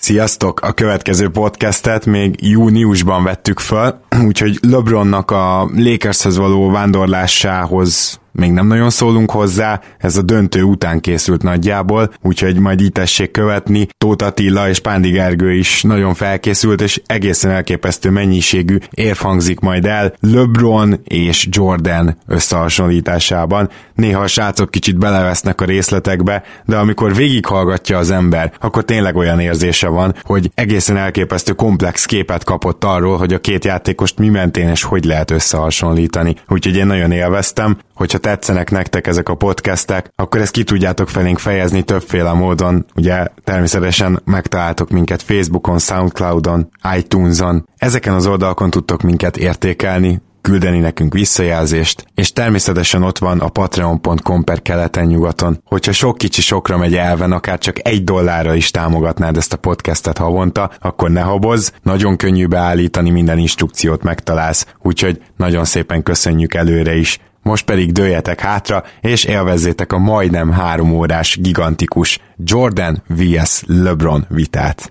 Sziasztok! A következő podcastet még júniusban vettük föl, úgyhogy LeBronnak a Lakershez való vándorlásához még nem nagyon szólunk hozzá, ez a döntő után készült nagyjából, úgyhogy majd így tessék követni. Tóth Attila és Pándi Gergő is nagyon felkészült, és egészen elképesztő mennyiségű érv hangzik majd el LeBron és Jordan összehasonlításában. Néha a srácok kicsit belevesznek a részletekbe, de amikor végighallgatja az ember, akkor tényleg olyan érzése van, hogy egészen elképesztő komplex képet kapott arról, hogy a két játékost mi mentén és hogy lehet összehasonlítani. Úgyhogy én nagyon élveztem, hogyha tetszenek nektek ezek a podcastek, akkor ezt ki tudjátok felénk fejezni többféle módon. Ugye természetesen megtaláltok minket Facebookon, Soundcloudon, iTunes-on. Ezeken az oldalakon tudtok minket értékelni, küldeni nekünk visszajelzést, és természetesen ott van a patreon.com per keleten-nyugaton. Hogyha sok kicsi sokra megy elven, akár csak egy dollárra is támogatnád ezt a podcastet havonta, akkor ne habozz, nagyon könnyű beállítani, minden instrukciót megtalálsz, úgyhogy nagyon szépen köszönjük előre is. Most pedig dőjetek hátra, és élvezzétek a majdnem három órás gigantikus Jordan vs. LeBron vitát.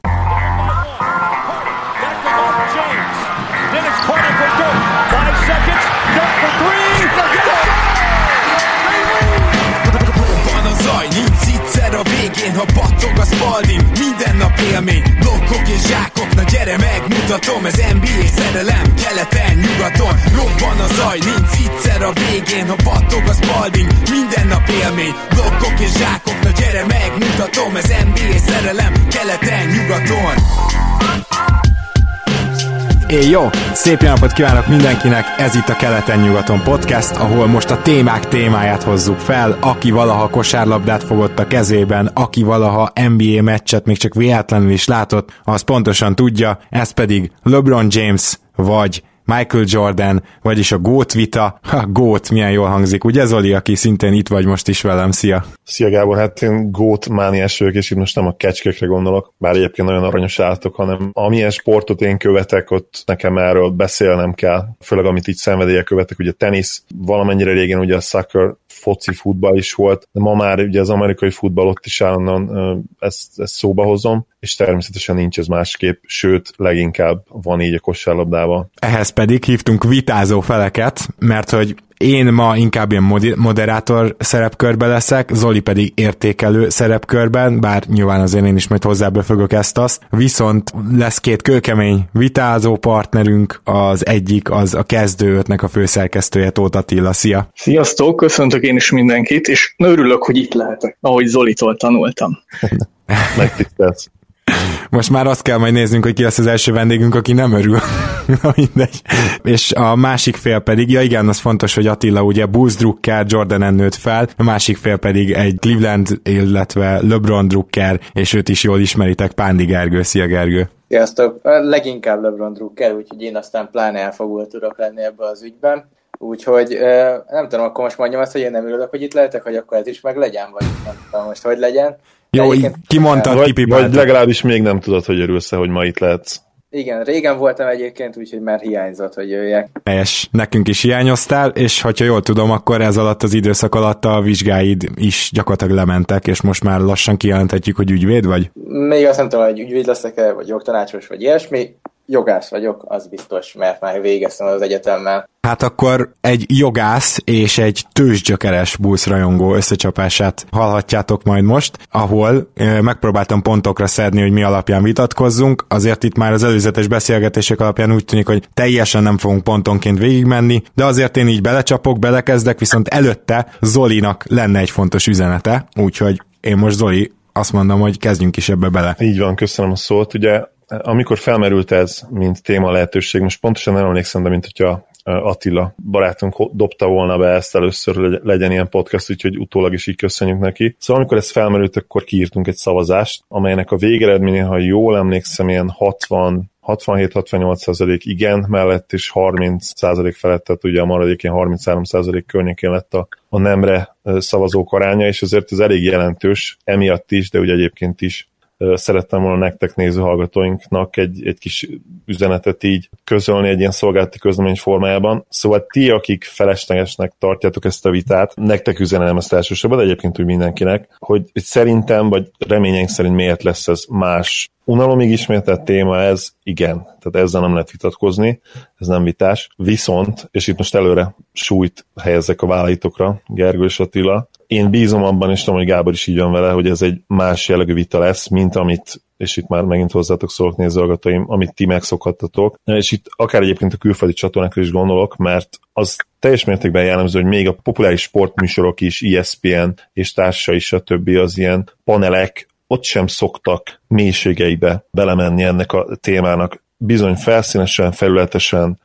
Élmény, blokkok és zsákok Na gyere megmutatom, ez NBA szerelem Keleten, nyugaton, robban a zaj Nincs egyszer a végén, ha battog a spalding Minden nap élmény, blokkok és zsákok Na gyere megmutatom, ez NBA szerelem Keleten, nyugaton É, jó! Szép napot kívánok mindenkinek! Ez itt a Keleten-nyugaton podcast, ahol most a témák témáját hozzuk fel. Aki valaha kosárlabdát fogott a kezében, aki valaha NBA meccset még csak véletlenül is látott, az pontosan tudja, ez pedig LeBron James vagy Michael Jordan, vagyis a Gót vita. Ha, Gót, milyen jól hangzik, ugye Zoli, aki szintén itt vagy most is velem, szia! Szia Gábor, hát én Gót mániás vagyok, és itt most nem a kecskékre gondolok, bár egyébként nagyon aranyos állatok, hanem amilyen sportot én követek, ott nekem erről beszélnem kell, főleg amit így szenvedélye követek, ugye tenisz, valamennyire régen ugye a soccer foci futball is volt, de ma már ugye az amerikai futball ott is állandóan ezt, ezt szóba hozom, és természetesen nincs ez másképp, sőt, leginkább van így a kosárlabdával. Ehhez pedig hívtunk vitázó feleket, mert hogy én ma inkább ilyen moderátor szerepkörbe leszek, Zoli pedig értékelő szerepkörben, bár nyilván azért én is majd hozzábefögök ezt-azt. Viszont lesz két kőkemény vitázó partnerünk, az egyik az a kezdőötnek a főszerkesztője Tóth Attila. Szia! Sziasztok, köszöntök én is mindenkit, és örülök, hogy itt lehetek, ahogy Zolitól tanultam. Megtisztelsz. Most már azt kell majd néznünk, hogy ki lesz az első vendégünk, aki nem örül. Na mindegy. És a másik fél pedig, ja igen, az fontos, hogy Attila ugye Bulls drukker, Jordan nőtt fel, a másik fél pedig egy Cleveland, illetve LeBron drukker, és őt is jól ismeritek, Pándi Gergő. Szia Gergő! Sziasztok! Leginkább LeBron drukker, úgyhogy én aztán pláne elfogult tudok lenni ebbe az ügyben. Úgyhogy nem tudom, akkor most mondjam azt, hogy én nem örülök, hogy itt lehetek, hogy akkor ez is meg legyen, vagy nem tudom most, hogy legyen. Jó, kimondtad, vagy, kipipáltad. Vagy legalábbis még nem tudod, hogy örülsz hogy ma itt lehetsz. Igen, régen voltam egyébként, úgyhogy már hiányzott, hogy jöjjek. Helyes, nekünk is hiányoztál, és ha jól tudom, akkor ez alatt az időszak alatt a vizsgáid is gyakorlatilag lementek, és most már lassan kijelenthetjük, hogy ügyvéd vagy? Még azt nem tudom, hogy ügyvéd leszek-e, vagy jogtanácsos, vagy ilyesmi jogász vagyok, az biztos, mert már végeztem az egyetemmel. Hát akkor egy jogász és egy tőzsgyökeres Bulls rajongó összecsapását hallhatjátok majd most, ahol megpróbáltam pontokra szedni, hogy mi alapján vitatkozzunk, azért itt már az előzetes beszélgetések alapján úgy tűnik, hogy teljesen nem fogunk pontonként végigmenni, de azért én így belecsapok, belekezdek, viszont előtte Zolinak lenne egy fontos üzenete, úgyhogy én most Zoli azt mondom, hogy kezdjünk is ebbe bele. Így van, köszönöm a szót. Ugye amikor felmerült ez, mint téma lehetőség, most pontosan nem emlékszem, de mint hogyha Attila barátunk dobta volna be ezt először, hogy legyen ilyen podcast, úgyhogy utólag is így köszönjük neki. Szóval amikor ez felmerült, akkor kiírtunk egy szavazást, amelynek a végeredménye, ha jól emlékszem, ilyen 60 67-68% igen mellett, és 30% felett, tehát ugye a maradék ilyen 33% környékén lett a, a nemre szavazók aránya, és azért ez elég jelentős, emiatt is, de ugye egyébként is szerettem volna nektek néző hallgatóinknak egy, egy kis üzenetet így közölni egy ilyen szolgálati közlemény formájában. Szóval ti, akik feleslegesnek tartjátok ezt a vitát, nektek üzenem ezt elsősorban, de egyébként úgy mindenkinek, hogy szerintem, vagy reményeink szerint miért lesz ez más unalomig ismételt téma ez, igen, tehát ezzel nem lehet vitatkozni, ez nem vitás. Viszont, és itt most előre súlyt helyezek a vállalatokra, Gergő és Attila, én bízom abban, és tudom, hogy Gábor is így van vele, hogy ez egy más jellegű vita lesz, mint amit, és itt már megint hozzátok szólok nézőhallgatóim, amit ti megszokhattatok. És itt akár egyébként a külföldi csatornákra is gondolok, mert az teljes mértékben jellemző, hogy még a populáris sportműsorok is, ESPN és társa is, a többi az ilyen panelek, ott sem szoktak mélységeibe belemenni ennek a témának. Bizony felszínesen, felületesen,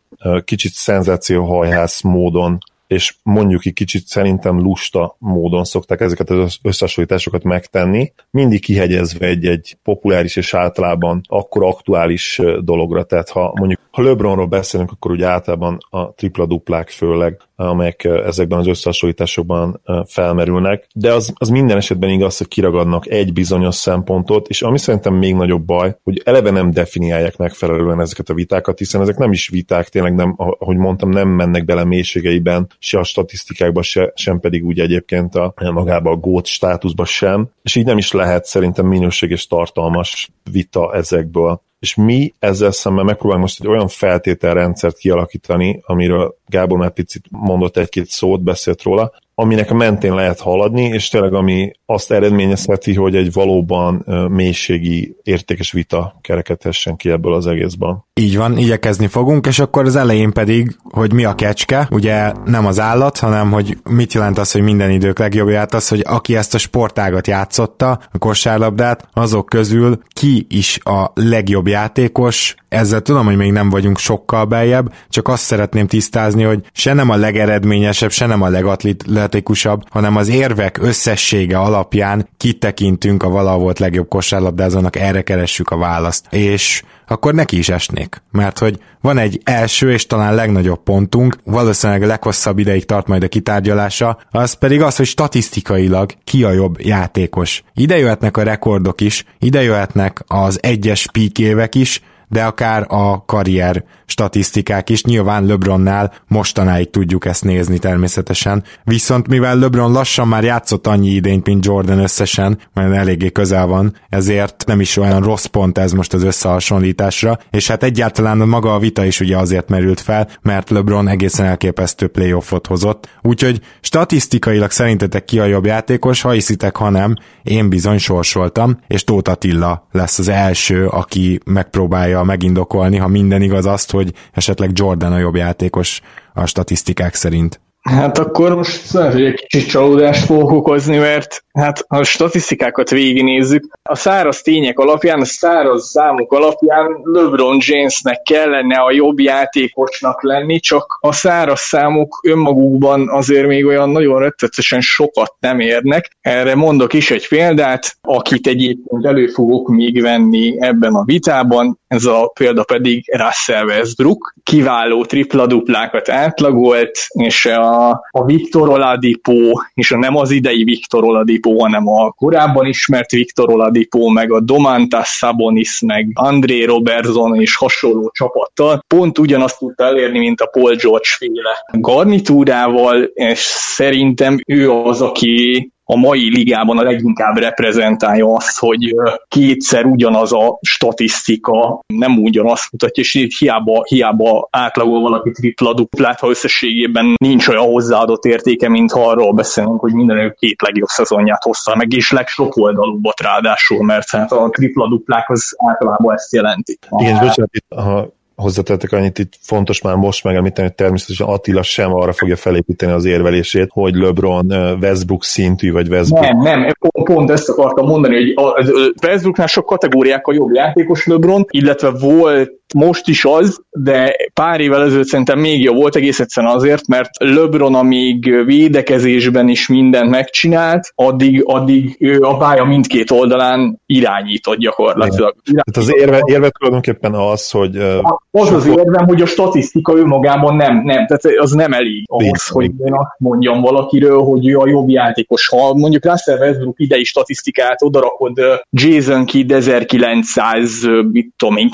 kicsit szenzációhajhász módon és mondjuk egy kicsit szerintem lusta módon szokták ezeket az összehasonlításokat megtenni, mindig kihegyezve egy-egy populáris és általában akkor aktuális dologra, tehát ha mondjuk ha LeBronról beszélünk, akkor ugye általában a tripla-duplák főleg, amelyek ezekben az összehasonlításokban felmerülnek, de az, az minden esetben igaz, hogy kiragadnak egy bizonyos szempontot, és ami szerintem még nagyobb baj, hogy eleve nem definiálják megfelelően ezeket a vitákat, hiszen ezek nem is viták, tényleg nem, ahogy mondtam, nem mennek bele mélységeiben, se a statisztikákba, se, sem pedig úgy egyébként a magába a gót státuszba sem, és így nem is lehet szerintem minőséges tartalmas vita ezekből és mi ezzel szemben megpróbálunk most egy olyan feltételrendszert kialakítani, amiről Gábor már picit mondott egy-két szót, beszélt róla, aminek a mentén lehet haladni, és tényleg ami azt eredményezheti, hogy egy valóban mélységi, értékes vita kerekedhessen ki ebből az egészben. Így van, igyekezni fogunk, és akkor az elején pedig, hogy mi a kecske, ugye nem az állat, hanem hogy mit jelent az, hogy minden idők legjobbját az, hogy aki ezt a sportágat játszotta, a kosárlabdát, azok közül ki is a legjobb játékos, ezzel tudom, hogy még nem vagyunk sokkal beljebb, csak azt szeretném tisztázni, hogy se nem a legeredményesebb, se nem a legatletikusabb, hanem az érvek összessége alapján kitekintünk a valaha volt legjobb kosárlabdázónak, erre keressük a választ. És akkor neki is esnék. Mert hogy van egy első és talán legnagyobb pontunk, valószínűleg a leghosszabb ideig tart majd a kitárgyalása, az pedig az, hogy statisztikailag ki a jobb játékos. Ide jöhetnek a rekordok is, ide jöhetnek az egyes píkévek is, de akár a karrier statisztikák is. Nyilván LeBronnál mostanáig tudjuk ezt nézni természetesen. Viszont mivel LeBron lassan már játszott annyi idényt, mint Jordan összesen, mert eléggé közel van, ezért nem is olyan rossz pont ez most az összehasonlításra, és hát egyáltalán maga a vita is ugye azért merült fel, mert LeBron egészen elképesztő playoffot hozott. Úgyhogy statisztikailag szerintetek ki a jobb játékos, ha hiszitek, ha nem, én bizony sorsoltam, és Tóth Attila lesz az első, aki megpróbálja megindokolni, ha minden igaz azt, hogy esetleg Jordan a jobb játékos a statisztikák szerint. Hát akkor most lehet, hogy egy kicsit csalódást fogok okozni, mert hát ha a statisztikákat végignézzük, a száraz tények alapján, a száraz számok alapján LeBron Jamesnek kellene a jobb játékosnak lenni, csak a száraz számok önmagukban azért még olyan nagyon rettetesen sokat nem érnek. Erre mondok is egy példát, akit egyébként elő fogok még venni ebben a vitában, ez a példa pedig Russell Westbrook, kiváló tripla-duplákat átlagolt, és a, a Victor Oladipo, és a nem az idei Victor Oladipo, hanem a korábban ismert Victor Oladipo, meg a Domantas Sabonis, meg André Robertson és hasonló csapattal pont ugyanazt tudta elérni, mint a Paul George féle garnitúrával, és szerintem ő az, aki a mai ligában a leginkább reprezentálja azt, hogy kétszer ugyanaz a statisztika nem ugyanazt mutatja, és így hiába, hiába átlagol valaki tripla duplát, ha összességében nincs olyan hozzáadott értéke, mint ha arról beszélünk, hogy minden két legjobb szezonját hozta meg, és legsok oldalúbbat ráadásul, mert hát a tripla duplák az általában ezt jelenti. Igen, bocsánat, ha hozzátettek annyit, itt fontos már most megemlíteni, hogy természetesen Attila sem arra fogja felépíteni az érvelését, hogy LeBron Westbrook szintű, vagy Westbrook. Nem, nem, pont, pont ezt akartam mondani, hogy a Westbrooknál sok kategóriákkal jobb játékos LeBron, illetve volt most is az, de pár évvel ezelőtt szerintem még jobb volt, egész egyszerűen azért, mert LeBron, amíg védekezésben is mindent megcsinált, addig, addig ő a pálya mindkét oldalán irányított gyakorlatilag. Tehát az érve, érve tulajdonképpen az, hogy... Az az érvem, hogy a statisztika önmagában nem, nem, tehát az nem elég ahhoz, hogy én azt mondjam valakiről, hogy ő a jobb játékos. Ha mondjuk Russell Westbrook idei statisztikát odarakod Jason Kidd 1900, mit tudom én,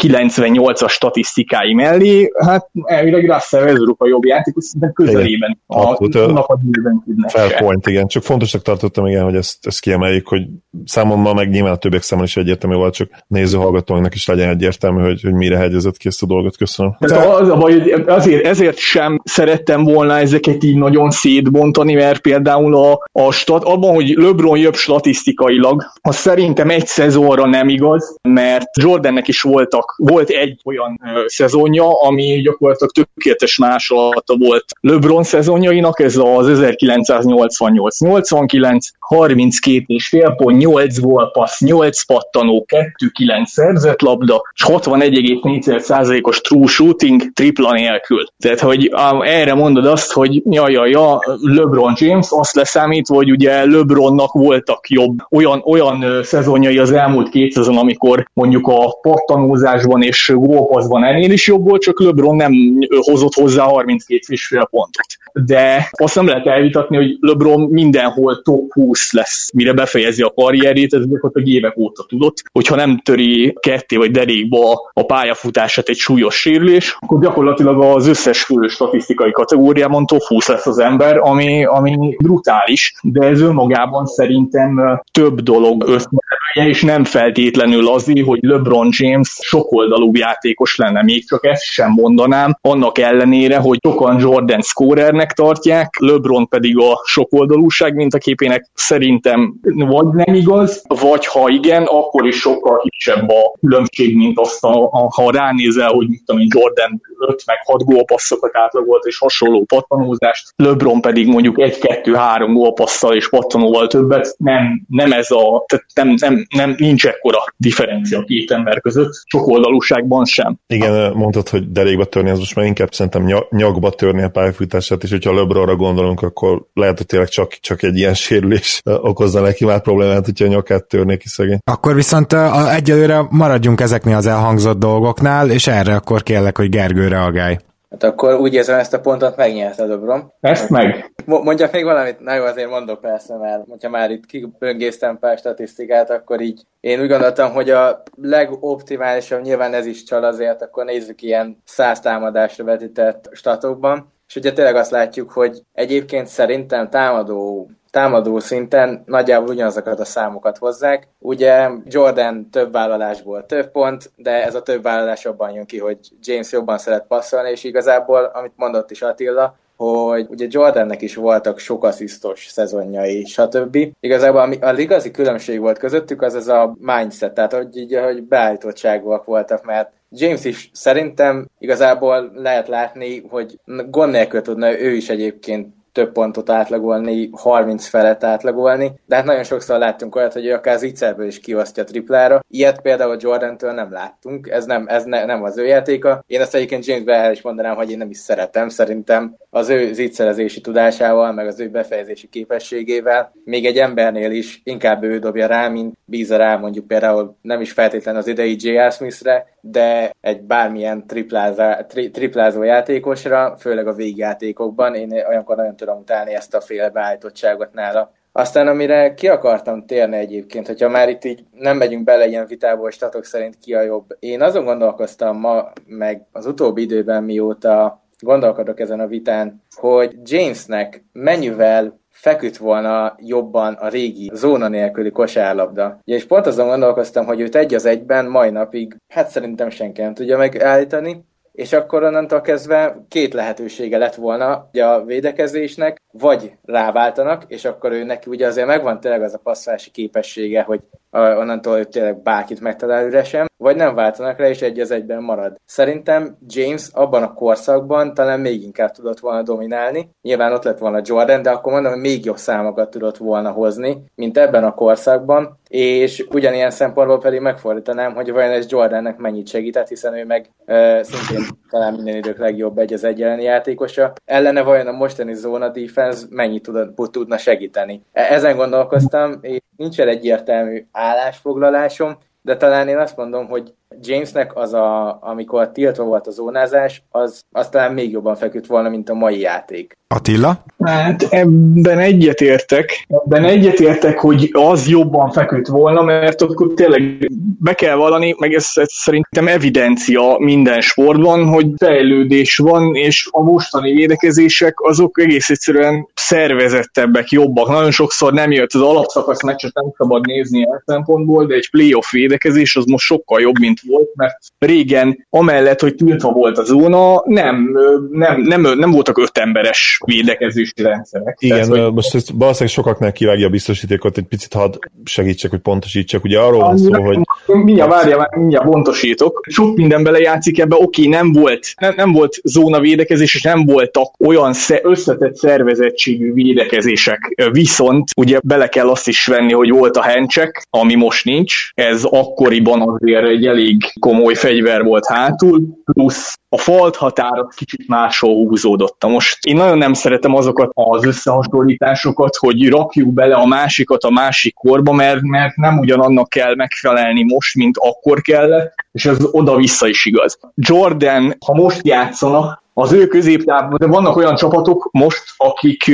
98-as statisztikái mellé, hát elvileg Russell Westbrook a jobb játékos, de közelében a napadzsűrben Fair point, igen. Csak fontosnak tartottam, igen, hogy ezt, ezt kiemeljük, hogy számomra meg nyilván a többiek számomra is egyértelmű volt, csak néző hallgatóinknak is legyen egyértelmű, hogy, hogy mire hegyezett ki ezt a dolgot. Köszönöm. De az a baj, hogy azért, ezért sem szerettem volna ezeket így nagyon szétbontani, mert például a, a stat, abban, hogy LeBron jobb statisztikailag, az szerintem egy szezonra nem igaz, mert Jordannek is voltak, volt egy olyan ö, szezonja, ami gyakorlatilag tökéletes másolata volt LeBron szezonjainak, ez az 1988-89, 32 és fél pont, 8 passz, 8 pattanó, 2-9 szerzett labda, és 61,4%-os true shooting tripla nélkül. Tehát, hogy um, erre mondod azt, hogy ja, ja, ja, LeBron James, azt leszámítva, hogy ugye LeBronnak voltak jobb, olyan, olyan szezonjai az elmúlt két szezon, amikor mondjuk a pattanózásban és gólpaszban ennél is jobb volt, csak LeBron nem hozott hozzá 32,5 pontot. De azt nem lehet elvitatni, hogy LeBron mindenhol top 20 lesz, mire befejezi a karrierét, ez a évek óta tudott, hogyha nem töri ketté vagy derékba a pályafutását egy súlyos sérülés, akkor gyakorlatilag az összes fő statisztikai kategóriában top 20 lesz az ember, ami, ami brutális, de ez önmagában szerintem több dolog összeverője, és nem feltétlenül azért, hogy LeBron James sokoldalú játékos lenne, még csak ezt sem mondanám, annak ellenére, hogy sokan Jordan scorernek tartják, LeBron pedig a sokoldalúság mintaképének szerintem vagy nem igaz, vagy ha igen, akkor is sokkal kisebb a különbség, mint azt, a, a, ha ránézel, hogy mit tudom én, Jordan 5 meg 6 gólpasszokat átlagolt és hasonló pattanózást, LeBron pedig mondjuk 1-2-3 gólpasszal és pattanóval többet, nem, nem ez a, tehát nem, nem, nem, nincs ekkora differencia két ember között, sok oldalúságban sem. Igen, mondtad, hogy derékba törni, az most már inkább szerintem nyakba törni a pályafutását, és hogyha LeBronra gondolunk, akkor lehet, hogy tényleg csak, csak egy ilyen sérülés okozza neki már problémát, hogyha a nyakát törné ki szegény. Akkor viszont a, egyelőre maradjunk ezeknél az elhangzott dolgoknál, és erre akkor kérlek, hogy Gergő reagálj. Hát akkor úgy érzem, ezt a pontot megnyerte Dobrom. Ezt meg. Mondjak még valamit? Na jó, azért mondok persze, mert hogyha már itt kiböngésztem pár statisztikát, akkor így én úgy gondoltam, hogy a legoptimálisabb, nyilván ez is csal azért, akkor nézzük ilyen száz támadásra vetített statokban. És ugye tényleg azt látjuk, hogy egyébként szerintem támadó támadó szinten nagyjából ugyanazokat a számokat hozzák. Ugye Jordan több vállalásból több pont, de ez a több vállalás jobban jön ki, hogy James jobban szeret passzolni, és igazából, amit mondott is Attila, hogy ugye Jordannek is voltak sok asszisztos szezonjai, stb. Igazából ami a igazi különbség volt közöttük, az ez a mindset, tehát hogy így, hogy beállítottságúak voltak, mert James is szerintem igazából lehet látni, hogy gond nélkül tudna ő is egyébként több pontot átlagolni, 30 felett átlagolni, de hát nagyon sokszor láttunk olyat, hogy ő akár zicserből is kiosztja triplára. Ilyet például Jordan-től nem láttunk, ez nem, ez ne, nem az ő játéka. Én ezt egyébként Jamesbe el is mondanám, hogy én nem is szeretem, szerintem az ő zicserezési tudásával, meg az ő befejezési képességével, még egy embernél is inkább ő dobja rá, mint bízza rá mondjuk például nem is feltétlenül az idei J.R. Smithre, de egy bármilyen triplázá, tri, triplázó játékosra, főleg a végjátékokban, én olyankor nagyon tudom utálni ezt a féle beállítottságot nála. Aztán amire ki akartam térni egyébként, hogyha már itt így nem megyünk bele ilyen vitába, statok szerint ki a jobb. Én azon gondolkoztam ma, meg az utóbbi időben, mióta gondolkodok ezen a vitán, hogy Jamesnek mennyivel feküdt volna jobban a régi zóna nélküli kosárlabda. És pont azon gondolkoztam, hogy őt egy az egyben mai napig, hát szerintem senki nem tudja megállítani, és akkor onnantól kezdve két lehetősége lett volna ugye a védekezésnek, vagy ráváltanak, és akkor ő neki ugye azért megvan tényleg az a passzási képessége, hogy onnantól hogy tényleg bárkit megtalál üresen, vagy nem váltanak le, és egy az egyben marad. Szerintem James abban a korszakban talán még inkább tudott volna dominálni. Nyilván ott lett volna Jordan, de akkor mondom, hogy még jobb számokat tudott volna hozni, mint ebben a korszakban, és ugyanilyen szempontból pedig megfordítanám, hogy vajon ez Jordannek mennyit segített, hiszen ő meg uh, szintén talán minden idők legjobb egy az egy elleni játékosa. Ellene vajon a mostani zóna defense mennyit tud, tudna segíteni. E, ezen gondolkoztam, és nincs egy egyértelmű állásfoglalásom, de talán én azt mondom, hogy Jamesnek az, a, amikor tiltva volt a zónázás, az, az talán még jobban feküdt volna, mint a mai játék. Attila? Hát ebben egyetértek. Ebben egyetértek, hogy az jobban feküdt volna, mert akkor tényleg be kell vallani, meg ez, ez szerintem evidencia minden sportban, hogy fejlődés van, és a mostani védekezések azok egész egyszerűen szervezettebbek, jobbak. Nagyon sokszor nem jött az alapszakasz meccset, nem szabad nézni a szempontból, de egy playoff védekezés az most sokkal jobb, mint volt, mert régen amellett, hogy tiltva volt a zóna, nem, nem, nem, nem voltak öt emberes védekezési rendszerek. Igen, Tehát, hogy... most ezt valószínűleg sokaknak kivágja a biztosítékot, egy picit hadd segítsek, hogy pontosítsak. Ugye arról van szó, hogy... Mindjárt várja, mindjárt pontosítok. Sok minden belejátszik ebbe, oké, nem volt, nem, nem volt zóna védekezés, és nem voltak olyan összetett szervezettségű védekezések. Viszont ugye bele kell azt is venni, hogy volt a hencsek, ami most nincs. Ez akkoriban azért egy elég komoly fegyver volt hátul, plusz a falt határ az kicsit máshol húzódott. Most én nagyon nem szeretem azokat az összehasonlításokat, hogy rakjuk bele a másikat a másik korba, mert, mert nem ugyanannak kell megfelelni most, mint akkor kellett, és ez oda-vissza is igaz. Jordan, ha most játszanak, az ő középtávban, de vannak olyan csapatok most, akik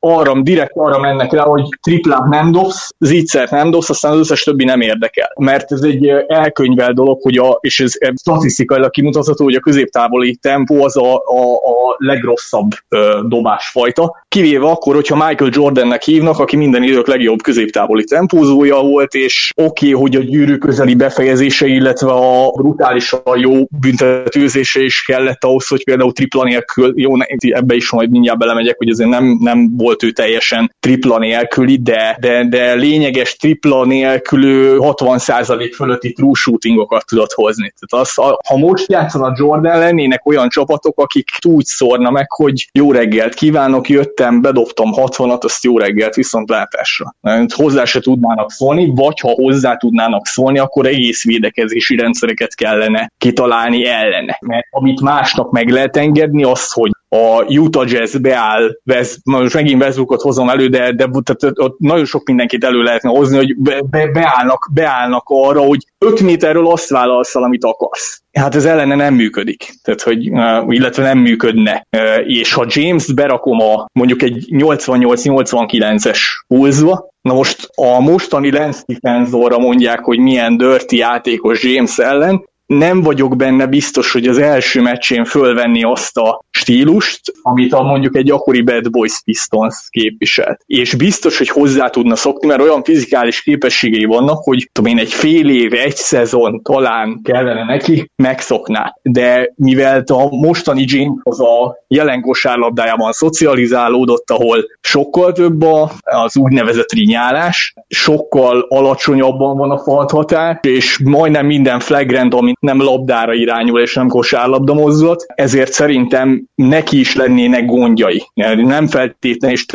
arra, direkt arra mennek rá, hogy triplát nem dobsz, zicsert nem dobsz, aztán az összes többi nem érdekel. Mert ez egy elkönyvel dolog, hogy a, és ez statisztikailag kimutatható, hogy a középtávoli tempó az a, a, a legrosszabb ö, dobásfajta. Kivéve akkor, hogyha Michael Jordannek hívnak, aki minden idők legjobb középtávoli tempózója volt, és oké, okay, hogy a gyűrű közeli befejezése, illetve a brutálisan jó büntetőzése is kellett ahhoz, hogy például tripla nélkül, jó, ebbe is majd mindjárt belemegyek, hogy azért nem, nem volt volt ő teljesen tripla nélküli, de, de, de lényeges tripla nélkülő 60% fölötti true shootingokat tudott hozni. Tehát az, ha most a Jordan lennének olyan csapatok, akik úgy szórna meg, hogy jó reggelt kívánok, jöttem, bedobtam 60-at, azt jó reggelt viszontlátásra. Hozzá se tudnának szólni, vagy ha hozzá tudnának szólni, akkor egész védekezési rendszereket kellene kitalálni ellene. Mert amit másnak meg lehet engedni, az, hogy a Utah Jazz beáll, vesz, most megint Westbrookot hozom elő, de, de tehát ott nagyon sok mindenkit elő lehetne hozni, hogy be, be, beállnak, beállnak arra, hogy 5 méterről azt válasz, amit akarsz. Hát ez ellene nem működik, tehát hogy, illetve nem működne. És ha James berakom a mondjuk egy 88-89-es pulzba, Na most a mostani lens defensorra mondják, hogy milyen dirty játékos James ellen, nem vagyok benne biztos, hogy az első meccsén fölvenni azt a stílust, amit a mondjuk egy akkori Bad Boys Pistons képviselt. És biztos, hogy hozzá tudna szokni, mert olyan fizikális képességei vannak, hogy tudom én, egy fél év, egy szezon talán kellene neki, megszokná. De mivel a mostani James az a jelen kosárlabdájában szocializálódott, ahol sokkal több az úgynevezett rinyálás, sokkal alacsonyabban van a falthatár, és majdnem minden flagrant, ami nem labdára irányul és nem kosárlabda mozdulat, ezért szerintem neki is lennének gondjai. Nem feltétlenül, és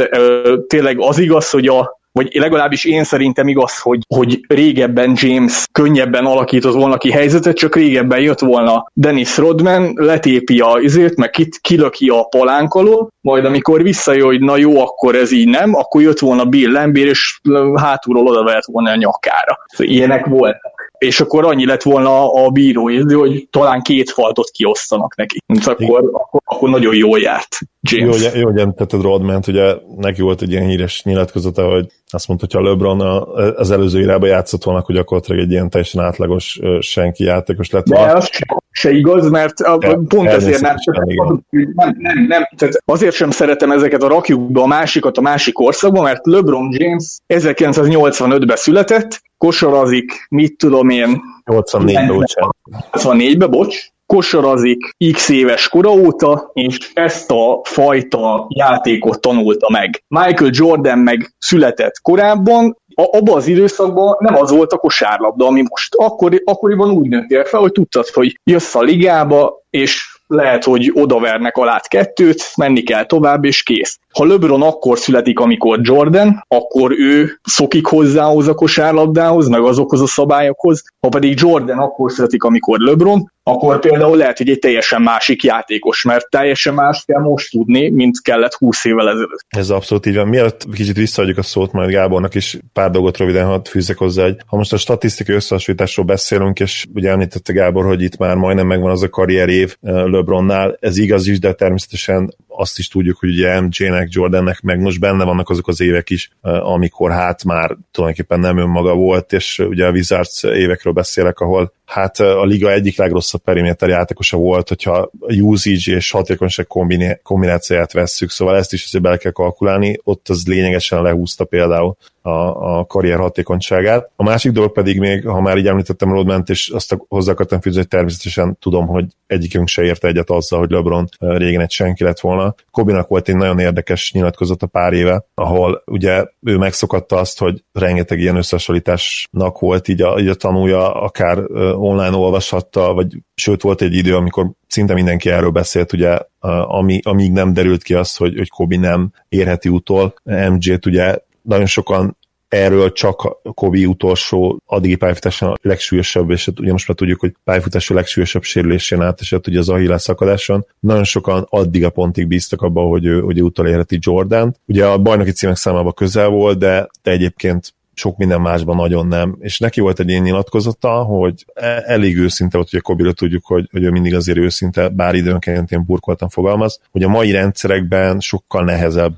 tényleg az igaz, hogy a vagy legalábbis én szerintem igaz, hogy, hogy régebben James könnyebben alakított volna ki helyzetet, csak régebben jött volna Dennis Rodman, letépi a izét, meg kit, kilöki a palánk alól, majd amikor visszajön, hogy na jó, akkor ez így nem, akkor jött volna Bill Lambert, és hátulról oda volna a nyakára. Szóval ilyenek voltak és akkor annyi lett volna a bíró, hogy talán két faltot kiosztanak neki. Akkor, akkor, akkor nagyon jól járt James. Jó, jó hogy említetted Rodman, ugye neki volt egy ilyen híres nyilatkozata, hogy azt mondta, hogy ha LeBron az előző irányba játszott volna, akkor gyakorlatilag egy ilyen teljesen átlagos senki játékos lett volna. De az se, se igaz, mert a, ja, pont ezért nem, nem, nem, nem, tehát azért sem szeretem ezeket a rakjuk be a másikat a másik országba, mert LeBron James 1985-ben született, kosarazik, mit tudom én. 84-ben, bocsánat. 84-ben, bocs, kosarazik x éves kora óta, és ezt a fajta játékot tanulta meg. Michael Jordan meg született korábban, a, abban az időszakban nem az volt a kosárlabda, ami most. Akkor, akkoriban úgy nőttél fel, hogy tudtad, hogy jössz a ligába, és lehet, hogy odavernek alá kettőt, menni kell tovább, és kész. Ha LeBron akkor születik, amikor Jordan, akkor ő szokik hozzához a kosárlabdához, meg azokhoz a szabályokhoz. Ha pedig Jordan akkor születik, amikor LeBron, akkor például lehet, hogy egy teljesen másik játékos, mert teljesen más kell most tudni, mint kellett 20 évvel ezelőtt. Ez abszolút így van. Mielőtt kicsit visszaadjuk a szót majd Gábornak is, pár dolgot röviden hadd fűzzek hozzá. Hogy ha most a statisztikai összehasonlításról beszélünk, és ugye említette Gábor, hogy itt már majdnem megvan az a karrierév LeBronnál, ez igaz is, de természetesen azt is tudjuk, hogy ugye MJ-nek, Jordannek meg most benne vannak azok az évek is, amikor hát már tulajdonképpen nem önmaga volt, és ugye a Wizards évekről beszélek, ahol hát a liga egyik legrosszabb periméter játékosa volt, hogyha a usage és hatékonyság kombinációját vesszük, szóval ezt is azért bele kell kalkulálni, ott az lényegesen lehúzta például a, a karrier hatékonyságát. A másik dolog pedig még, ha már így említettem Rodment, és azt hozzá akartam fűzni, hogy természetesen tudom, hogy egyikünk se érte egyet azzal, hogy LeBron régen egy senki lett volna. Kobinak volt egy nagyon érdekes nyilatkozata pár éve, ahol ugye ő megszokatta azt, hogy rengeteg ilyen összehasonlításnak volt így a, így a tanúja, akár online olvashatta, vagy sőt volt egy idő, amikor szinte mindenki erről beszélt, ugye, ami, amíg nem derült ki az, hogy, hogy Kobi nem érheti utol. MJ-t ugye nagyon sokan erről csak Kobi utolsó addigi pályafutása a legsúlyosabb, és ugye most már tudjuk, hogy pályafutása legsúlyosabb sérülésén átesett ugye az Ahilles szakadáson. Nagyon sokan addig a pontig bíztak abban, hogy ő, hogy ő utolérheti Jordan. Ugye a bajnoki címek számában közel volt, de, de egyébként sok minden másban nagyon nem. És neki volt egy ilyen nyilatkozata, hogy e, elég őszinte volt, hogy a Kobiről tudjuk, hogy, hogy ő mindig azért őszinte, bár időnként én burkoltan fogalmaz, hogy a mai rendszerekben sokkal nehezebb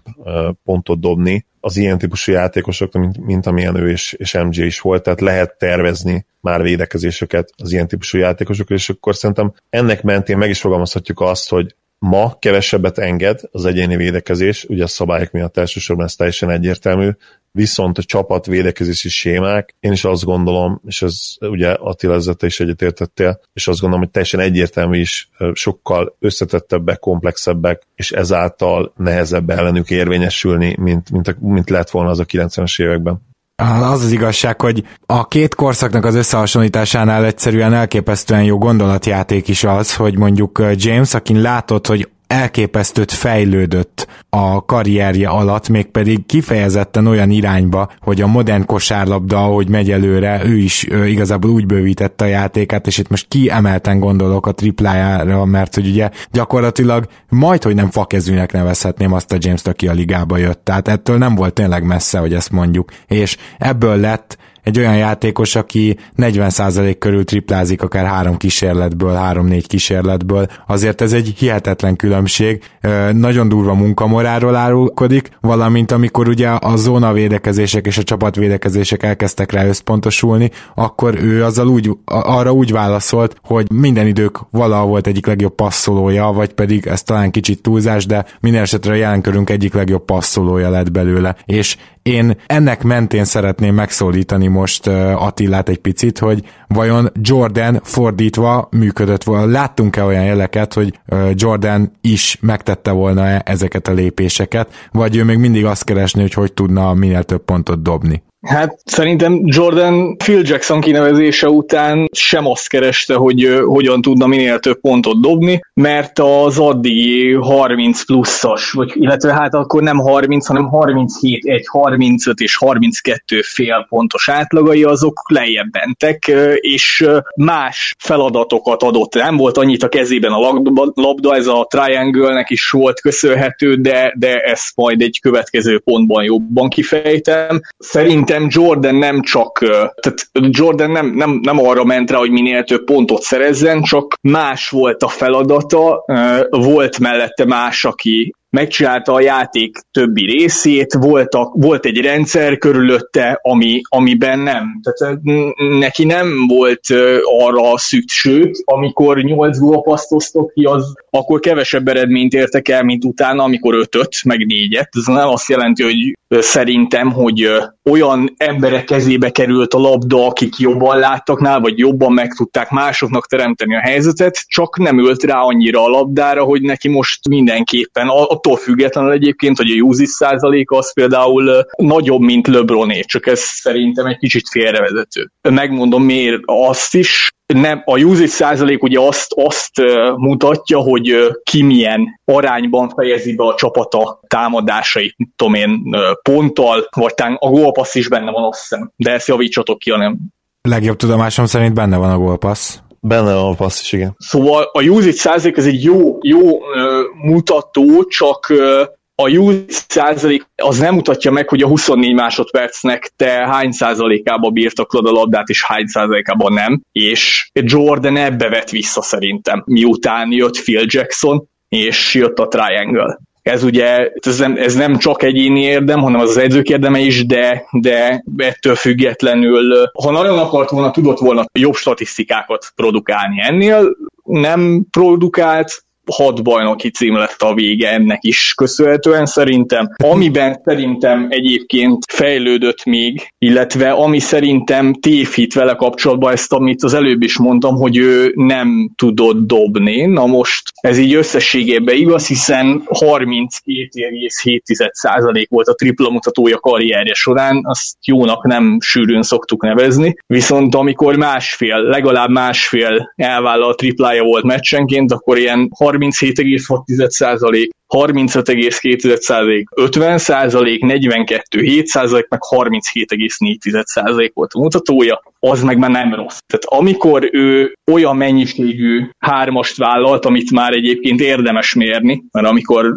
pontot dobni az ilyen típusú játékosoknak, mint, mint amilyen ő és, és MJ is volt, tehát lehet tervezni már védekezéseket az ilyen típusú játékosokra, és akkor szerintem ennek mentén meg is fogalmazhatjuk azt, hogy ma kevesebbet enged az egyéni védekezés, ugye a szabályok miatt elsősorban ez teljesen egyértelmű, viszont a csapat védekezési sémák, én is azt gondolom, és ez ugye Attila ezzel is egyetértettél, és azt gondolom, hogy teljesen egyértelmű is, sokkal összetettebbek, komplexebbek, és ezáltal nehezebb ellenük érvényesülni, mint, mint, mint lett volna az a 90-es években. Az az igazság, hogy a két korszaknak az összehasonlításánál egyszerűen elképesztően jó gondolatjáték is az, hogy mondjuk James, akin látod, hogy elképesztőt fejlődött a karrierje alatt, mégpedig kifejezetten olyan irányba, hogy a modern kosárlabda, ahogy megy előre, ő is ő igazából úgy bővítette a játékát, és itt most kiemelten gondolok a triplájára, mert hogy ugye gyakorlatilag majd, hogy nem fakezűnek nevezhetném azt a James-t, aki a ligába jött. Tehát ettől nem volt tényleg messze, hogy ezt mondjuk. És ebből lett egy olyan játékos, aki 40% körül triplázik akár három kísérletből, három-négy kísérletből, azért ez egy hihetetlen különbség, nagyon durva munkamoráról árulkodik, valamint amikor ugye a zóna védekezések és a csapatvédekezések elkezdtek rá összpontosulni, akkor ő azzal úgy, arra úgy válaszolt, hogy minden idők valaha volt egyik legjobb passzolója, vagy pedig ez talán kicsit túlzás, de minden esetre a jelenkörünk egyik legjobb passzolója lett belőle. És én ennek mentén szeretném megszólítani most Attilát egy picit, hogy vajon Jordan fordítva működött volna. Láttunk-e olyan jeleket, hogy Jordan is megtette volna -e ezeket a lépéseket, vagy ő még mindig azt keresni, hogy hogy tudna minél több pontot dobni? Hát szerintem Jordan Phil Jackson kinevezése után sem azt kereste, hogy hogyan tudna minél több pontot dobni, mert az addigi 30 pluszas, vagy illetve hát akkor nem 30, hanem 37, egy 35 és 32 fél pontos átlagai azok lejjebb mentek, és más feladatokat adott. Nem volt annyit a kezében a labda, ez a triangle-nek is volt köszönhető, de, de ezt majd egy következő pontban jobban kifejtem. Szerintem szerintem Jordan nem csak, tehát Jordan nem, nem, nem arra ment rá, hogy minél több pontot szerezzen, csak más volt a feladata, volt mellette más, aki megcsinálta a játék többi részét, voltak, volt egy rendszer körülötte, ami, amiben nem. Tehát neki nem volt arra szükség, amikor 8 gólpaszt osztott ki, az, akkor kevesebb eredményt értek el, mint utána, amikor ötöt, meg négyet. Ez nem azt jelenti, hogy szerintem, hogy olyan emberek kezébe került a labda, akik jobban láttak nál, vagy jobban meg tudták másoknak teremteni a helyzetet, csak nem ölt rá annyira a labdára, hogy neki most mindenképpen a, a attól függetlenül egyébként, hogy a usage százalék az például nagyobb, mint LeBroné, csak ez szerintem egy kicsit félrevezető. Megmondom miért azt is, nem, a usage százalék ugye azt, azt mutatja, hogy ki milyen arányban fejezi be a csapata támadásait, tudom én, ponttal, vagy talán a gólpassz is benne van, azt hiszem. De ezt javítsatok ki, hanem Legjobb tudomásom szerint benne van a gólpassz. Benne van a passz is, igen. Szóval a usage százalék ez egy jó, jó ö, mutató, csak ö, a usage százalék az nem mutatja meg, hogy a 24 másodpercnek te hány százalékába birtoklod a labdát, és hány százalékában nem. És Jordan ebbe vett vissza szerintem, miután jött Phil Jackson, és jött a Triangle. Ez ugye, ez nem, ez nem csak egyéni érdem, hanem az az edzők érdeme is, de, de ettől függetlenül, ha nagyon akart volna, tudott volna jobb statisztikákat produkálni. Ennél, nem produkált, hat bajnoki cím lett a vége ennek is köszönhetően szerintem. Amiben szerintem egyébként fejlődött még, illetve ami szerintem tévhit vele kapcsolatban ezt, amit az előbb is mondtam, hogy ő nem tudott dobni. Na most ez így összességében igaz, hiszen 32,7% volt a tripla mutatója karrierje során, azt jónak nem sűrűn szoktuk nevezni, viszont amikor másfél, legalább másfél elvállalt triplája volt meccsenként, akkor ilyen 37,6%, 35,2%, 50%, 42,7%, meg 37,4% volt a mutatója, az meg már nem rossz. Tehát amikor ő olyan mennyiségű hármast vállalt, amit már egyébként érdemes mérni, mert amikor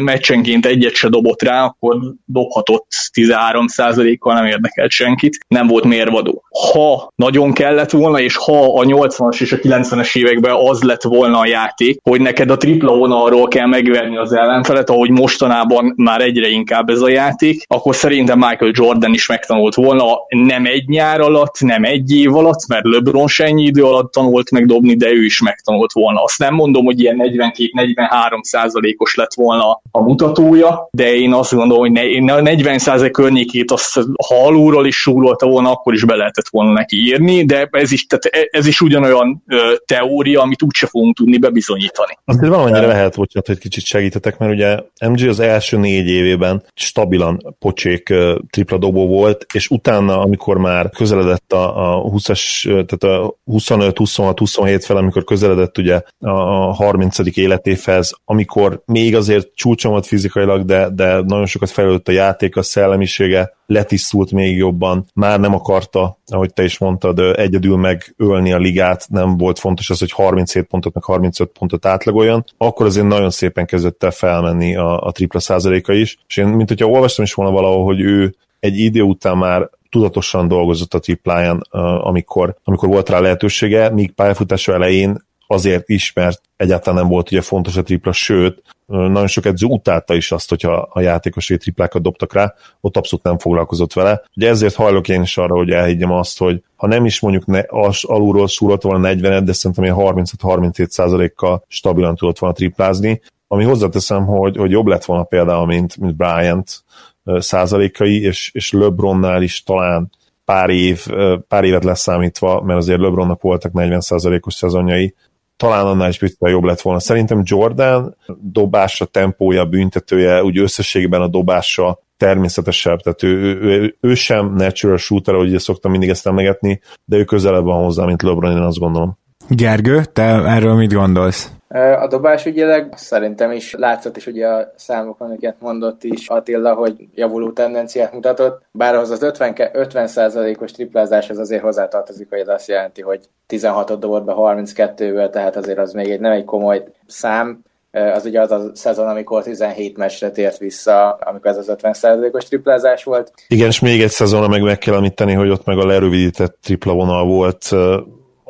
meccsenként egyet se dobott rá, akkor dobhatott 13%-kal, nem érdekelt senkit, nem volt mérvadó. Ha nagyon kellett volna, és ha a 80-as és a 90-es években az lett volna a játék, hogy neked a tripla vonalról kell megverni az ellenfelet, ahogy mostanában már egyre inkább ez a játék, akkor szerintem Michael Jordan is megtanult volna nem egy nyár alatt, nem egy év alatt, mert LeBron se ennyi idő alatt tanult megdobni, de ő is megtanult volna. Azt nem mondom, hogy ilyen 42-43 százalékos lett volna a mutatója, de én azt gondolom, hogy ne, a 40 százalék környékét azt, ha alulról is súrolta volna, akkor is be lehetett volna neki írni, de ez is, tehát ez is ugyanolyan teória, amit úgyse fogunk tudni bebizonyítani. Azért valamennyire lehet, bocsánat, hogy kicsit segítetek, mert ugye MG az első négy évében stabilan pocsék tripla dobó volt, és utána, amikor már közeledett a, a 20-as, tehát a 25, 26, 27 fel, amikor közeledett ugye a 30. életévhez, amikor még azért csúcson volt fizikailag, de, de nagyon sokat fejlődött a játék, a szellemisége, letisztult még jobban, már nem akarta, ahogy te is mondtad, egyedül megölni a ligát, nem volt fontos az, hogy 37 pontot, meg 35 pontot átlagoljon, akkor azért nagyon szépen kezdett el felmenni a, a tripla százaléka is, és én, mint hogyha olvastam is volna valahol, hogy ő egy idő után már tudatosan dolgozott a tripláján, amikor, amikor volt rá lehetősége, míg pályafutása elején azért is, mert egyáltalán nem volt ugye fontos a tripla, sőt, nagyon sok edző utálta is azt, hogyha a játékosai triplákat dobtak rá, ott abszolút nem foglalkozott vele. Ugye ezért hajlok én is arra, hogy elhiggyem azt, hogy ha nem is mondjuk ne, az, alulról szúrott volna 40 de szerintem ilyen 35-37 kal stabilan tudott volna triplázni, ami hozzáteszem, hogy, hogy jobb lett volna például, mint, mint Bryant százalékai, és, és LeBronnál is talán pár év, pár évet leszámítva, mert azért LeBronnak voltak 40 százalékos szezonjai, talán annál is picit jobb lett volna. Szerintem Jordan dobása, tempója, büntetője, úgy összességében a dobása természetesebb, tehát ő, ő, ő, ő sem natural shooter, ahogy szoktam mindig ezt emlegetni, de ő közelebb van hozzá, mint LeBron, én azt gondolom. Gergő, te erről mit gondolsz? A dobás ügyileg szerintem is látszott is ugye a számokon, amiket mondott is Attila, hogy javuló tendenciát mutatott, bár az az 50, 50%-os triplázás az azért hozzátartozik, hogy ez azt jelenti, hogy 16-ot dobott be 32-ből, tehát azért az még egy nem egy komoly szám, az ugye az a szezon, amikor 17 meccsre tért vissza, amikor ez az 50%-os triplázás volt. Igen, és még egy szezon, meg meg kell említeni, hogy ott meg a lerövidített tripla vonal volt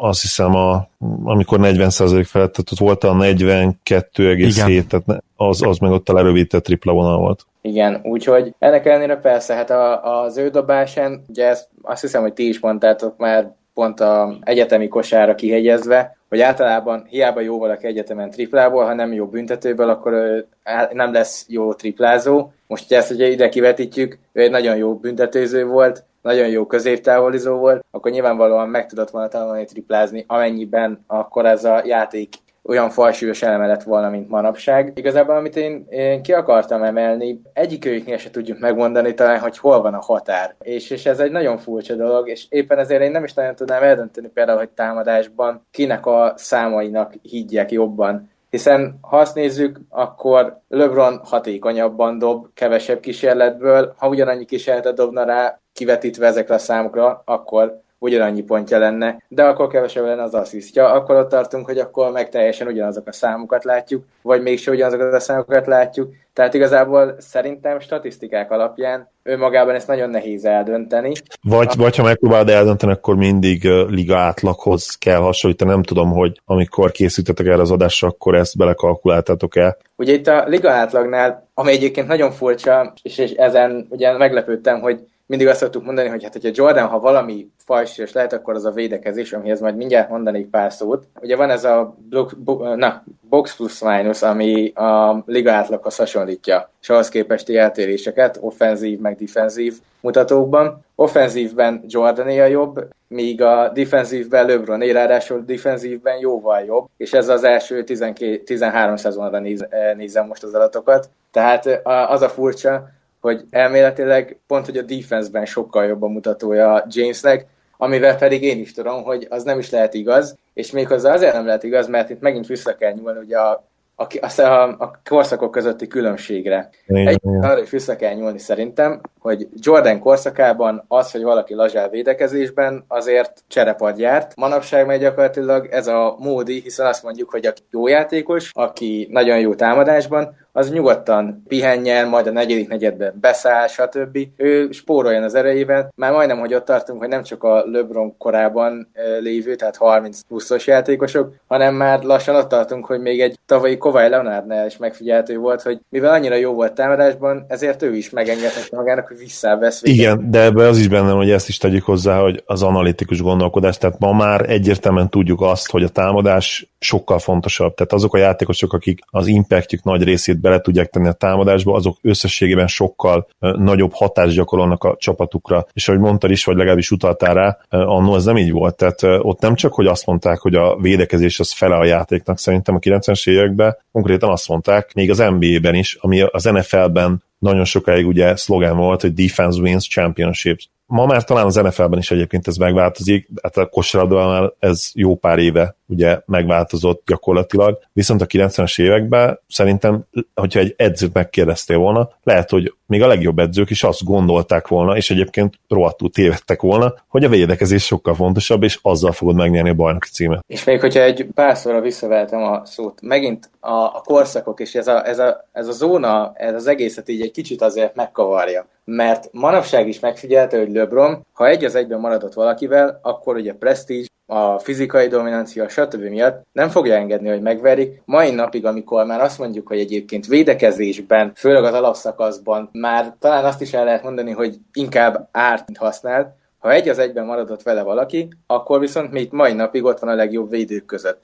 azt hiszem, a, amikor 40% felett, tehát ott volt a 42,7, tehát az, az meg ott a lerövidített tripla vonal volt. Igen, úgyhogy ennek ellenére persze, hát a, az ő dobásán, ugye ezt azt hiszem, hogy ti is mondtátok már pont a egyetemi kosára kihegyezve, hogy általában hiába jó valaki egyetemen triplából, ha nem jó büntetőből, akkor ő nem lesz jó triplázó. Most, hogy ezt ugye ide kivetítjük, ő egy nagyon jó büntetőző volt, nagyon jó középtávolizó volt, akkor nyilvánvalóan meg tudott volna tanulni triplázni, amennyiben akkor ez a játék olyan falsúlyos eleme lett volna, mint manapság. Igazából, amit én, én ki akartam emelni, egyikőjüknél se tudjuk megmondani talán, hogy hol van a határ. És, és ez egy nagyon furcsa dolog, és éppen ezért én nem is nagyon tudnám eldönteni például, hogy támadásban kinek a számainak higgyek jobban. Hiszen ha azt nézzük, akkor LeBron hatékonyabban dob, kevesebb kísérletből. Ha ugyanannyi kísérletet dobna rá, kivetítve ezekre a számokra, akkor ugyanannyi pontja lenne, de akkor kevesebb lenne az asszisztja, akkor ott tartunk, hogy akkor meg teljesen ugyanazok a számokat látjuk, vagy mégse ugyanazokat a számokat látjuk. Tehát igazából szerintem statisztikák alapján ő magában ezt nagyon nehéz eldönteni. Vagy, vagy ha megpróbálod eldönteni, akkor mindig liga átlaghoz kell hasonlítani. Nem tudom, hogy amikor készítetek erre az adásra, akkor ezt belekalkuláltatok el. Ugye itt a liga átlagnál, ami egyébként nagyon furcsa, és, és ezen ugye meglepődtem, hogy mindig azt szoktuk mondani, hogy hát, hogyha Jordan, ha valami fajsúlyos lehet, akkor az a védekezés, amihez majd mindjárt mondanék pár szót. Ugye van ez a block, bo, na, box plus minus, ami a liga átlaghoz hasonlítja, és ahhoz képesti eltéréseket, offenzív meg defenzív mutatókban. Offenzívben Jordané a jobb, míg a defenzívben LeBron ráadásul defenzívben jóval jobb, és ez az első 12, 13 szezonra néz, nézem most az adatokat. Tehát az a furcsa, hogy elméletileg pont, hogy a defense-ben sokkal jobb a mutatója Jamesnek, amivel pedig én is tudom, hogy az nem is lehet igaz, és méghozzá azért nem lehet igaz, mert itt megint vissza kell nyúlni ugye a, a, a, a korszakok közötti különbségre. Egy, arra is vissza kell nyúlni szerintem, hogy Jordan korszakában az, hogy valaki lazsál védekezésben, azért cserepad járt. Manapság megy gyakorlatilag ez a módi, hiszen azt mondjuk, hogy aki jó játékos, aki nagyon jó támadásban, az nyugodtan pihenjen, majd a negyedik negyedben beszáll, stb. Ő spóroljon az erejében. Már majdnem, hogy ott tartunk, hogy nem csak a LeBron korában lévő, tehát 30 pluszos játékosok, hanem már lassan ott tartunk, hogy még egy tavalyi Kovály Leonardnál is megfigyelhető volt, hogy mivel annyira jó volt támadásban, ezért ő is megengedhette magának, visszavesz. Igen, de ebbe az is benne, hogy ezt is tegyük hozzá, hogy az analitikus gondolkodás, tehát ma már egyértelműen tudjuk azt, hogy a támadás sokkal fontosabb. Tehát azok a játékosok, akik az impactjuk nagy részét bele tudják tenni a támadásba, azok összességében sokkal nagyobb hatást gyakorolnak a csapatukra. És ahogy mondtad is, vagy legalábbis utaltál rá, annó ez nem így volt. Tehát ott nem csak, hogy azt mondták, hogy a védekezés az fele a játéknak, szerintem a 90-es években konkrétan azt mondták, még az NBA-ben is, ami az NFL-ben nagyon sokáig ugye szlogán volt, hogy defense wins championships. Ma már talán az NFL-ben is egyébként ez megváltozik, hát a kosárlabdában ez jó pár éve ugye megváltozott gyakorlatilag, viszont a 90-es években szerintem, hogyha egy edzőt megkérdeztél volna, lehet, hogy még a legjobb edzők is azt gondolták volna, és egyébként rohadtul tévedtek volna, hogy a védekezés sokkal fontosabb, és azzal fogod megnyerni a bajnoki címet. És még hogyha egy párszorra visszaveltem a szót, megint a, a korszakok, és ez a, ez, a, ez a zóna, ez az egészet így egy kicsit azért megkavarja mert manapság is megfigyelte, hogy LeBron, ha egy az egyben maradott valakivel, akkor ugye Prestige, a fizikai dominancia, stb. miatt nem fogja engedni, hogy megverik. Mai napig, amikor már azt mondjuk, hogy egyébként védekezésben, főleg az alapszakaszban már talán azt is el lehet mondani, hogy inkább árt, használ, ha egy az egyben maradott vele valaki, akkor viszont még mai napig ott van a legjobb védők között.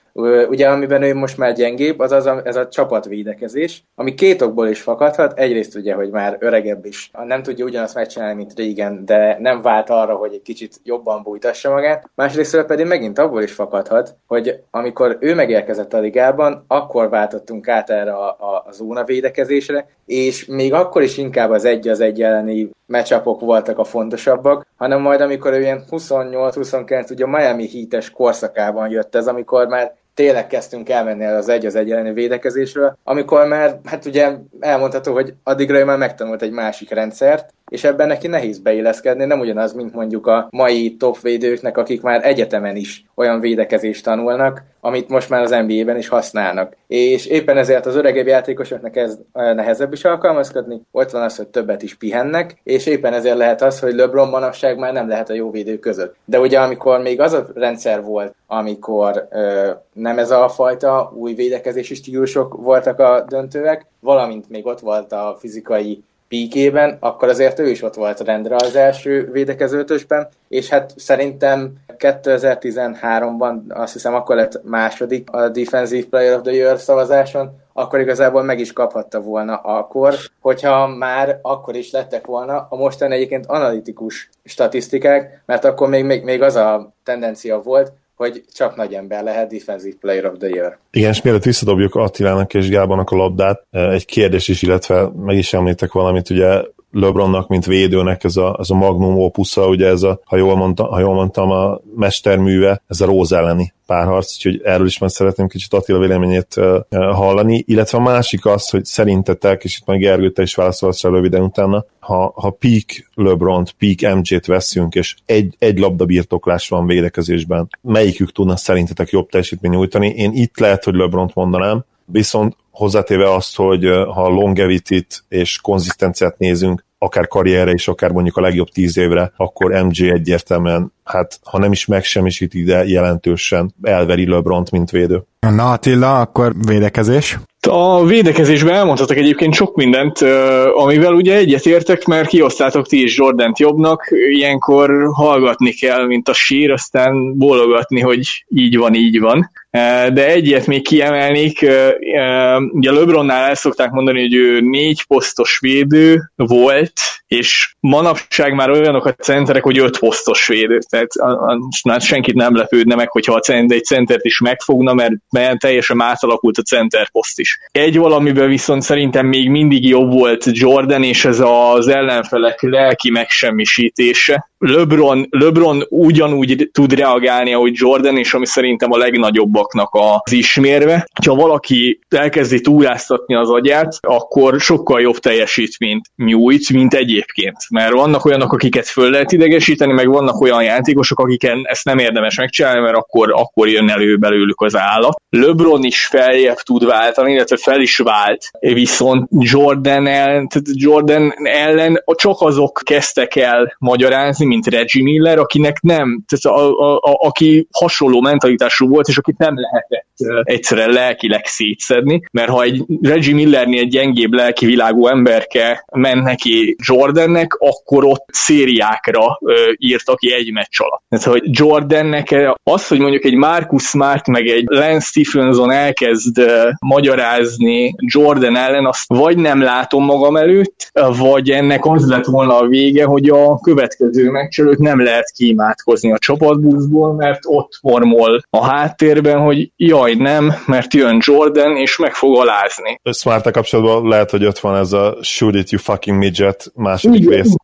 Ugye, amiben ő most már gyengébb, az, az a, ez a csapatvédekezés, ami két okból is fakadhat. Egyrészt ugye, hogy már öregebb is, nem tudja ugyanazt megcsinálni, mint régen, de nem vált arra, hogy egy kicsit jobban bújtassa magát. Másrészt pedig megint abból is fakadhat, hogy amikor ő megérkezett a ligában, akkor váltottunk át erre a, a, a zóna védekezésre, és még akkor is inkább az egy az egy elleni matchupok voltak a fontosabbak, hanem majd amikor ő ilyen 28-29, ugye a Miami Heat-es korszakában jött ez, amikor már tényleg kezdtünk elmenni az egy az egy elleni védekezésről, amikor már, hát ugye elmondható, hogy addigra ő már megtanult egy másik rendszert, és ebben neki nehéz beilleszkedni, nem ugyanaz, mint mondjuk a mai top védőknek, akik már egyetemen is olyan védekezést tanulnak, amit most már az NBA-ben is használnak. És éppen ezért az öregebb játékosoknak ez nehezebb is alkalmazkodni, ott van az, hogy többet is pihennek, és éppen ezért lehet az, hogy LeBron manapság már nem lehet a jó védő között. De ugye amikor még az a rendszer volt, amikor ö, nem ez a fajta új védekezési stílusok voltak a döntőek, valamint még ott volt a fizikai píkében, akkor azért ő is ott volt rendre az első védekezőtösben, és hát szerintem 2013-ban azt hiszem akkor lett második a Defensive Player of the Year szavazáson, akkor igazából meg is kaphatta volna akkor, hogyha már akkor is lettek volna a mostani egyébként analitikus statisztikák, mert akkor még, még, még az a tendencia volt, hogy csak nagy ember lehet Defensive Player of the Year. Igen, és mielőtt visszadobjuk Attilának és Gábornak a labdát, egy kérdés is, illetve meg is említek valamit, ugye LeBronnak, mint védőnek ez a, ez a magnum opusza, ugye ez a, ha jól, mondta, ha jól mondtam, a mesterműve, ez a Rose elleni párharc, úgyhogy erről is már szeretném kicsit Attila véleményét hallani, illetve a másik az, hogy szerintetek, és itt majd Gergő, te is válaszolsz rá röviden utána, ha, ha peak LeBron-t, peak MJ-t veszünk, és egy, egy labda birtoklás van védekezésben, melyikük tudna szerintetek jobb teljesítmény nyújtani? Én itt lehet, hogy LeBron-t mondanám, viszont hozzátéve azt, hogy ha a longevity-t és konzisztenciát nézünk, akár karrierre és akár mondjuk a legjobb tíz évre, akkor MJ egyértelműen, hát ha nem is megsemmisíti, de jelentősen elveri LeBron-t, mint védő. Na Attila, akkor védekezés? A védekezésben elmondhatok egyébként sok mindent, amivel ugye egyetértek, mert kiosztátok ti is Jordant jobbnak, ilyenkor hallgatni kell, mint a sír, aztán bólogatni, hogy így van, így van. De egyet még kiemelnék, ugye LeBronnál el szokták mondani, hogy ő négy posztos védő volt, és manapság már olyanok a centerek, hogy öt posztos védő. Tehát már senkit nem lepődne meg, hogyha a center, egy centert is megfogna, mert, mert teljesen átalakult a center poszt is. Egy valamiben viszont szerintem még mindig jobb volt Jordan, és ez az ellenfelek lelki megsemmisítése. LeBron, LeBron ugyanúgy tud reagálni, ahogy Jordan, és ami szerintem a legnagyobbaknak az ismérve. Ha valaki elkezdi túráztatni az agyát, akkor sokkal jobb teljesítményt nyújt, mint egyébként. Mert vannak olyanok, akiket föl lehet idegesíteni, meg vannak olyan játékosok, akiken ezt nem érdemes megcsinálni, mert akkor, akkor jön elő belőlük az állat. LeBron is feljebb tud váltani, illetve fel is vált, viszont Jordan ellen, Jordan ellen csak azok kezdtek el magyarázni, mint Reggie Miller, akinek nem, tehát a, a, a, aki hasonló mentalitású volt, és akit nem lehetett egyszerűen lelkileg szétszedni, mert ha egy Reggie Millernél egy gyengébb lelki világú emberke ment neki Jordannek, akkor ott szériákra írta ki egy meccs alatt. Tehát, hogy Jordannek az, hogy mondjuk egy Marcus Smart meg egy Lance Stephenson elkezd magyarázni Jordan ellen, azt vagy nem látom magam előtt, vagy ennek az lett volna a vége, hogy a következő meccs előtt nem lehet kiimádkozni a csapatbuszból, mert ott formol a háttérben, hogy jaj, nem, mert jön Jordan, és meg fog alázni. smart kapcsolatban lehet, hogy ott van ez a shoot it you fucking midget második rész.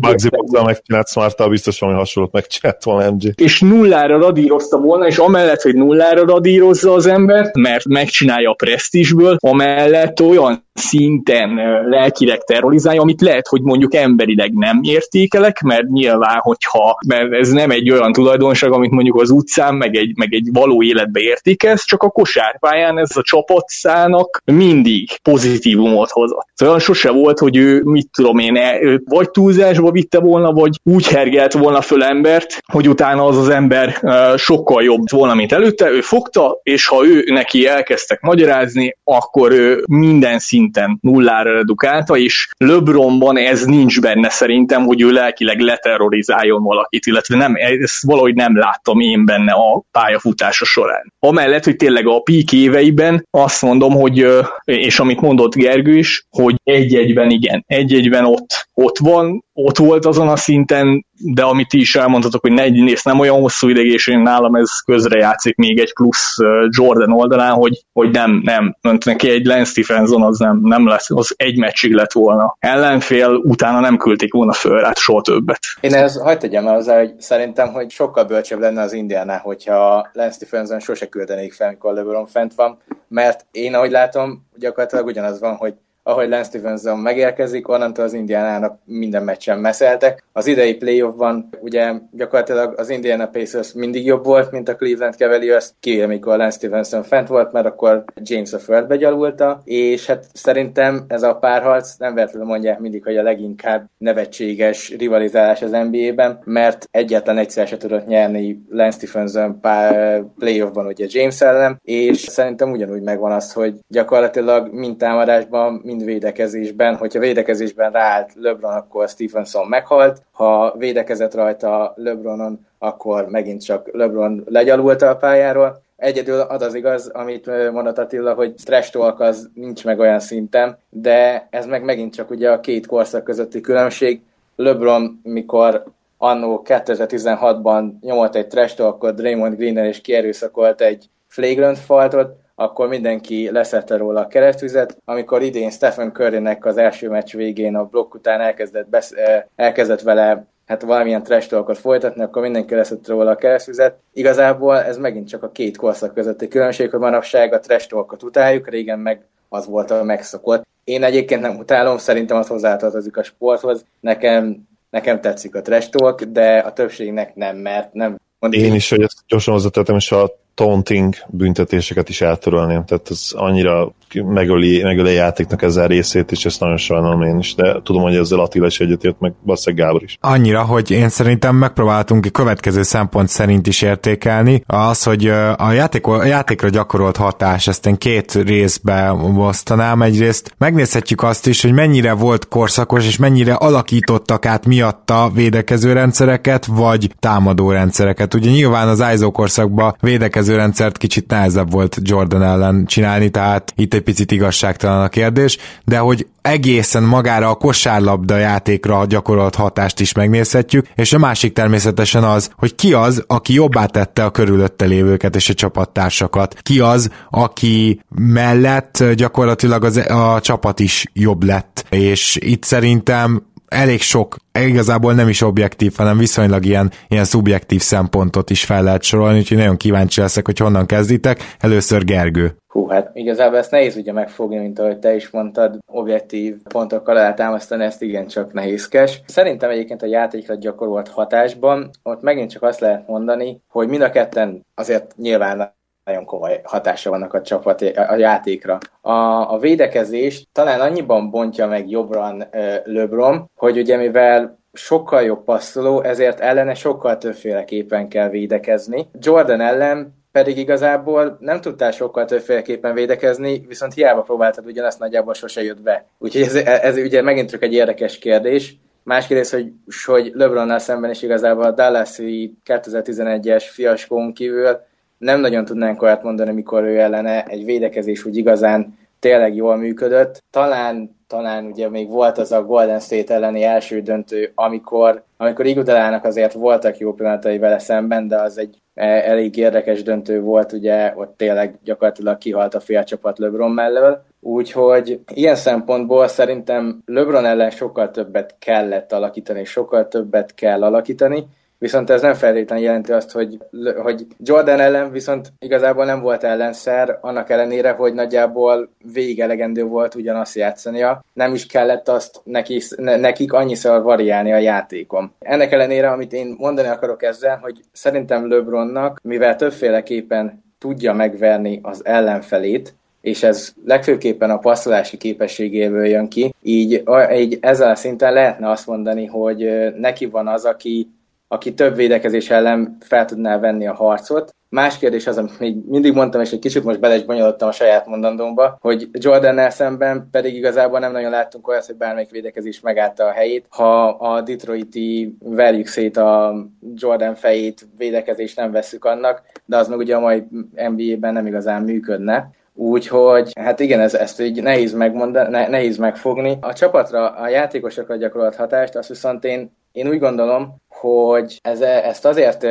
Bugsy Boxal megcsinált smart biztos valami hasonlót megcsinált volna MJ. És nullára radírozta volna, és amellett, hogy nullára radírozza az embert, mert megcsinálja a presztízsből, amellett olyan szinten lelkileg terrorizálja, amit lehet, hogy mondjuk emberileg nem értékelek, mert nyilván, hogyha mert ez nem egy olyan tulajdonság, amit mondjuk az utcán, meg egy, meg egy való életbe értékelsz, csak a kosárpályán ez a csapatszának mindig pozitívumot hozott. Szóval sose volt, hogy ő, mit tudom én, e, vagy túlzásba vitte volna, vagy úgy hergelt volna föl embert, hogy utána az az ember sokkal jobb volna, mint előtte, ő fogta, és ha ő neki elkezdtek magyarázni, akkor ő minden szinten nullára redukálta, és LeBronban ez nincs benne szerintem, hogy ő lelkileg leterrorizáljon valakit, illetve nem, ezt valahogy nem láttam én benne a pályafutása során. Amellett, hogy tényleg a peak éveiben azt mondom, hogy, és amit mondott Gergő is, hogy egy-egyben igen, egy-egyben ott, ott van, ott volt azon a szinten, de amit ti is elmondhatok, hogy negy néz nem olyan hosszú ideig, és én nálam ez közrejátszik még egy plusz Jordan oldalán, hogy, hogy nem, nem, neki egy Lance Stephenson az nem, nem lesz, az egy meccsig lett volna. Ellenfél utána nem küldték volna föl, hát soha többet. Én ez hagyd tegyem el hozzá, hogy szerintem, hogy sokkal bölcsebb lenne az Indiánál, hogyha Lance Stephenson sose küldenék fel, amikor LeBron fent van, mert én ahogy látom, gyakorlatilag ugyanaz van, hogy ahogy Lance Stevenson megérkezik, onnantól az Indiánának minden meccsen meszeltek. Az idei playoffban ugye gyakorlatilag az Indiana Pacers mindig jobb volt, mint a Cleveland Cavaliers, kivéve mikor Lance Stevenson fent volt, mert akkor James a földbe gyalulta, és hát szerintem ez a párharc nem véletlenül mondják mindig, hogy a leginkább nevetséges rivalizálás az NBA-ben, mert egyetlen egyszer se tudott nyerni Lance Stevenson pár playoffban ugye James ellen, és szerintem ugyanúgy megvan az, hogy gyakorlatilag mind támadásban, mind védekezésben, hogyha védekezésben ráállt LeBron, akkor Stephenson meghalt, ha védekezett rajta LeBronon, akkor megint csak LeBron legyalulta a pályáról. Egyedül az az igaz, amit mondott Attila, hogy trash talk az nincs meg olyan szinten, de ez meg megint csak ugye a két korszak közötti különbség. LeBron, mikor annó 2016-ban nyomott egy trash talkot Draymond green és kierőszakolt egy flagrant faltot, akkor mindenki leszette róla a keresztüzet. Amikor idén Stephen Currynek az első meccs végén a blokk után elkezdett, besz- elkezdett vele hát valamilyen trash folytatni, akkor mindenki leszett róla a keresztüzet. Igazából ez megint csak a két korszak közötti különbség, hogy manapság a trash utáljuk, régen meg az volt a megszokott. Én egyébként nem utálom, szerintem az hozzátartozik a sporthoz. Nekem, nekem tetszik a trash de a többségnek nem, mert nem én is, hogy ezt gyorsan hozzátettem, és a taunting büntetéseket is eltörölném, tehát ez annyira megöli, megöli a játéknak ezzel részét, és ezt nagyon sajnálom én is, de tudom, hogy ezzel Attila is egyetért, meg valószínűleg Gábor is. Annyira, hogy én szerintem megpróbáltunk a következő szempont szerint is értékelni, az, hogy a, játék, a játékra gyakorolt hatás, ezt én két részbe osztanám. Egyrészt megnézhetjük azt is, hogy mennyire volt korszakos, és mennyire alakítottak át miatta védekező rendszereket, vagy támadó rendszereket. Ugye nyilván az ISO korszakban védekező rendszert kicsit nehezebb volt Jordan ellen csinálni, tehát itt egy picit igazságtalan a kérdés, de hogy egészen magára a kosárlabda játékra gyakorolt hatást is megnézhetjük, és a másik természetesen az, hogy ki az, aki jobbá tette a körülötte lévőket és a csapattársakat. Ki az, aki mellett gyakorlatilag az, a csapat is jobb lett. És itt szerintem elég sok, igazából nem is objektív, hanem viszonylag ilyen, ilyen szubjektív szempontot is fel lehet sorolni, úgyhogy nagyon kíváncsi leszek, hogy honnan kezditek. Először Gergő. Hú, hát igazából ezt nehéz ugye megfogni, mint ahogy te is mondtad, objektív pontokkal eltámasztani, ezt igen csak nehézkes. Szerintem egyébként a játékra gyakorolt hatásban, ott megint csak azt lehet mondani, hogy mind a ketten azért nyilván nagyon komoly hatása vannak a csapat a játékra. A, a védekezést talán annyiban bontja meg jobban LeBron, hogy ugye mivel sokkal jobb passzoló, ezért ellene sokkal többféleképpen kell védekezni. Jordan ellen pedig igazából nem tudtál sokkal többféleképpen védekezni, viszont hiába próbáltad ugyanazt nagyjából sose jött be. Úgyhogy ez, ez ugye megint csak egy érdekes kérdés. Más kérdés, hogy, hogy LeBronnal szemben is igazából a Dallas-i 2011-es fiaskón kívül nem nagyon tudnánk olyat mondani, mikor ő ellene egy védekezés úgy igazán tényleg jól működött. Talán, talán ugye még volt az a Golden State elleni első döntő, amikor, amikor Igudalának azért voltak jó pillanatai vele szemben, de az egy e, elég érdekes döntő volt, ugye ott tényleg gyakorlatilag kihalt a fél csapat LeBron mellől. Úgyhogy ilyen szempontból szerintem LeBron ellen sokkal többet kellett alakítani, sokkal többet kell alakítani, viszont ez nem feltétlenül jelenti azt, hogy, hogy Jordan ellen viszont igazából nem volt ellenszer, annak ellenére, hogy nagyjából végig volt ugyanazt játszania, nem is kellett azt neki, nekik annyiszor variálni a játékom. Ennek ellenére, amit én mondani akarok ezzel, hogy szerintem LeBronnak, mivel többféleképpen tudja megverni az ellenfelét, és ez legfőképpen a passzolási képességéből jön ki, így, így ezzel a szinten lehetne azt mondani, hogy neki van az, aki aki több védekezés ellen fel tudná venni a harcot. Más kérdés az, amit még mindig mondtam, és egy kicsit most bele is bonyolodtam a saját mondandómba, hogy Jordan szemben pedig igazából nem nagyon láttunk olyat, hogy bármelyik védekezés megállta a helyét. Ha a Detroiti verjük szét a Jordan fejét, védekezés nem veszük annak, de az meg ugye a mai NBA-ben nem igazán működne. Úgyhogy, hát igen, ez, ezt így nehéz megmondani, ne, nehéz megfogni. A csapatra, a játékosokra gyakorolt hatást, azt viszont én, én úgy gondolom, hogy ez, ezt azért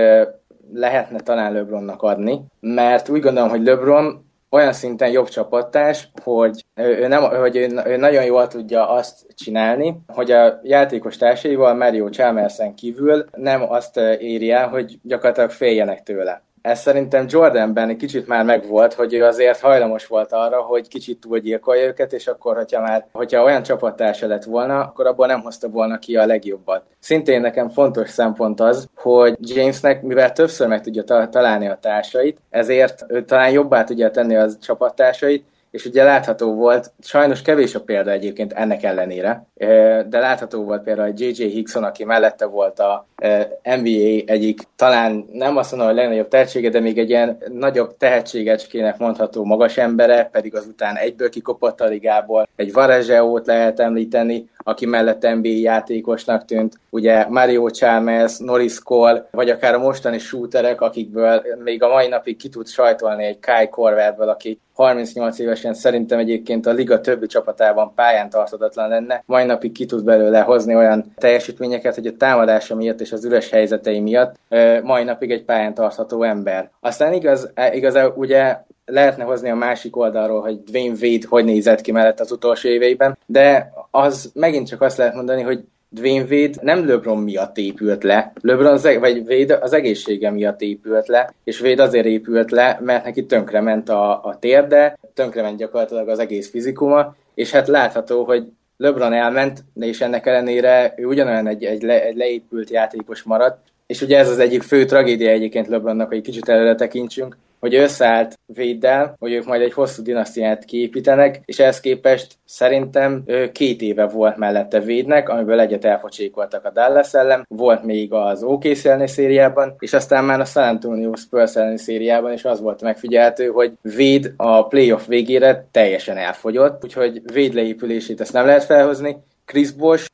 lehetne talán LeBronnak adni, mert úgy gondolom, hogy LeBron olyan szinten jobb csapattárs, hogy ő, nem, hogy ő, ő nagyon jól tudja azt csinálni, hogy a játékos társaival Mario Chalmersen kívül nem azt éri el, hogy gyakorlatilag féljenek tőle ez szerintem Jordanben egy kicsit már megvolt, hogy ő azért hajlamos volt arra, hogy kicsit túlgyilkolja őket, és akkor, hogyha már, hogyha olyan csapattársa lett volna, akkor abból nem hozta volna ki a legjobbat. Szintén nekem fontos szempont az, hogy Jamesnek, mivel többször meg tudja találni a társait, ezért ő talán jobbá tudja tenni az csapattársait, és ugye látható volt, sajnos kevés a példa egyébként ennek ellenére, de látható volt például a J.J. Hickson, aki mellette volt a NBA egyik, talán nem azt mondom, hogy legnagyobb tehetsége, de még egy ilyen nagyobb tehetségecskének mondható magas embere, pedig azután egyből kikopott a ligából. Egy Varezseót lehet említeni, aki mellett NBA játékosnak tűnt, ugye Mario Chalmers, Norris Cole, vagy akár a mostani shooterek, akikből még a mai napig ki tud sajtolni egy Kai Korverből, aki 38 éves évesen szerintem egyébként a liga többi csapatában pályán tartatatlan lenne. Mai napig ki tud belőle hozni olyan teljesítményeket, hogy a támadása miatt és az üres helyzetei miatt mai napig egy pályán tartható ember. Aztán igaz, igaz ugye lehetne hozni a másik oldalról, hogy Dwayne Wade hogy nézett ki mellett az utolsó éveiben, de az megint csak azt lehet mondani, hogy Dwayne Wade nem LeBron miatt épült le, LeBron az, e- vagy Wade az egészsége miatt épült le, és Wade azért épült le, mert neki tönkrement a, a térde, tönkrement gyakorlatilag az egész fizikuma, és hát látható, hogy LeBron elment, és ennek ellenére ő ugyanolyan egy, egy, le, egy leépült játékos maradt, és ugye ez az egyik fő tragédia egyébként LeBronnak, hogy kicsit előre tekintsünk, hogy összeállt Véddel, hogy ők majd egy hosszú dinasztiát kiépítenek, és ehhez képest szerintem két éve volt mellette Védnek, amiből egyet elpocsékoltak a Dallas ellen, volt még az OKC elleni szériában, és aztán már a San Antonio Spurs elleni szériában is az volt megfigyelhető, hogy Véd a playoff végére teljesen elfogyott, úgyhogy Véd leépülését ezt nem lehet felhozni, Chris Bosch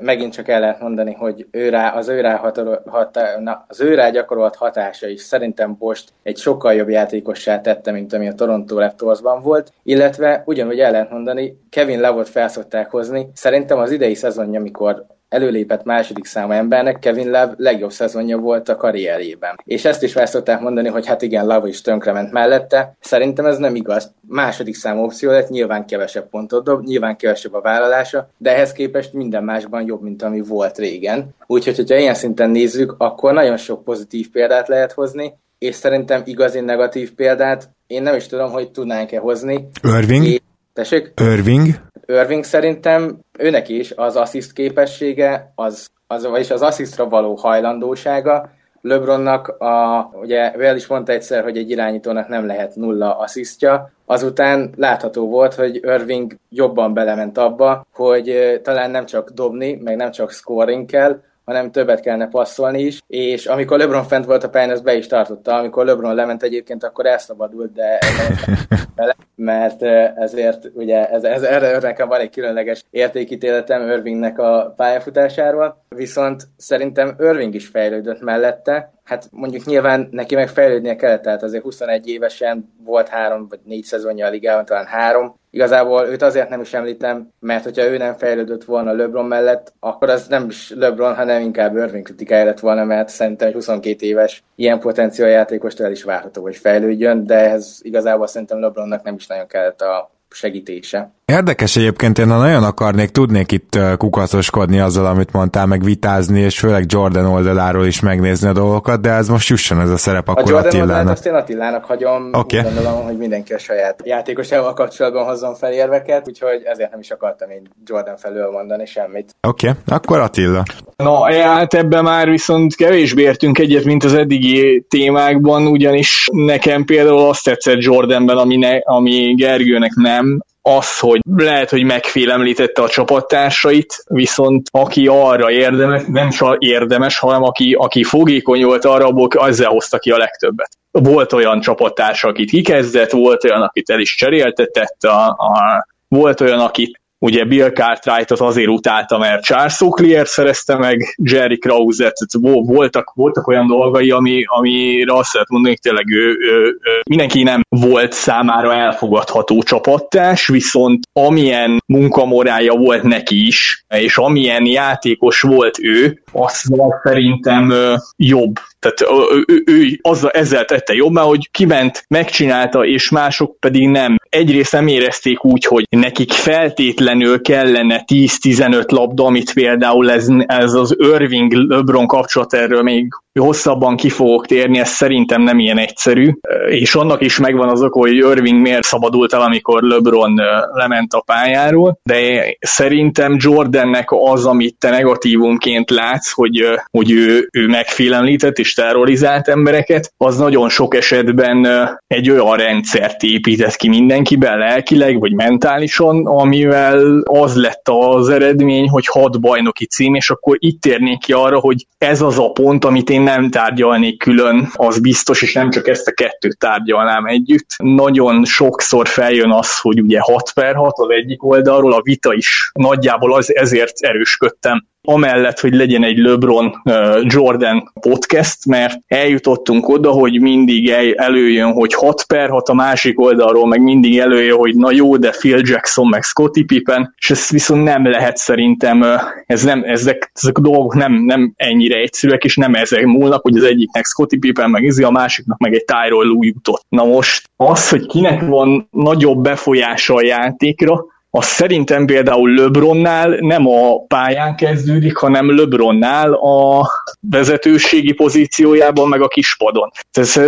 megint csak el lehet mondani, hogy ő az, ő rá hatá, na, az ő gyakorolt hatása is szerintem Bost egy sokkal jobb játékossá tette, mint ami a Toronto Raptorsban volt, illetve ugyanúgy el lehet mondani, Kevin Lavot felszokták hozni, szerintem az idei szezonja, amikor előlépett második számú embernek Kevin Love legjobb szezonja volt a karrierjében. És ezt is fel szokták mondani, hogy hát igen, Love is tönkrement mellette. Szerintem ez nem igaz. Második számú opció lett, nyilván kevesebb pontot dob, nyilván kevesebb a vállalása, de ehhez képest minden másban jobb, mint ami volt régen. Úgyhogy, hogyha ilyen szinten nézzük, akkor nagyon sok pozitív példát lehet hozni, és szerintem igazi negatív példát én nem is tudom, hogy tudnánk-e hozni. Irving? É- Tessék? Irving? Irving szerintem őnek is az assziszt képessége, az, az, vagyis az asszisztra való hajlandósága, LeBronnak, a, ugye Well is mondta egyszer, hogy egy irányítónak nem lehet nulla asszisztja, azután látható volt, hogy Irving jobban belement abba, hogy talán nem csak dobni, meg nem csak scoring kell, hanem többet kellene passzolni is, és amikor LeBron fent volt a pályán, ezt be is tartotta, amikor LeBron lement egyébként, akkor elszabadult, de bele, mert ezért ugye ez, ez, erre nekem van egy különleges értékítéletem Irvingnek a pályafutásáról, viszont szerintem Irving is fejlődött mellette, hát mondjuk nyilván neki meg fejlődnie kellett, tehát azért 21 évesen volt három vagy négy szezonja a ligában, talán három. Igazából őt azért nem is említem, mert hogyha ő nem fejlődött volna LeBron mellett, akkor az nem is LeBron, hanem inkább Irving kritikája lett volna, mert szerintem egy 22 éves ilyen potenciál játékost el is várható, hogy fejlődjön, de ez igazából szerintem LeBronnak nem is nagyon kellett a segítése. Érdekes egyébként, én nagyon akarnék, tudnék itt kukaszoskodni azzal, amit mondtál, meg vitázni, és főleg Jordan oldaláról is megnézni a dolgokat, de ez most jusson ez a szerep akkor a Jordan Attilának. azt én Attilának hagyom, okay. gondolom, hogy mindenki a saját játékosával kapcsolatban hozzon fel érveket, úgyhogy ezért nem is akartam én Jordan felől mondani semmit. Oké, okay. akkor Attila. Na, hát ebben már viszont kevésbé értünk egyet, mint az eddigi témákban, ugyanis nekem például azt tetszett Jordanben, ami, ne, ami Gergőnek nem, az, hogy lehet, hogy megfélemlítette a csapattársait, viszont aki arra érdemes, nem csak érdemes, hanem aki, aki fogékony volt arra, abból ezzel hozta ki a legtöbbet. Volt olyan csapattársa, akit kikezdett, volt olyan, akit el is cseréltetett, a, a, volt olyan, akit Ugye Bill cartwright az azért utálta, mert Charles Oakley szerezte meg Jerry Krause-et, voltak, voltak olyan dolgai, ami, amire azt lehet mondani, hogy tényleg ő, ő, ő, mindenki nem volt számára elfogadható csapattás, viszont amilyen munkamorája volt neki is, és amilyen játékos volt ő, az szerintem jobb tehát ő, ő, azzal, ezzel tette jobbá, hogy kiment, megcsinálta, és mások pedig nem. Egyrészt nem érezték úgy, hogy nekik feltétlenül kellene 10-15 labda, amit például ez, ez az Irving-LeBron kapcsolat, erről még hosszabban ki fogok térni, ez szerintem nem ilyen egyszerű, és annak is megvan az oka, hogy Irving miért szabadult el, amikor LeBron lement a pályáról, de szerintem Jordannek az, amit te negatívumként látsz, hogy, hogy ő, ő megfélemlített és terrorizált embereket, az nagyon sok esetben egy olyan rendszert épített ki mindenkiben, lelkileg vagy mentálisan, amivel az lett az eredmény, hogy hat bajnoki cím, és akkor itt térnék ki arra, hogy ez az a pont, amit én nem tárgyalnék külön, az biztos, és nem csak ezt a kettőt tárgyalnám együtt. Nagyon sokszor feljön az, hogy ugye 6 per 6 az egyik oldalról, a vita is nagyjából az ezért erősködtem amellett, hogy legyen egy LeBron Jordan podcast, mert eljutottunk oda, hogy mindig előjön, hogy 6 per 6 a másik oldalról, meg mindig előjön, hogy na jó, de Phil Jackson, meg Scottie Pippen, és ez viszont nem lehet szerintem, ez nem, ezek, ezek a dolgok nem, nem ennyire egyszerűek, és nem ezek múlnak, hogy az egyiknek Scottie Pippen, meg izi, a másiknak meg egy Tyrell Lue jutott. Na most az, hogy kinek van nagyobb befolyása a játékra, az szerintem például LeBronnál nem a pályán kezdődik, hanem LeBronnál a vezetőségi pozíciójában, meg a kispadon. Ez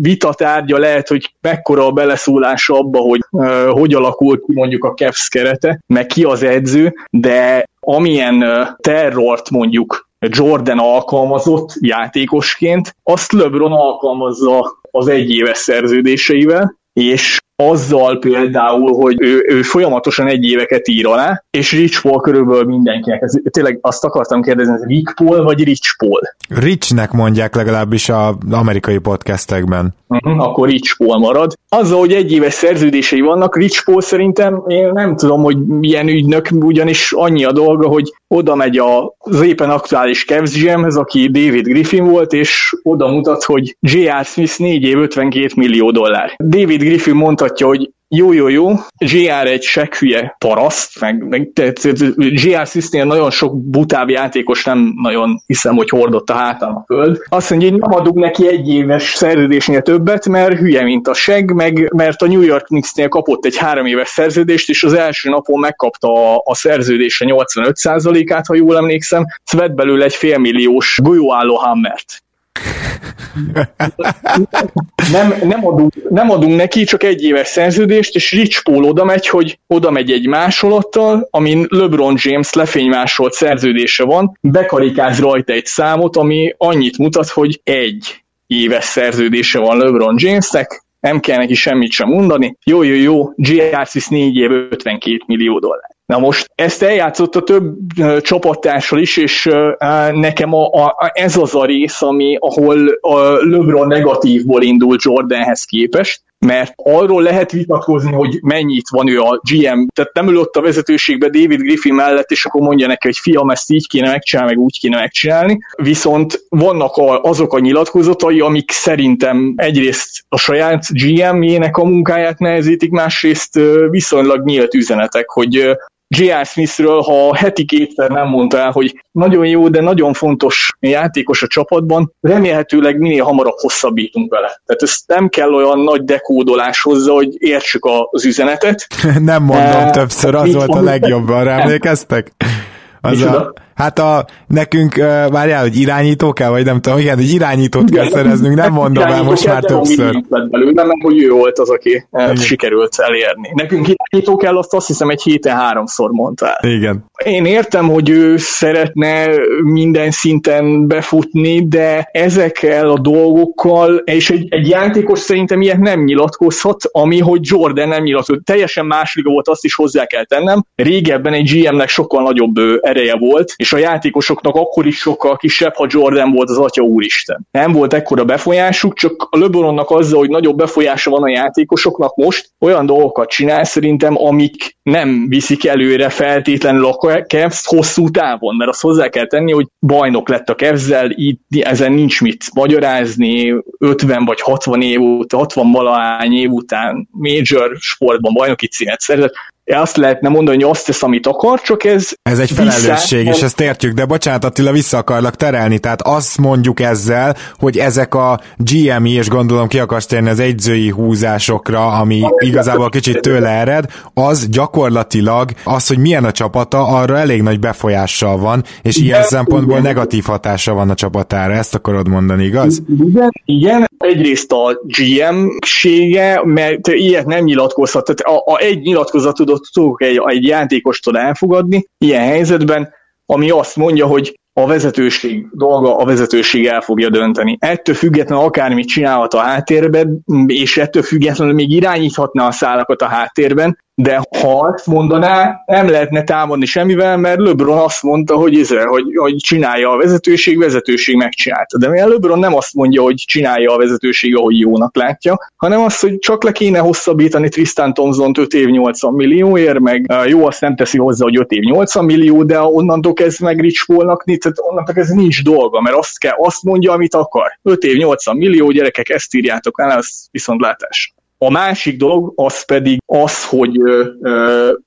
vita tárgya lehet, hogy mekkora a beleszólása abba, hogy uh, hogy alakul ki mondjuk a Cavs kerete, meg ki az edző, de amilyen uh, terrort mondjuk Jordan alkalmazott játékosként, azt LeBron alkalmazza az egyéves szerződéseivel, és azzal például, hogy ő, ő folyamatosan egy éveket ír alá, és Rich Paul körülbelül mindenkinek. Ez, tényleg azt akartam kérdezni, ez Rick Paul vagy Rich Paul? Richnek mondják legalábbis az amerikai podcastekben. Uh-huh, akkor Rich Paul marad. Azzal, hogy egy éves szerződései vannak, Rich Paul szerintem én nem tudom, hogy milyen ügynök, ugyanis annyi a dolga, hogy oda megy az éppen aktuális Cavs GM-hez, aki David Griffin volt, és oda mutat, hogy J.R. Smith 4 év 52 millió dollár. David Griffin mondhatja, hogy jó, jó, jó, GR egy sekhülye paraszt, meg, meg GR Sysnél nagyon sok butább játékos nem nagyon hiszem, hogy hordott a hátán a föld. Azt mondja, hogy nem adunk neki egy éves szerződésnél többet, mert hülye, mint a seg, meg mert a New York Knicksnél kapott egy három éves szerződést, és az első napon megkapta a, a szerződése 85%-át, ha jól emlékszem, vett belőle egy félmilliós golyóálló hammert nem, nem, adunk, nem adunk neki csak egy éves szerződést, és Rich Paul oda megy, hogy oda megy egy másolattal, amin LeBron James lefénymásolt szerződése van, bekarikáz rajta egy számot, ami annyit mutat, hogy egy éves szerződése van LeBron Jamesnek, nem kell neki semmit sem mondani. Jó, jó, jó, GRCS 4 év 52 millió dollár. Na most ezt eljátszott a több csapattársal is, és nekem a, a, ez az a rész, ami, ahol a LeBron negatívból indul Jordanhez képest, mert arról lehet vitatkozni, hogy mennyit van ő a GM, tehát nem ülött a vezetőségbe David Griffin mellett, és akkor mondja neki, hogy fiam, ezt így kéne megcsinálni, meg úgy kéne megcsinálni, viszont vannak a, azok a nyilatkozatai, amik szerintem egyrészt a saját GM-jének a munkáját nehezítik, másrészt viszonylag nyílt üzenetek, hogy J.R. Smithről, ha heti kétszer nem mondta el, hogy nagyon jó, de nagyon fontos játékos a csapatban, remélhetőleg minél hamarabb hosszabbítunk vele. Tehát ez nem kell olyan nagy dekódolás hozzá, hogy értsük az üzenetet. nem mondom e, többször, az volt a legjobb, arra emlékeztek? Az a, Hát a, nekünk, várjál, hogy irányító kell, vagy nem tudom, igen, hogy irányítót kell szereznünk, nem mondom el most már többször. Belőle, nem, hogy ő volt az, aki igen. sikerült elérni. Nekünk irányító kell, azt azt hiszem egy héten háromszor mondtál. Igen. Én értem, hogy ő szeretne minden szinten befutni, de ezekkel a dolgokkal, és egy, egy játékos szerintem ilyet nem nyilatkozhat, ami, hogy Jordan nem nyilatkozott. Teljesen más liga volt, azt is hozzá kell tennem. Régebben egy GM-nek sokkal nagyobb ereje volt, és és a játékosoknak akkor is sokkal kisebb, ha Jordan volt az atya úristen. Nem volt ekkora befolyásuk, csak a LeBronnak azzal, hogy nagyobb befolyása van a játékosoknak most, olyan dolgokat csinál szerintem, amik nem viszik előre feltétlenül a Cavs hosszú távon, mert azt hozzá kell tenni, hogy bajnok lett a cavs itt ezen nincs mit magyarázni, 50 vagy 60 év után, 60 valahány év után major sportban bajnoki címet szerzett, azt lehetne mondani, hogy azt tesz, amit akar, csak ez... Ez egy felelősség, vissza... és ezt értjük, de bocsánat Attila, vissza akarlak terelni, tehát azt mondjuk ezzel, hogy ezek a GMI, és gondolom ki akarsz térni az egyzői húzásokra, ami igazából kicsit tőle ered, az gyakorlatilag az, hogy milyen a csapata, arra elég nagy befolyással van, és igen, ilyen szempontból igen. negatív hatása van a csapatára, ezt akarod mondani, igaz? Igen, igen. egyrészt a GM-sége, mert ilyet nem nyilatkozhat, tehát a, a egy nyilatkozatot tudok egy, egy játékostól elfogadni ilyen helyzetben, ami azt mondja, hogy a vezetőség dolga, a vezetőség el fogja dönteni. Ettől függetlenül akármit csinálhat a háttérben, és ettől függetlenül még irányíthatna a szálakat a háttérben, de ha azt mondaná, nem lehetne támadni semmivel, mert LeBron azt mondta, hogy, ez, hogy, hogy csinálja a vezetőség, vezetőség megcsinálta. De mivel LeBron nem azt mondja, hogy csinálja a vezetőség, ahogy jónak látja, hanem azt, hogy csak le kéne hosszabbítani Tristan Thompson 5 év 80 millióért, meg jó, azt nem teszi hozzá, hogy 5 év 80 millió, de onnantól kezd meg Rich Paulnak, tehát onnantól ez nincs dolga, mert azt kell, azt mondja, amit akar. 5 év 80 millió, gyerekek, ezt írjátok el, ez viszontlátás. A másik dolog az pedig az, hogy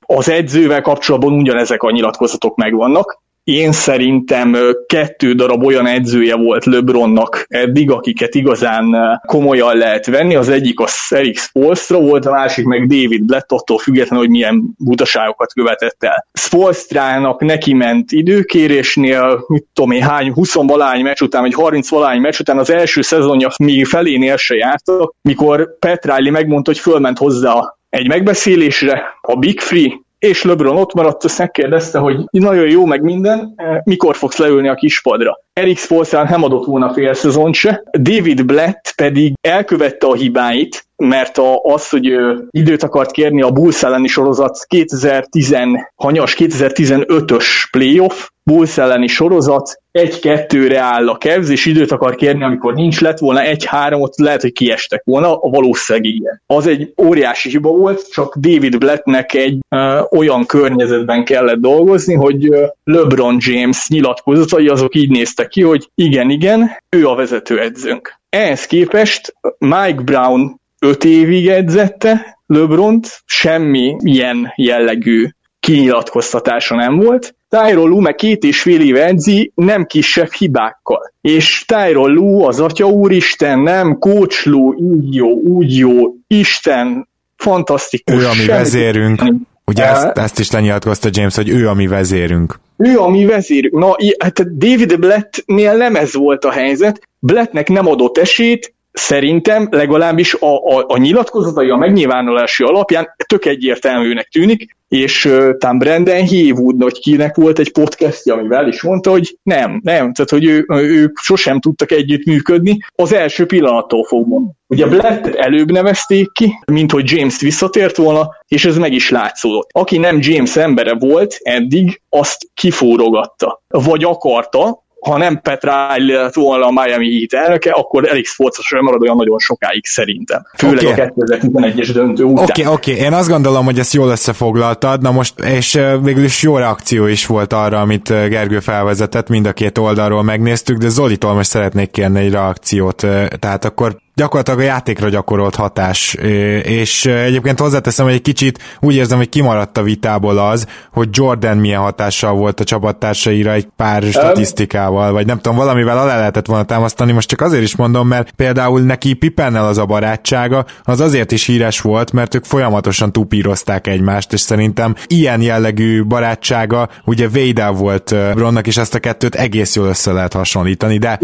az edzővel kapcsolatban ugyanezek a nyilatkozatok megvannak, én szerintem kettő darab olyan edzője volt LeBronnak eddig, akiket igazán komolyan lehet venni. Az egyik a Eric Spolstra volt, a másik meg David Blatt, attól függetlenül, hogy milyen butaságokat követett el. Spolstrának neki ment időkérésnél, mit tudom én, hány, 20 valány meccs után, vagy 30 valány meccs után az első szezonja még felénél se jártak, mikor Pat Riley megmondta, hogy fölment hozzá egy megbeszélésre, a Big Free, és LeBron ott maradt, azt megkérdezte, hogy nagyon jó meg minden, eh, mikor fogsz leülni a kispadra. Eric Spolstra nem adott volna fél szezon se, David Blatt pedig elkövette a hibáit, mert a, az, hogy ő időt akart kérni a Bulls elleni sorozat 2010 hanyas 2015-ös playoff, Bulls elleni sorozat, egy-kettőre áll a Cavs, és időt akar kérni, amikor nincs lett volna egy-három, ott lehet, hogy kiestek volna, a valószínűleg igen. Az egy óriási hiba volt, csak David Blattnek egy ö, olyan környezetben kellett dolgozni, hogy LeBron James nyilatkozatai azok így néztek ki, hogy igen, igen, ő a vezető edzőnk. Ehhez képest Mike Brown öt évig edzette LeBront, semmi ilyen jellegű kinyilatkoztatása nem volt. Tyrone Lue meg két és fél éve edzi, nem kisebb hibákkal. És Tyrone Lue az atya úristen, nem, Coach Lue, így jó, úgy jó, Isten, fantasztikus. Ő a mi vezérünk. Ugye ezt, ezt is lenyilatkozta James, hogy ő a mi vezérünk. Ő a mi vezérünk. Na, hát David Blattnél nem ez volt a helyzet. Blattnek nem adott esélyt, szerintem legalábbis a, a, a nyilatkozatai a megnyilvánulási alapján tök egyértelműnek tűnik, és uh, tám Brandon Haywood nagy volt egy podcastja, amivel is mondta, hogy nem, nem, tehát hogy ő, ők sosem tudtak együtt működni az első pillanattól fogva. Ugye Blatt előbb nevezték ki, mint hogy James visszatért volna, és ez meg is látszódott. Aki nem James embere volt eddig, azt kifórogatta. Vagy akarta, ha nem Pat Riley lett volna a Miami Heat elnöke, akkor elég sportos sem marad olyan nagyon sokáig szerintem. Főleg okay. a 2011-es döntő után. Oké, okay, oké, okay. én azt gondolom, hogy ezt jól összefoglaltad, na most, és végül is jó reakció is volt arra, amit Gergő felvezetett, mind a két oldalról megnéztük, de Zolitól most szeretnék kérni egy reakciót, tehát akkor gyakorlatilag a játékra gyakorolt hatás, és egyébként hozzáteszem, hogy egy kicsit úgy érzem, hogy kimaradt a vitából az, hogy Jordan milyen hatással volt a csapattársaira egy pár statisztikával, vagy nem tudom, valamivel alá lehetett volna támasztani, most csak azért is mondom, mert például neki Pipennel az a barátsága, az azért is híres volt, mert ők folyamatosan tupírozták egymást, és szerintem ilyen jellegű barátsága, ugye Védel volt Bronnak, és ezt a kettőt egész jól össze lehet hasonlítani, de...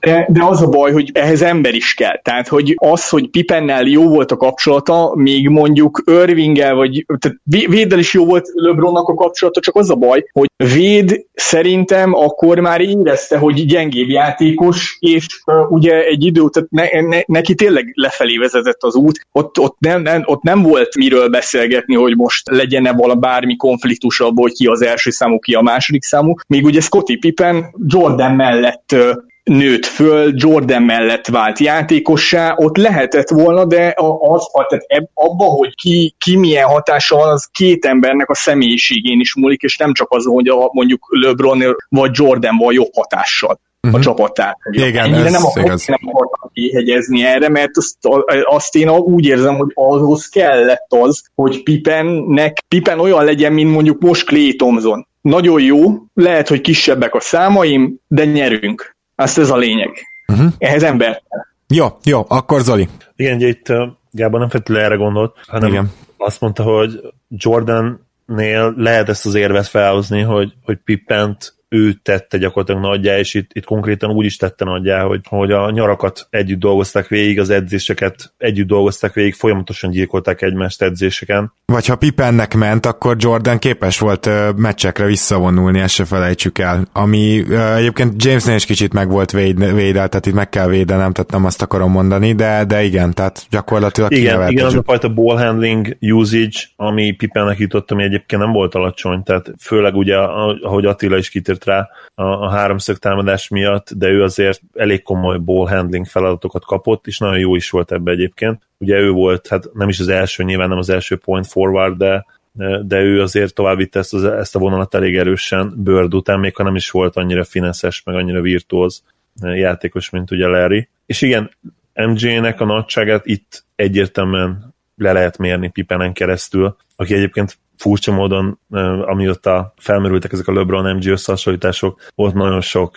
De, de az a baj, hogy ehhez ember is kell kell. Tehát, hogy az, hogy Pipennel jó volt a kapcsolata, még mondjuk Irvinggel, vagy tehát Véddel is jó volt LeBronnak a kapcsolata, csak az a baj, hogy Véd szerintem akkor már érezte, hogy gyengébb játékos, és uh, ugye egy idő, tehát ne, ne, neki tényleg lefelé vezetett az út, ott, ott, nem, nem, ott nem volt miről beszélgetni, hogy most legyen-e vala bármi konfliktus abból, hogy ki az első számú, ki a második számú. Még ugye Scotty Pippen Jordan mellett nőtt föl, Jordan mellett vált játékossá, ott lehetett volna, de az, tehát abba, hogy ki, ki milyen hatása van, az két embernek a személyiségén is múlik, és nem csak az, hogy a, mondjuk LeBron vagy Jordan van jobb hatással uh-huh. a mhm. csapattár. Igen, Ennyire ez nem, igaz. nem akartam kihegyezni erre, mert azt, azt én úgy érzem, hogy ahhoz kellett az, hogy Pipennek, Pipen olyan legyen, mint mondjuk most Clay Thompson. Nagyon jó, lehet, hogy kisebbek a számaim, de nyerünk. Azt ez a lényeg. Uh-huh. Ehhez ember. Jó, jó, akkor Zoli. Igen, ugye itt Gábor nem feltétlenül erre gondolt, hanem Igen. azt mondta, hogy Jordan-nél lehet ezt az érvet felhozni, hogy, hogy Pippent ő tette gyakorlatilag nagyjá, és itt, itt konkrétan úgy is tette nagyjá, hogy, hogy a nyarakat együtt dolgozták végig, az edzéseket együtt dolgozták végig, folyamatosan gyilkolták egymást edzéseken. Vagy ha Pipennek ment, akkor Jordan képes volt uh, meccsekre visszavonulni, ezt se felejtsük el. Ami uh, egyébként Jamesnél is kicsit meg volt véd, védel, tehát itt meg kell védenem, tehát nem azt akarom mondani, de, de igen, tehát gyakorlatilag Igen, igen az a fajta ball handling usage, ami Pipennek jutott, ami egyébként nem volt alacsony, tehát főleg ugye, ahogy Attila is kitért rá, a, a háromszög támadás miatt, de ő azért elég komoly ball handling feladatokat kapott, és nagyon jó is volt ebbe egyébként. Ugye ő volt, hát nem is az első, nyilván nem az első point forward, de de ő azért tovább vitte ezt, az, ezt a vonalat elég erősen Bird után, még ha nem is volt annyira fineszes, meg annyira virtuóz játékos, mint ugye Larry. És igen, MJ-nek a nagyságát itt egyértelműen le lehet mérni Pipenen keresztül, aki egyébként furcsa módon, amióta felmerültek ezek a LeBron-MG összehasonlítások, volt nagyon sok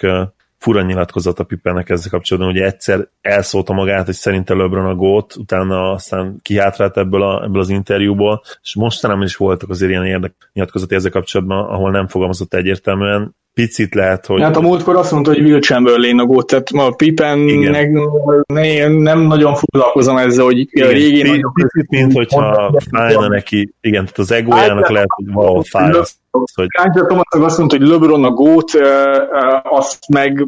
fura nyilatkozat a Pippennek ezzel kapcsolatban, hogy egyszer elszólta magát, hogy szerinte LeBron a gót, utána aztán kihátrált ebből, a, ebből az interjúból, és mostanában is voltak azért ilyen érdek nyilatkozati ezzel kapcsolatban, ahol nem fogalmazott egyértelműen, picit lehet, hogy... Hát a múltkor azt mondta, hogy Will Chamberlain a gót, tehát a Pippen nem nagyon foglalkozom ezzel, hogy igen, a régi nagyok... Picit, mint hogyha fájna neki, igen, tehát az egójának lehet, hogy valahol fáj hogy... Thomas azt mondta, hogy LeBron a gót, azt meg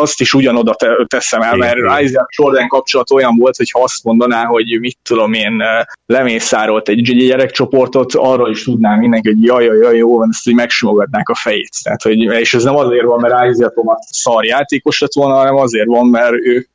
azt is ugyanoda teszem el, mert Isaac Jordan kapcsolat olyan volt, hogy ha azt mondaná, hogy mit tudom én, lemészárolt egy gyerekcsoportot, arra is tudnám mindenki, hogy jaj, jaj, jaj, jó van, ezt hogy megsimogatnák a fejét. Tehát, hogy, és ez nem azért van, mert Isaac Thomas szar játékos lett volna, hanem azért van, mert ők,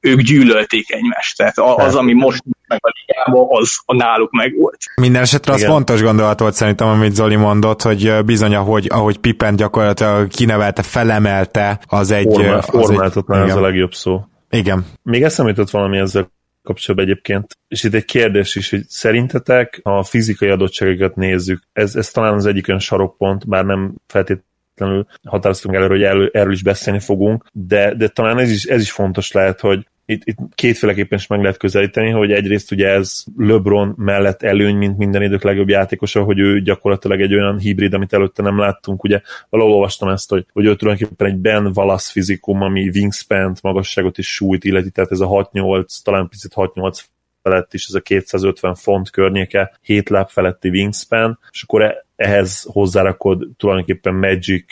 ők gyűlölték egymást. Tehát az, ami most meg a ligában, az a náluk meg volt. Minden esetre az fontos gondolat volt szerintem, amit Zoli mondott, hogy bizony, ahogy, ahogy Pippen gyakorlatilag kinevelte, felemelte, az egy... Formál, formáltatná, ez a legjobb szó. Igen. Még eszembe jutott valami ezzel kapcsolatban egyébként. És itt egy kérdés is, hogy szerintetek, ha a fizikai adottságokat nézzük, ez, ez talán az egyik olyan sarokpont, bár nem feltétlenül határoztunk előre, hogy erről, erről is beszélni fogunk, de, de talán ez is, ez is fontos lehet, hogy itt, itt kétféleképpen is meg lehet közelíteni, hogy egyrészt ugye ez LeBron mellett előny, mint minden idők legjobb játékosa, hogy ő gyakorlatilag egy olyan hibrid, amit előtte nem láttunk. Ugye valahol olvastam ezt, hogy, hogy ő tulajdonképpen egy Ben Wallace fizikum, ami wingspan magasságot és súlyt illeti, tehát ez a 6-8, talán picit 6-8 felett is, ez a 250 font környéke, 7 láb feletti wingspan, és akkor e, ehhez hozzárakod tulajdonképpen Magic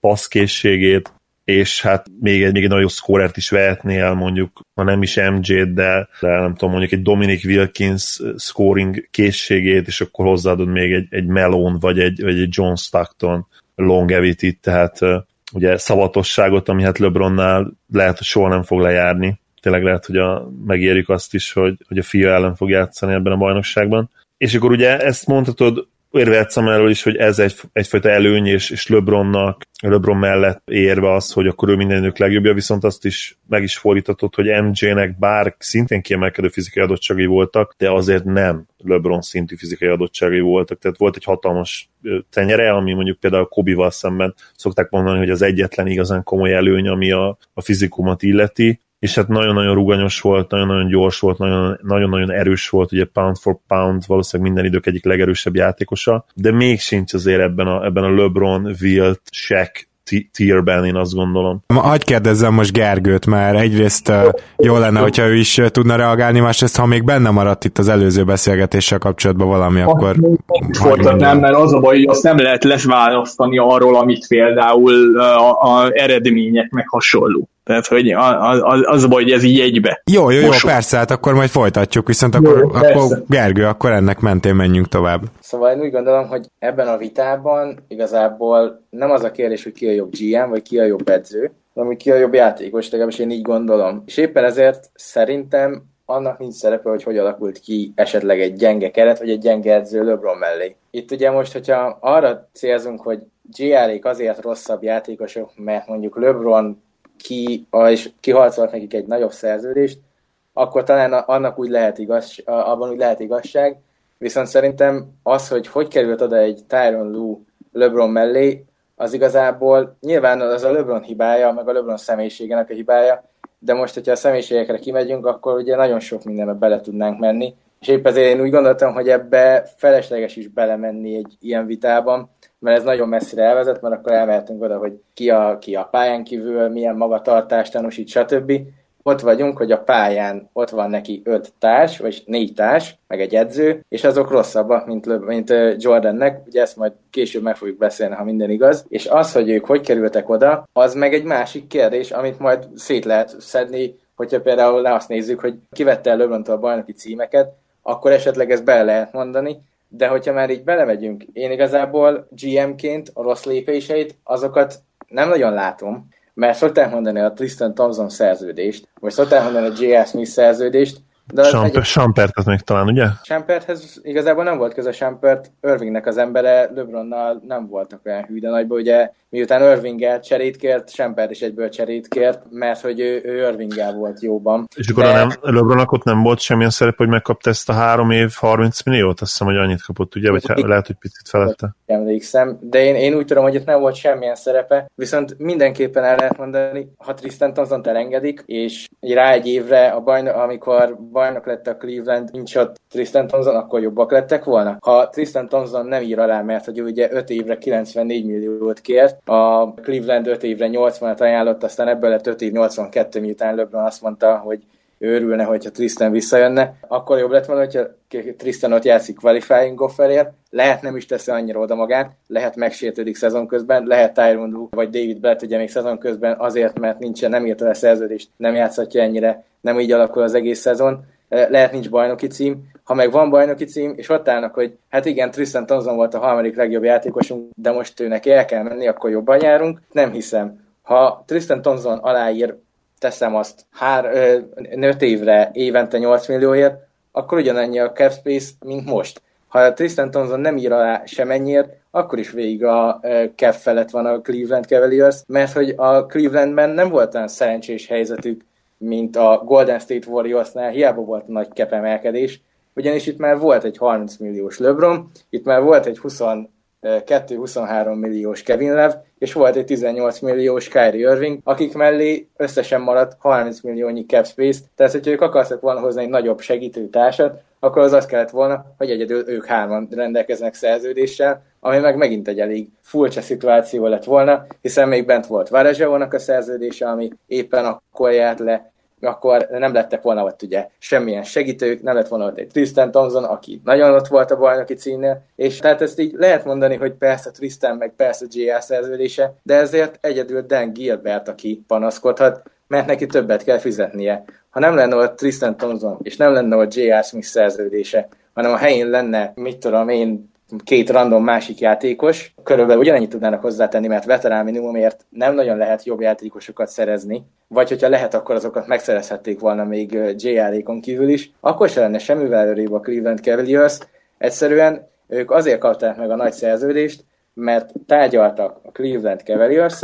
passzkészségét, és hát még egy, még egy nagyon scorert is vehetnél, mondjuk, ha nem is MJ-t, de, de nem tudom, mondjuk egy Dominic Wilkins scoring készségét, és akkor hozzáadod még egy, egy Melon, vagy egy, vagy egy John Stockton longevity tehát ugye szavatosságot, ami hát LeBronnál lehet, hogy soha nem fog lejárni. Tényleg lehet, hogy a, megérjük azt is, hogy, hogy a fia ellen fog játszani ebben a bajnokságban. És akkor ugye ezt mondhatod érvehetszem erről is, hogy ez egy, egyfajta előny, és, és LeBronnak, LeBron mellett érve az, hogy akkor ő minden idők legjobbja, viszont azt is meg is fordítatott, hogy MJ-nek bár szintén kiemelkedő fizikai adottságai voltak, de azért nem LeBron szintű fizikai adottságai voltak. Tehát volt egy hatalmas tenyere, ami mondjuk például Kobival szemben szokták mondani, hogy az egyetlen igazán komoly előny, ami a, a fizikumot illeti, és hát nagyon-nagyon ruganyos volt, nagyon-nagyon gyors volt, nagyon-nagyon erős volt, ugye pound for pound, valószínűleg minden idők egyik legerősebb játékosa, de még sincs azért ebben a, ebben a LeBron, Wilt, Shaq tierben, én azt gondolom. Hagy kérdezzem most Gergőt, mert egyrészt jó lenne, hogyha ő is tudna reagálni, másrészt, ha még benne maradt itt az előző beszélgetéssel kapcsolatban valami, azt akkor... nem, mert az a baj, hogy azt nem lehet lesválasztani arról, amit például a, a eredmények meg hasonló. Tehát, hogy az, az a baj, hogy ez így egybe. Jó, jó, jó, Most persze, hát akkor majd folytatjuk, viszont akkor, jó, akkor Gergő, akkor ennek mentén menjünk tovább. Szóval én úgy gondolom, hogy ebben a vitában igazából nem az a kérdés, hogy ki a jobb GM, vagy ki a jobb edző, hanem ki a jobb játékos, legalábbis én így gondolom. És éppen ezért szerintem annak nincs szerepe, hogy hogy alakult ki esetleg egy gyenge keret, vagy egy gyenge edző LeBron mellé. Itt ugye most, hogyha arra célzunk, hogy GR-ék azért rosszabb játékosok, mert mondjuk LeBron ki, és kiharcolt nekik egy nagyobb szerződést, akkor talán annak úgy lehet igaz, abban úgy lehet igazság, viszont szerintem az, hogy hogy került oda egy Tyron Lue LeBron mellé, az igazából nyilván az a LeBron hibája, meg a LeBron személyiségének a hibája, de most, hogyha a személyiségekre kimegyünk, akkor ugye nagyon sok mindenbe bele tudnánk menni, és épp ezért én úgy gondoltam, hogy ebbe felesleges is belemenni egy ilyen vitában, mert ez nagyon messzire elvezet, mert akkor elmehetünk oda, hogy ki a, ki a pályán kívül, milyen magatartást tanúsít, stb. Ott vagyunk, hogy a pályán ott van neki öt társ, vagy négy társ, meg egy edző, és azok rosszabbak, mint, mint Jordannek, ugye ezt majd később meg fogjuk beszélni, ha minden igaz. És az, hogy ők hogy kerültek oda, az meg egy másik kérdés, amit majd szét lehet szedni, hogyha például le azt nézzük, hogy kivette el lebron a bajnoki címeket, akkor esetleg ezt bele lehet mondani, de hogyha már így belemegyünk, én igazából GM-ként a rossz lépéseit, azokat nem nagyon látom, mert szokták mondani a Tristan Thompson szerződést, vagy szokták mondani a J.S. Smith szerződést, de Samper, egy... Sampert az még talán, ugye? Samperthez igazából nem volt köze Sampert, Irvingnek az embere LeBronnal nem voltak olyan hű, de nagyban ugye miután Irvinggel cserét kért, Sampert is egyből cserét kért, mert hogy ő, ő Irvinggel volt jóban. És akkor de... nem, LeBronnak ott nem volt semmilyen szerep, hogy megkapta ezt a három év 30 milliót? Azt hiszem, hogy annyit kapott, ugye? Vagy lehet, hogy picit felette. Emlékszem, de én, én úgy tudom, hogy itt nem volt semmilyen szerepe, viszont mindenképpen el lehet mondani, ha Tristan Thompson elengedik, és rá egy évre, a bajnok, amikor bajnok lett a Cleveland, nincs ott Tristan Thompson, akkor jobbak lettek volna. Ha Tristan Thompson nem ír alá, mert hogy ugye 5 évre 94 milliót kért, a Cleveland 5 évre 80-at ajánlott, aztán ebből lett 5 év 82, miután LeBron azt mondta, hogy ő örülne, hogyha Tristan visszajönne, akkor jobb lett volna, hogyha Tristan ott játszik qualifying offerért, lehet nem is teszi annyira oda magát, lehet megsértődik szezon közben, lehet Tyron vagy David Blatt ugye még szezon közben azért, mert nincsen, nem írta le szerződést, nem játszhatja ennyire, nem így alakul az egész szezon, lehet nincs bajnoki cím, ha meg van bajnoki cím, és ott állnak, hogy hát igen, Tristan Thompson volt a harmadik legjobb játékosunk, de most őnek el kell menni, akkor jobban járunk, nem hiszem. Ha Tristan Thompson aláír, teszem azt, hár, ö, 5 évre, évente 8 millióért, akkor ugyanannyi a cap space, mint most. Ha Tristan Thompson nem ír alá semennyiért, akkor is végig a cap felett van a Cleveland Cavaliers, mert hogy a Clevelandben nem volt olyan szerencsés helyzetük, mint a Golden State Warriorsnál, hiába volt nagy kepemelkedés, ugyanis itt már volt egy 30 milliós LeBron, itt már volt egy 22-23 milliós Kevin Lev, és volt egy 18 milliós Kyrie Irving, akik mellé összesen maradt 30 milliónyi cap space, tehát hogyha ők akartak volna hozni egy nagyobb segítőtársat, akkor az az kellett volna, hogy egyedül ők hárman rendelkeznek szerződéssel, ami meg megint egy elég furcsa szituáció lett volna, hiszen még bent volt Varezsevónak a szerződése, ami éppen akkor járt le, akkor nem lettek volna ott ugye semmilyen segítők, nem lett volna ott egy Tristan Thompson, aki nagyon ott volt a bajnoki címnél, és tehát ezt így lehet mondani, hogy persze Tristan, meg persze J.R. szerződése, de ezért egyedül Dan Gilbert, aki panaszkodhat, mert neki többet kell fizetnie. Ha nem lenne ott Tristan Thompson, és nem lenne ott J.R. Smith szerződése, hanem a helyén lenne, mit tudom én, két random másik játékos, körülbelül ugyanannyit tudnának hozzátenni, mert veterán minimumért nem nagyon lehet jobb játékosokat szerezni, vagy hogyha lehet, akkor azokat megszerezhették volna még JR-ékon kívül is, akkor se lenne semmivel előrébb a Cleveland Cavaliers. Egyszerűen ők azért kapták meg a nagy szerződést, mert tárgyaltak a Cleveland cavaliers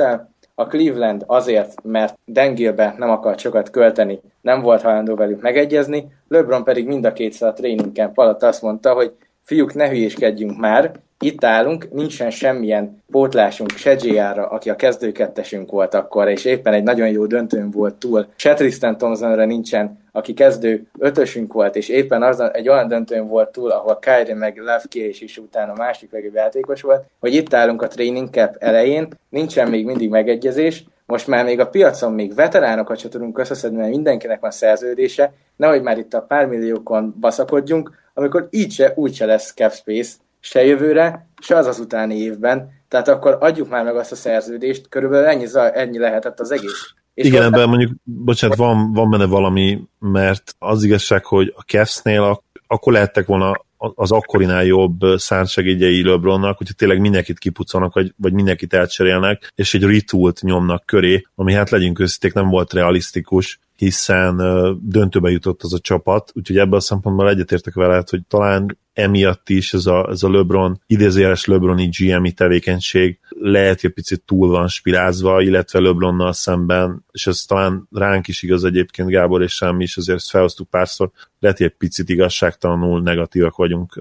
a Cleveland azért, mert Dengilbe nem akart sokat költeni, nem volt hajlandó velük megegyezni, LeBron pedig mind a kétszer a training camp alatt azt mondta, hogy fiúk, ne hülyéskedjünk már, itt állunk, nincsen semmilyen pótlásunk se aki a kezdőkettesünk volt akkor, és éppen egy nagyon jó döntőn volt túl. Se Tristan Thompsonra nincsen, aki kezdő ötösünk volt, és éppen az egy olyan döntőn volt túl, ahol Kyrie meg Levki és is utána a másik legjobb játékos volt, hogy itt állunk a training cap elején, nincsen még mindig megegyezés, most már még a piacon még veteránokat se tudunk összeszedni, mert mindenkinek van szerződése, nehogy már itt a pár milliókon baszakodjunk, amikor így se, úgy se lesz cap space, se jövőre, se az az utáni évben, tehát akkor adjuk már meg azt a szerződést, körülbelül ennyi, ennyi lehetett az egész. És Igen, ebben mondjuk, bocsánat, van, van benne valami, mert az igazság, hogy a Cavs-nél akkor lehettek volna az akkorinál jobb szárnysegédjei LeBronnak, hogyha tényleg mindenkit kipucolnak, vagy, vagy mindenkit elcserélnek, és egy retoolt nyomnak köré, ami hát legyünk őszíték nem volt realisztikus, hiszen döntőbe jutott az a csapat, úgyhogy ebből a szempontból egyetértek veled, hogy talán emiatt is ez a, ez a LeBron, idézőjeles LeBroni GM-i tevékenység lehet, hogy picit túl van spirázva, illetve LeBronnal szemben, és ez talán ránk is igaz egyébként, Gábor és sem is, azért ezt felhoztuk párszor, lehet, hogy egy picit igazságtalanul negatívak vagyunk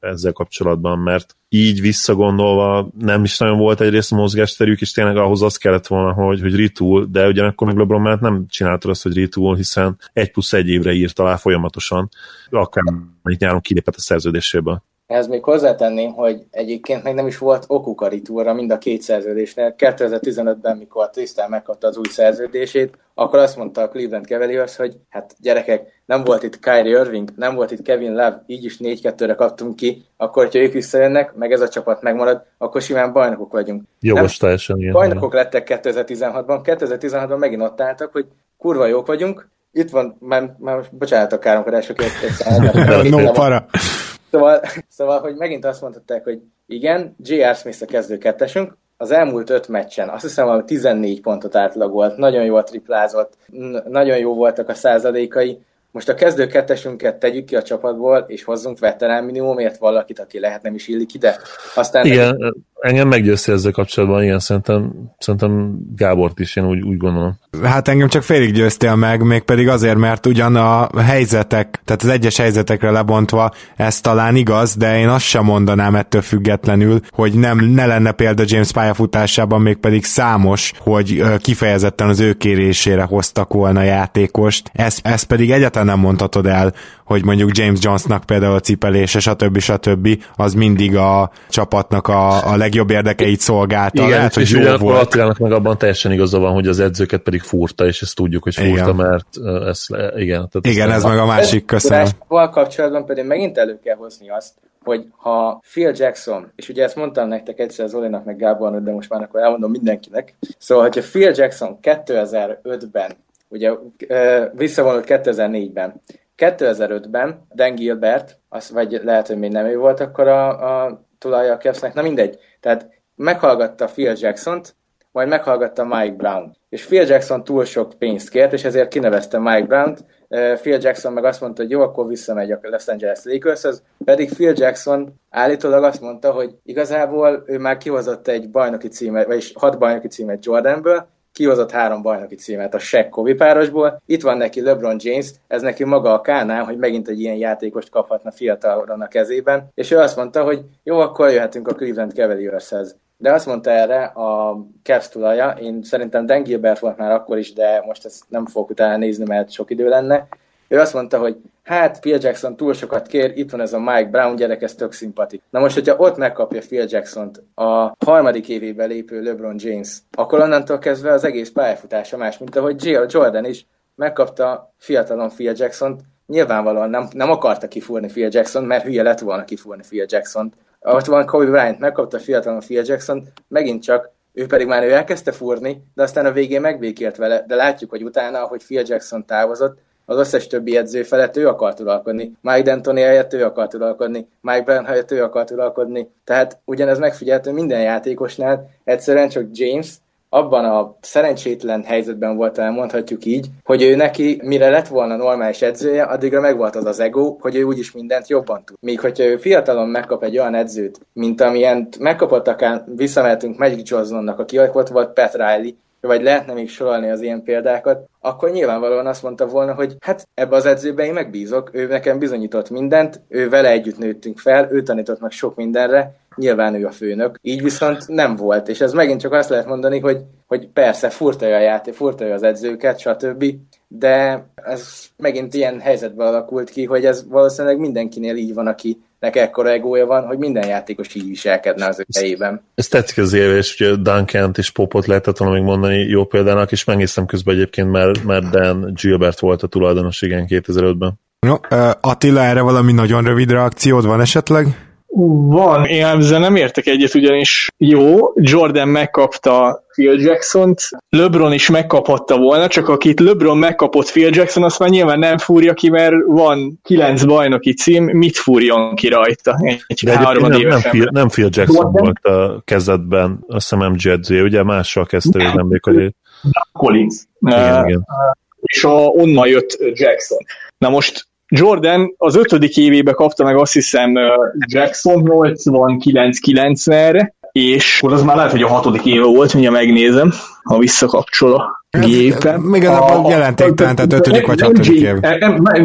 ezzel kapcsolatban, mert így visszagondolva nem is nagyon volt egyrészt mozgásterük, és tényleg ahhoz az kellett volna, hogy, hogy retool, de ugyanakkor meg LeBron mert nem csinálta azt, hogy retool, hiszen egy plusz egy évre írt alá folyamatosan, akár mondjuk nyáron kilépett a szerződéséből. ehhez még hozzátenném, hogy egyébként meg nem is volt okuk a ritúra mind a két szerződésnél. 2015-ben, mikor Tristan megkapta az új szerződését, akkor azt mondta a Cleveland Cavaliers, hogy hát gyerekek, nem volt itt Kyrie Irving, nem volt itt Kevin Love, így is 4-2-re kaptunk ki, akkor, hogyha ők visszajönnek, meg ez a csapat megmarad, akkor simán bajnokok vagyunk. Jogos teljesen ilyen. Bajnokok lettek 2016-ban, 2016-ban megint ott álltak, hogy kurva jók vagyunk, itt van, már, már bocsánat a káromkodásokért, egy no para. Szóval, szóval, hogy megint azt mondták, hogy igen, J.R. Smith a kezdő kettesünk, az elmúlt öt meccsen azt hiszem, hogy 14 pontot átlagolt, nagyon jól triplázott, nagyon jó voltak a századékai, most a kezdő kettesünket tegyük ki a csapatból, és hozzunk veterán minimumért valakit, aki lehet nem is illik ide. Aztán igen, meg... engem meggyőzte ezzel kapcsolatban, igen, szerintem, szerintem Gábort is én úgy, úgy gondolom. Hát engem csak félig győztél meg, mégpedig azért, mert ugyan a helyzetek, tehát az egyes helyzetekre lebontva ez talán igaz, de én azt sem mondanám ettől függetlenül, hogy nem, ne lenne példa James pályafutásában, mégpedig számos, hogy kifejezetten az ő kérésére hoztak volna játékost. Ez, ez pedig egyáltalán nem mondhatod el, hogy mondjuk James Jonesnak például a cipelése, stb. stb. az mindig a csapatnak a, a legjobb érdekeit szolgálta. Igen, Lehet, hogy és jó volt. Attilának meg abban teljesen igaza van, hogy az edzőket pedig furta, és ezt tudjuk, hogy furta, igen. mert ez, igen. Tehát igen, ez, ez meg a másik köszönöm. kapcsolatban pedig megint elő kell hozni azt, hogy ha Phil Jackson, és ugye ezt mondtam nektek egyszer Zolinak meg Gábornak, de most már akkor elmondom mindenkinek, szóval, hogyha Phil Jackson 2005-ben, ugye visszavonult 2004-ben, 2005-ben Dan Gilbert, az, vagy lehet, hogy még nem ő volt akkor a, a tulaja a Cavsnek, na mindegy. Tehát meghallgatta Phil Jackson-t, majd meghallgatta Mike Brown. És Phil Jackson túl sok pénzt kért, és ezért kinevezte Mike Brown-t. Phil Jackson meg azt mondta, hogy jó, akkor visszamegy a Los Angeles Lakershez, pedig Phil Jackson állítólag azt mondta, hogy igazából ő már kihozott egy bajnoki címet, vagyis hat bajnoki címet Jordanből, kihozott három bajnoki címet a Shaq Kobe párosból. Itt van neki LeBron James, ez neki maga a kánál, hogy megint egy ilyen játékost kaphatna fiatalon a kezében, és ő azt mondta, hogy jó, akkor jöhetünk a Cleveland Cavaliershez. De azt mondta erre a Cavs tulaja, én szerintem Dan Gilbert volt már akkor is, de most ezt nem fogok utána nézni, mert sok idő lenne. Ő azt mondta, hogy hát Phil Jackson túl sokat kér, itt van ez a Mike Brown gyerek, ez tök szimpatik. Na most, hogyha ott megkapja Phil jackson a harmadik évébe lépő LeBron James, akkor onnantól kezdve az egész pályafutása más, mint ahogy Jordan is megkapta fiatalon Phil jackson nyilvánvalóan nem, nem akarta kifúrni Phil Jackson, mert hülye lett volna kifúrni Phil Jackson. Ott van Kobe Bryant, megkapta fiatalon Phil Jackson, megint csak ő pedig már ő elkezdte fúrni, de aztán a végén megbékélt vele, de látjuk, hogy utána, ahogy Phil Jackson távozott, az összes többi edző felett ő akart uralkodni. Mike D'Antoni helyett ő akart uralkodni, Mike Brown helyett ő akart uralkodni. Tehát ugyanez megfigyelhető minden játékosnál, egyszerűen csak James abban a szerencsétlen helyzetben volt, elmondhatjuk így, hogy ő neki, mire lett volna normális edzője, addigra megvolt az az ego, hogy ő úgyis mindent jobban tud. Míg hogyha ő fiatalon megkap egy olyan edzőt, mint amilyen megkapott akár visszamehetünk Magic Johnsonnak, aki ott volt Pat Riley, vagy lehetne még sorolni az ilyen példákat, akkor nyilvánvalóan azt mondta volna, hogy hát ebbe az edzőbe én megbízok, ő nekem bizonyított mindent, ő vele együtt nőttünk fel, ő tanított meg sok mindenre, nyilván ő a főnök. Így viszont nem volt, és ez megint csak azt lehet mondani, hogy, hogy persze furtalja a játék, furtalja az edzőket, stb., de ez megint ilyen helyzetben alakult ki, hogy ez valószínűleg mindenkinél így van, aki nek ekkora egója van, hogy minden játékos így viselkedne az ő helyében. Ez tetszik az és hogy duncan és Popot lehetett volna még mondani jó példának, és megnéztem közben egyébként, mert, mert Dan Gilbert volt a tulajdonos igen 2005-ben. No, Attila, erre valami nagyon rövid reakciód van esetleg? Van, én ezzel nem értek egyet, ugyanis jó, Jordan megkapta Phil Jackson-t, LeBron is megkaphatta volna, csak akit LeBron megkapott Phil Jackson, azt már nyilván nem fúrja ki, mert van kilenc bajnoki cím, mit fúrjon ki rajta? Egy De nem, nem, Phil, nem Phil Jackson Jordan? volt a kezdetben, azt hiszem MJ ugye mással kezdte ő nem hogy... Collins. Igen, uh, igen. És a, onnan jött Jackson. Na most Jordan az ötödik évébe kapta meg azt hiszem Jackson 89-90-re, és akkor az már lehet, hogy a hatodik éve volt, mindjárt megnézem, ha visszakapcsol a gépem. Még a, a jelentéktelen, tehát ötödik vagy hatodik év.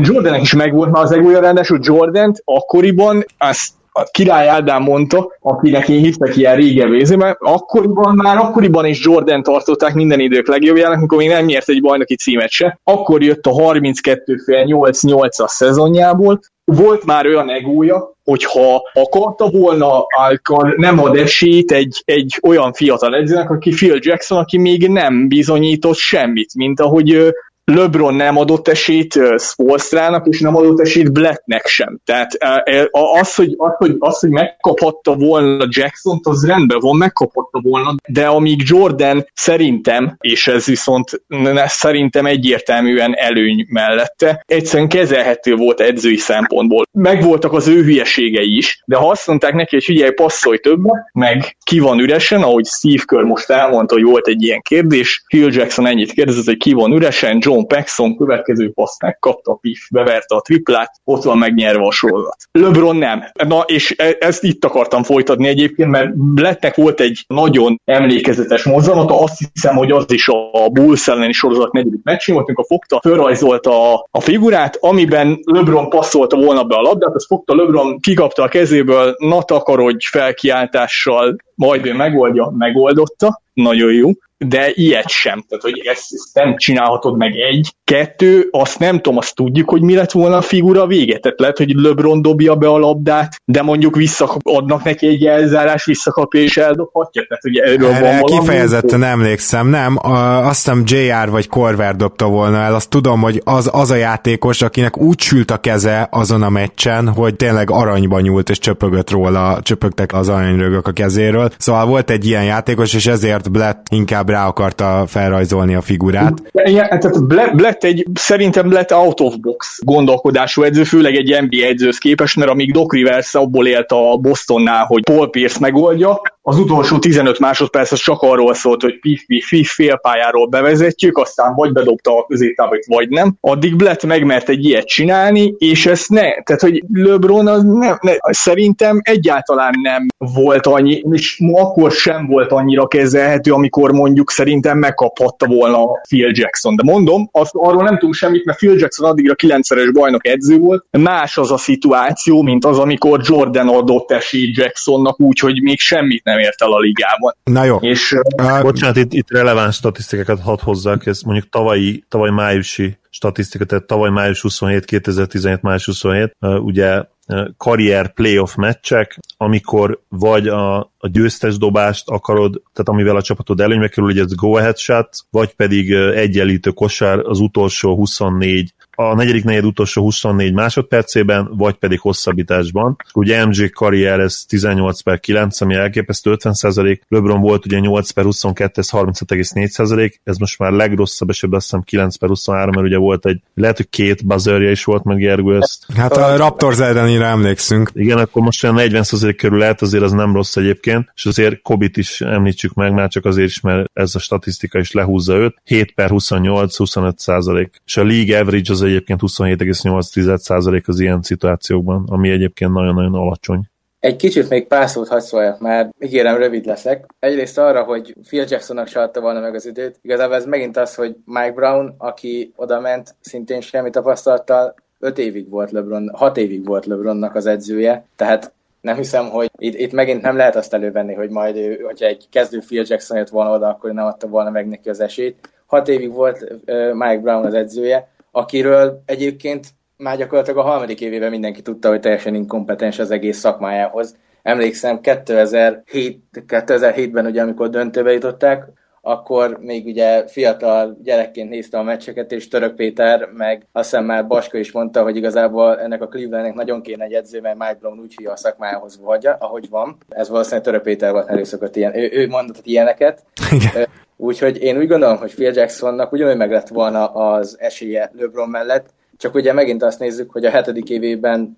Jordannek is megvolt már az egója, ráadásul Jordan akkoriban azt a király Ádám mondta, akinek én hiszek ilyen régebbi mert akkoriban már akkoriban is Jordan tartották minden idők legjobbjának, amikor még nem nyert egy bajnoki címet se. Akkor jött a 32 fél 8-8-as szezonjából, volt már olyan egója, hogyha akarta volna, akkor nem ad esélyt egy, egy olyan fiatal edzőnek, aki Phil Jackson, aki még nem bizonyított semmit, mint ahogy LeBron nem adott esélyt Spolstrának, és nem adott esélyt Blacknek sem. Tehát az, hogy, az, hogy, az, hogy megkaphatta volna Jackson-t, az rendben van, megkaphatta volna, de amíg Jordan szerintem, és ez viszont szerintem egyértelműen előny mellette, egyszerűen kezelhető volt edzői szempontból. Megvoltak az ő hülyeségei is, de ha azt mondták neki, hogy figyelj, passzolj többet, meg ki van üresen, ahogy Steve Kerr most elmondta, hogy volt egy ilyen kérdés, Phil Jackson ennyit kérdezett, hogy ki van üresen, John John Paxson következő paszt megkapta, Piff beverte a triplát, ott van megnyerve a sorozat. LeBron nem. Na, és e- ezt itt akartam folytatni egyébként, mert Blettnek volt egy nagyon emlékezetes mozzanata, azt hiszem, hogy az is a Bulls elleni sorozat negyedik meccsén volt, amikor fogta, fölrajzolta a, a figurát, amiben LeBron passzolta volna be a labdát, azt fogta LeBron, kikapta a kezéből, na takarodj felkiáltással, majd ő megoldja, megoldotta, nagyon jó de ilyet sem. Tehát, hogy ezt, ezt nem csinálhatod meg egy. Kettő, azt nem tudom, azt tudjuk, hogy mi lett volna a figura vége. Tehát lehet, hogy LeBron dobja be a labdát, de mondjuk visszaadnak neki egy elzárás, visszakapja és eldobhatja. Tehát, ugye erről Erre van valami. kifejezetten emlékszem, nem. A, azt hiszem JR vagy Corver dobta volna el. Azt tudom, hogy az, az a játékos, akinek úgy sült a keze azon a meccsen, hogy tényleg aranyba nyúlt és csöpögött róla, csöpögtek az aranyrögök a kezéről. Szóval volt egy ilyen játékos, és ezért Blatt inkább rá akarta felrajzolni a figurát. Igen, tehát Blatt egy, szerintem Blatt out of box gondolkodású edző, főleg egy NBA edzőhöz képest, mert amíg Doc Rivers abból élt a Bostonnál, hogy Paul Pierce megoldja, az utolsó 15 másodperc az csak arról szólt, hogy pif, pif, pif félpályáról bevezetjük, aztán vagy bedobta a középtávot, vagy nem. Addig Blatt megmert egy ilyet csinálni, és ezt ne. Tehát, hogy LeBron az nem, ne, szerintem egyáltalán nem volt annyi, és akkor sem volt annyira kezelhető, amikor mondjuk szerintem megkaphatta volna Phil Jackson. De mondom, azt, arról nem tudunk semmit, mert Phil Jackson addigra kilencszeres bajnok edző volt. Más az a szituáció, mint az, amikor Jordan adott esélyt Jacksonnak úgy, hogy még semmit nem ért el a ligában. Na jó. És, uh, Bocsánat, itt, itt releváns statisztikákat hadd hozzák, ez mondjuk tavalyi, tavaly májusi statisztika, tehát tavaly május 27, 2017 május 27, uh, ugye karrier playoff meccsek, amikor vagy a, a győztes dobást akarod, tehát amivel a csapatod előnybe kerül, hogy ez go ahead shot, vagy pedig egyenlítő kosár az utolsó 24 a negyedik negyed utolsó 24 másodpercében, vagy pedig hosszabbításban. Ugye MJ karrier ez 18 per 9, ami elképesztő 50 LeBron volt ugye 8 per 22, ez 35,4 ez most már legrosszabb esetben azt hiszem 9 per 23, mert ugye volt egy, lehet, hogy két buzzerje is volt meg Gergő ezt. Hát a Raptors ellenére emlékszünk. Igen, akkor most olyan 40 körül lehet, azért az nem rossz egyébként, és azért Kobit is említsük meg, már csak azért is, mert ez a statisztika is lehúzza őt. 7 per 28, 25 százalék. És a league average az egyébként 27,8% az ilyen szituációkban, ami egyébként nagyon-nagyon alacsony. Egy kicsit még pár szót hadd szóljak ígérem rövid leszek. Egyrészt arra, hogy Phil Jacksonnak se adta volna meg az időt. Igazából ez megint az, hogy Mike Brown, aki oda ment, szintén semmi tapasztalattal, 5 évig volt LeBron, 6 évig volt LeBronnak az edzője, tehát nem hiszem, hogy itt, itt megint nem lehet azt elővenni, hogy majd ő, hogyha egy kezdő Phil Jackson jött volna oda, akkor nem adta volna meg neki az esélyt. 6 évig volt uh, Mike Brown az edzője, akiről egyébként már gyakorlatilag a harmadik évében mindenki tudta, hogy teljesen inkompetens az egész szakmájához. Emlékszem, 2007, 2007-ben, ugye, amikor döntőbe jutották, akkor még ugye fiatal gyerekként nézte a meccseket, és Török Péter, meg azt hiszem már Baska is mondta, hogy igazából ennek a Clevelandnek nagyon kéne egy edző, mert Mike Brown úgy hívja a szakmához vagy, ahogy van. Ez valószínűleg Török Péter volt előszokott ilyen. Ő, ő mondott ilyeneket. Igen. Úgyhogy én úgy gondolom, hogy Phil Jacksonnak ugyanúgy meg lett volna az esélye LeBron mellett, csak ugye megint azt nézzük, hogy a hetedik évében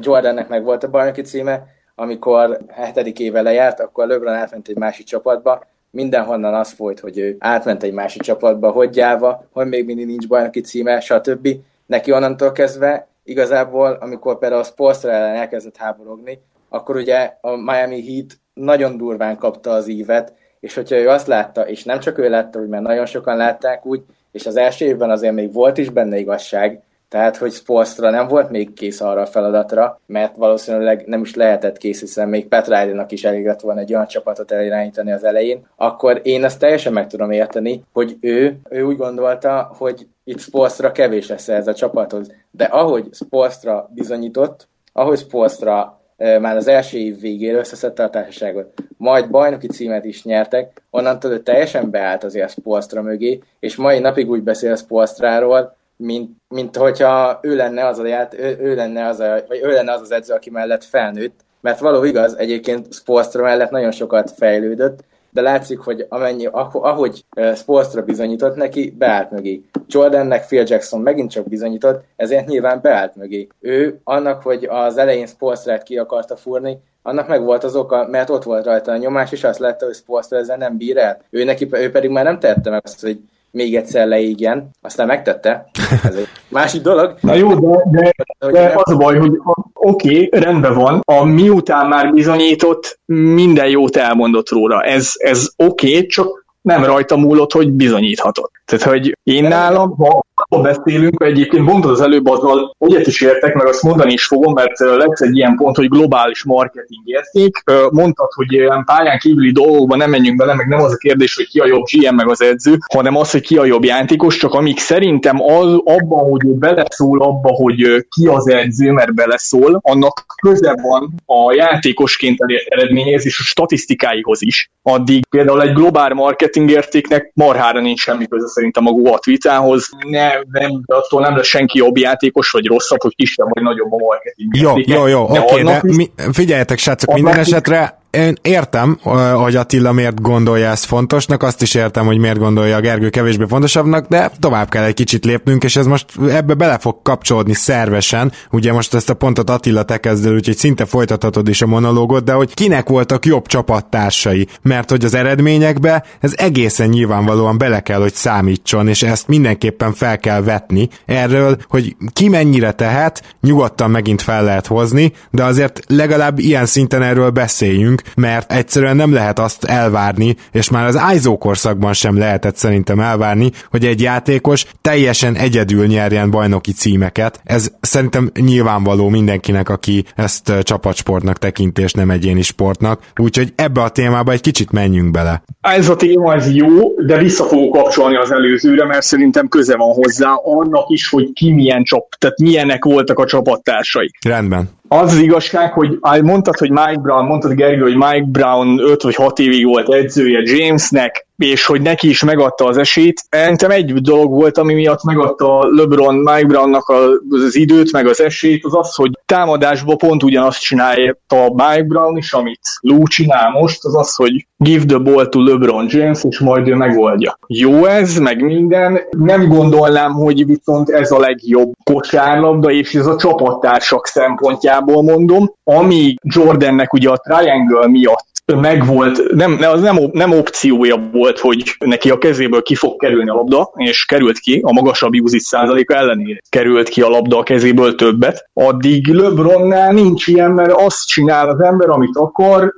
Jordannek meg volt a bajnoki címe, amikor hetedik éve lejárt, akkor LeBron átment egy másik csapatba, mindenhonnan az folyt, hogy ő átment egy másik csapatba, gyáva, hogy még mindig nincs bajnoki címe, stb. Neki onnantól kezdve igazából, amikor például a Spolstra ellen elkezdett háborogni, akkor ugye a Miami Heat nagyon durván kapta az ívet, és hogyha ő azt látta, és nem csak ő látta, hogy mert nagyon sokan látták úgy, és az első évben azért még volt is benne igazság, Tehát, hogy Spolstra nem volt még kész arra a feladatra, mert valószínűleg nem is lehetett kész, hiszen még Petrájlinak is elég lett volna egy olyan csapatot elirányítani az elején, akkor én azt teljesen meg tudom érteni, hogy ő, ő úgy gondolta, hogy itt Spolstra kevés lesz ez a csapathoz. De ahogy Spolstra bizonyított, ahogy Spolstra már az első év végére összeszedte a társaságot. Majd bajnoki címet is nyertek, onnantól ő teljesen beállt azért Spolstra mögé, és mai napig úgy beszél Spolstráról, mint, mint hogyha ő lenne az a ját, ő, ő, lenne az a, vagy ő lenne az az edző, aki mellett felnőtt, mert való igaz, egyébként Spolstra mellett nagyon sokat fejlődött, de látszik, hogy amennyi, ahogy Spolstra bizonyított neki, beállt mögé. Jordannek Phil Jackson megint csak bizonyított, ezért nyilván beállt mögé. Ő annak, hogy az elején Spolstrát ki akarta fúrni, annak meg volt az oka, mert ott volt rajta a nyomás, és azt látta, hogy Spolstra ezzel nem bír el. Ő, neki, ő pedig már nem tette meg azt, hogy még egyszer leégjen, aztán megtette. Ez egy másik dolog. Na jó, de, de, de az a baj, hogy oké, okay, rendben van, a miután már bizonyított, minden jót elmondott róla. Ez, ez oké, okay, csak nem rajta múlott, hogy bizonyíthatott. Tehát, hogy én nálam, ha ha beszélünk, egyébként mondtad az előbb azzal, egyet is értek, meg azt mondani is fogom, mert lesz egy ilyen pont, hogy globális marketing érték. Mondtad, hogy ilyen pályán kívüli dolgokban nem menjünk bele, meg nem az a kérdés, hogy ki a jobb GM meg az edző, hanem az, hogy ki a jobb játékos, csak amíg szerintem az, abban, hogy ő beleszól abba, hogy ki az edző, mert beleszól, annak köze van a játékosként eredményez és a statisztikáihoz is. Addig például egy globál marketing értéknek marhára nincs semmi köze szerintem a Goa Twitához. Ne nem, de attól nem lesz senki jobb játékos, vagy rosszabb, hogy kisebb vagy nagyobb a marketing. Jó, jó, jó, oké, okay, de mi, figyeljetek, srácok, minden esetre én értem, hogy Attila miért gondolja ezt fontosnak, azt is értem, hogy miért gondolja a Gergő kevésbé fontosabbnak, de tovább kell egy kicsit lépnünk, és ez most ebbe bele fog kapcsolódni szervesen. Ugye most ezt a pontot Attila te kezdő, úgyhogy szinte folytathatod is a monológot, de hogy kinek voltak jobb csapattársai, mert hogy az eredményekbe ez egészen nyilvánvalóan bele kell, hogy számítson, és ezt mindenképpen fel kell vetni. Erről, hogy ki mennyire tehet, nyugodtan megint fel lehet hozni, de azért legalább ilyen szinten erről beszéljünk, mert egyszerűen nem lehet azt elvárni, és már az ISO korszakban sem lehetett szerintem elvárni, hogy egy játékos teljesen egyedül nyerjen bajnoki címeket. Ez szerintem nyilvánvaló mindenkinek, aki ezt csapatsportnak tekint, és nem egyéni sportnak. Úgyhogy ebbe a témába egy kicsit menjünk bele. Ez a téma az jó, de vissza fogok kapcsolni az előzőre, mert szerintem köze van hozzá annak is, hogy ki milyen csap, tehát milyenek voltak a csapattársai. Rendben az az igazság, hogy mondtad, hogy Mike Brown, mondtad Gergő, hogy Mike Brown 5 vagy 6 évig volt edzője Jamesnek, és hogy neki is megadta az esélyt. Szerintem egy dolog volt, ami miatt megadta LeBron Mike Brownnak az időt, meg az esélyt, az az, hogy támadásból pont ugyanazt csinálja a Mike Brown is, amit Lou csinál most, az az, hogy give the ball to LeBron James, és majd ő megoldja. Jó ez, meg minden. Nem gondolnám, hogy viszont ez a legjobb kosárlabda, és ez a csapattársak szempontjából mondom. Amíg Jordannek ugye a triangle miatt megvolt, nem, az nem, nem opciója volt, hogy neki a kezéből ki fog kerülni a labda, és került ki, a magasabb usage százaléka ellenére került ki a labda a kezéből többet. Addig LeBronnál nincs ilyen, mert azt csinál az ember, amit akar,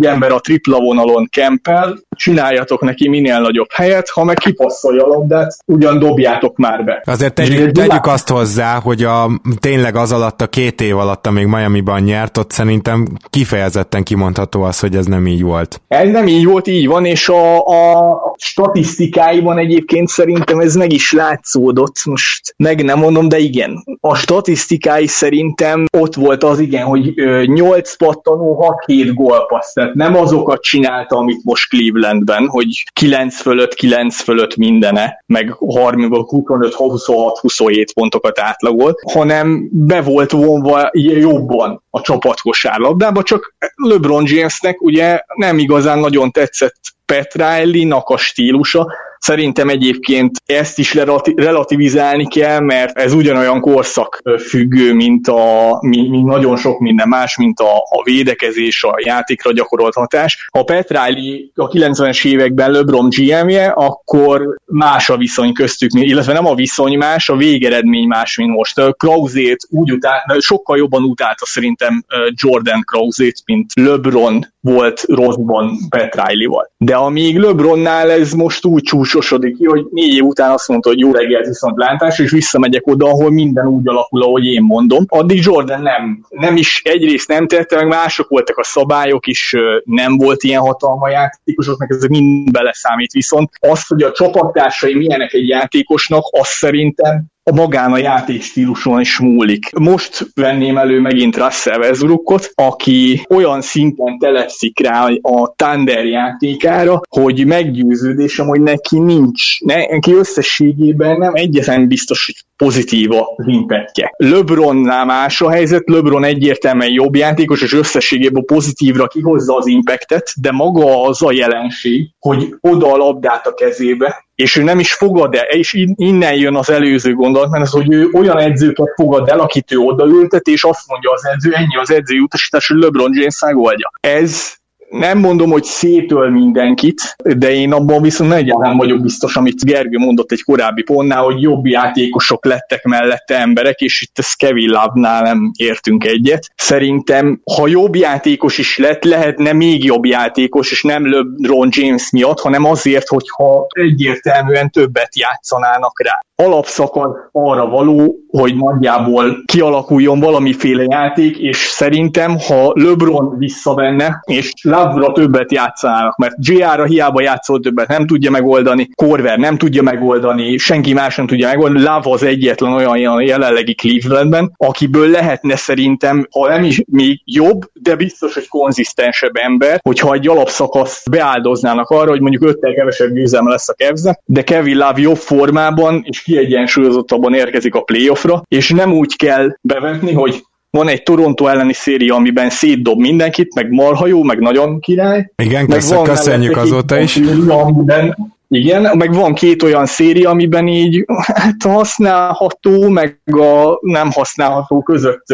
ember a tripla vonalon kempel, csináljatok neki minél nagyobb helyet, ha meg kipasszolja a labdát, ugyan dobjátok már be. Azért tegyük, tegyük azt hozzá, hogy a, tényleg az alatt a két év alatt, amíg Miami-ban nyert, ott szerintem kifejezetten kimondható az, hogy ez nem így volt. Ez nem így volt, így van, és a, a statisztikáiban egyébként szerintem ez meg is látszódott, most meg nem mondom, de igen. A statisztikái szerintem ott volt az igen, hogy 8 pattanó, 6-7 gólpassz, tehát nem azokat csinálta, amit most Cleveland Clevelandben, hogy 9 fölött, 9 fölött mindene, meg 30 25, 26, 27 pontokat átlagolt, hanem be volt vonva jobban a csapat kosárlabdába, csak LeBron Jamesnek ugye nem igazán nagyon tetszett Pat Riley-nak a stílusa, Szerintem egyébként ezt is relativizálni kell, mert ez ugyanolyan korszak függő, mint, a, mint nagyon sok minden más, mint a, a védekezés, a játékra gyakorolt hatás. Ha Pat a 90-es években LeBron GM-je, akkor más a viszony köztük, illetve nem a viszony más, a végeredmény más, mint most. Krauzét úgy utál, sokkal jobban utálta szerintem Jordan Krauzét, mint LeBron volt rosszban Pat Riley-val. De amíg LeBronnál ez most úgy csúcs ciklusosodik ki, hogy négy év után azt mondta, hogy jó reggelt viszont látás, és visszamegyek oda, ahol minden úgy alakul, ahogy én mondom. Addig Jordan nem, nem is egyrészt nem tette, meg mások voltak a szabályok is, nem volt ilyen hatalma játékosoknak, ez mind beleszámít. Viszont az, hogy a csapattársai milyenek egy játékosnak, azt szerintem a magán a játékstíluson is múlik. Most venném elő megint Russell Westbrookot, aki olyan szinten telepszik rá a Thunder játékára, hogy meggyőződésem, hogy neki nincs, neki összességében nem egyetlen biztos, hogy pozitív az impactje. LeBronnál más a helyzet, LeBron egyértelműen jobb játékos, és összességében pozitívra kihozza az impactet, de maga az a jelenség, hogy oda a labdát a kezébe, és ő nem is fogad el, és innen jön az előző gondolat, mert az, hogy ő olyan edzőket fogad el, akit ő odaültet, és azt mondja az edző, ennyi az edző utasítás, hogy LeBron James megoldja. Ez nem mondom, hogy szétöl mindenkit, de én abban viszont egyáltalán vagyok biztos, amit Gergő mondott egy korábbi pontnál, hogy jobb játékosok lettek mellette emberek, és itt ez Kevin Love-nál nem értünk egyet. Szerintem, ha jobb játékos is lett, lehetne még jobb játékos, és nem LeBron James miatt, hanem azért, hogyha egyértelműen többet játszanának rá alapszakasz arra való, hogy nagyjából kialakuljon valamiféle játék, és szerintem, ha LeBron visszavenne, és Lavra többet játszanának, mert GR-ra hiába játszol többet, nem tudja megoldani, Korver nem tudja megoldani, senki más nem tudja megoldani, Lav az egyetlen olyan jelenlegi Clevelandben, akiből lehetne szerintem, ha nem is még jobb, de biztos, hogy konzisztensebb ember, hogyha egy alapszakaszt beáldoznának arra, hogy mondjuk öttel kevesebb győzelme lesz a kevze, de Kevin Love jobb formában és kiegyensúlyozottabban érkezik a playoffra, és nem úgy kell bevetni, hogy van egy Toronto elleni széria, amiben szétdob mindenkit, meg marha jó, meg nagyon király. Igen, meg köszön, köszönjük azóta is. amiben, igen, meg van két olyan széria, amiben így hát használható, meg a nem használható között